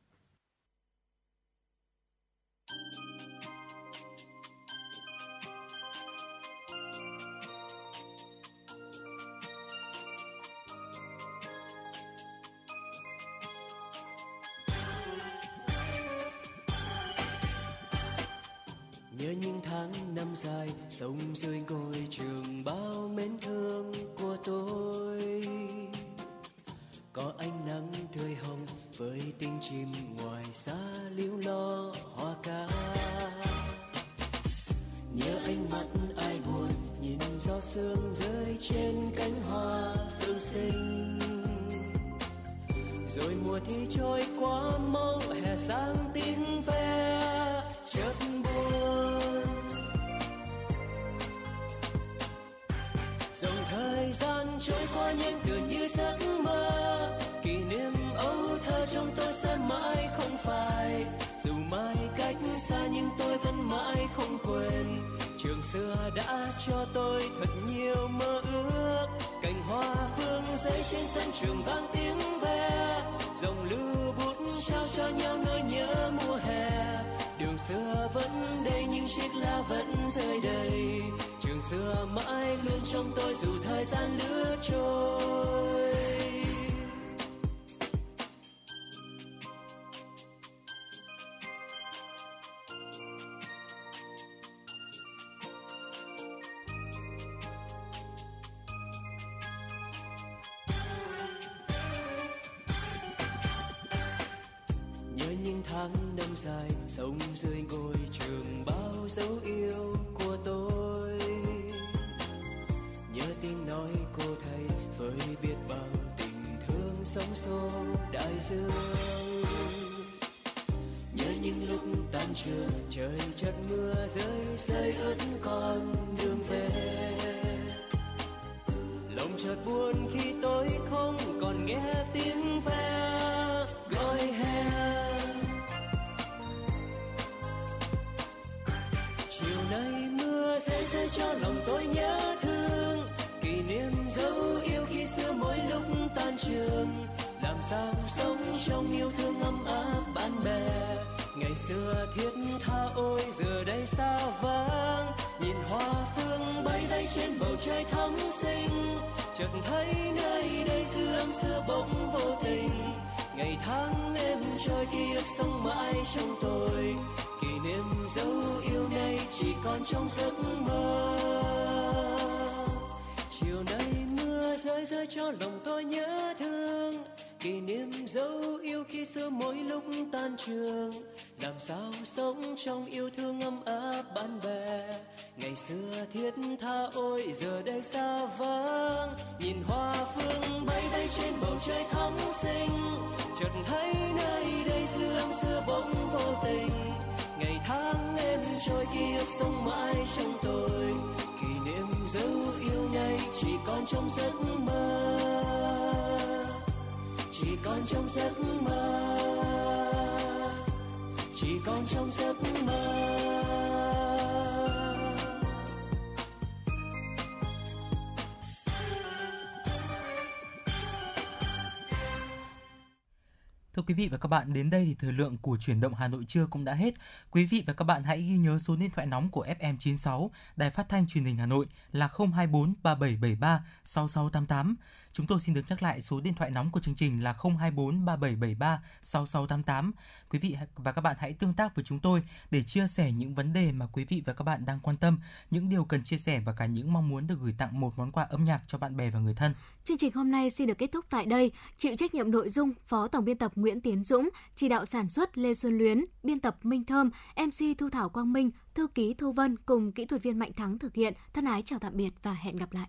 Sông rơi ngôi trường bao mến thương của tôi. Có ánh nắng tươi hồng với tiếng chim ngoài xa liễu lo hoa ca nhớ ánh mắt ai buồn, nhìn gió sương rơi trên cánh hoa phương sinh. Rồi mùa thi trôi qua mau hè sang tiếng ve, chợt buồn thời gian trôi qua nhanh tựa như giấc mơ. Kỷ niệm âu thơ trong tôi sẽ mãi không phai. Dù mai cách xa nhưng tôi vẫn mãi không quên. Trường xưa đã cho tôi thật nhiều mơ ước. Cành hoa phương giấy trên sân trường vang tiếng ve. Dòng lưu bút trao cho nhau nỗi nhớ mùa hè vẫn đây những chiếc lá vẫn rơi đầy. Trường xưa mãi luôn trong tôi dù thời gian lướt trôi. Thiết tha ôi, giờ đây xa vắng. Nhìn hoa phương bay bay trên bầu trời thắm xinh. Chợt thấy nơi đây xưa âm xưa bỗng vô tình. Ngày tháng em trôi, ký ức sống mãi trong tôi. Kỷ niệm dấu yêu này chỉ còn trong giấc mơ. Chỉ còn trong giấc mơ. Chỉ còn trong giấc mơ. Thưa quý vị và các bạn, đến đây thì thời lượng của chuyển động Hà Nội trưa cũng đã hết. Quý vị và các bạn hãy ghi nhớ số điện thoại nóng của FM96, Đài Phát thanh Truyền hình Hà Nội là 024 3773 6688. Chúng tôi xin được nhắc lại số điện thoại nóng của chương trình là 024 3773 6688. Quý vị và các bạn hãy tương tác với chúng tôi để chia sẻ những vấn đề mà quý vị và các bạn đang quan tâm, những điều cần chia sẻ và cả những mong muốn được gửi tặng một món quà âm nhạc cho bạn bè và người thân. Chương trình hôm nay xin được kết thúc tại đây. Chịu trách nhiệm nội dung Phó Tổng biên tập Nguyễn Tiến Dũng, chỉ đạo sản xuất Lê Xuân Luyến, biên tập Minh Thơm, MC Thu Thảo Quang Minh, thư ký Thu Vân cùng kỹ thuật viên Mạnh Thắng thực hiện. Thân ái chào tạm biệt và hẹn gặp lại.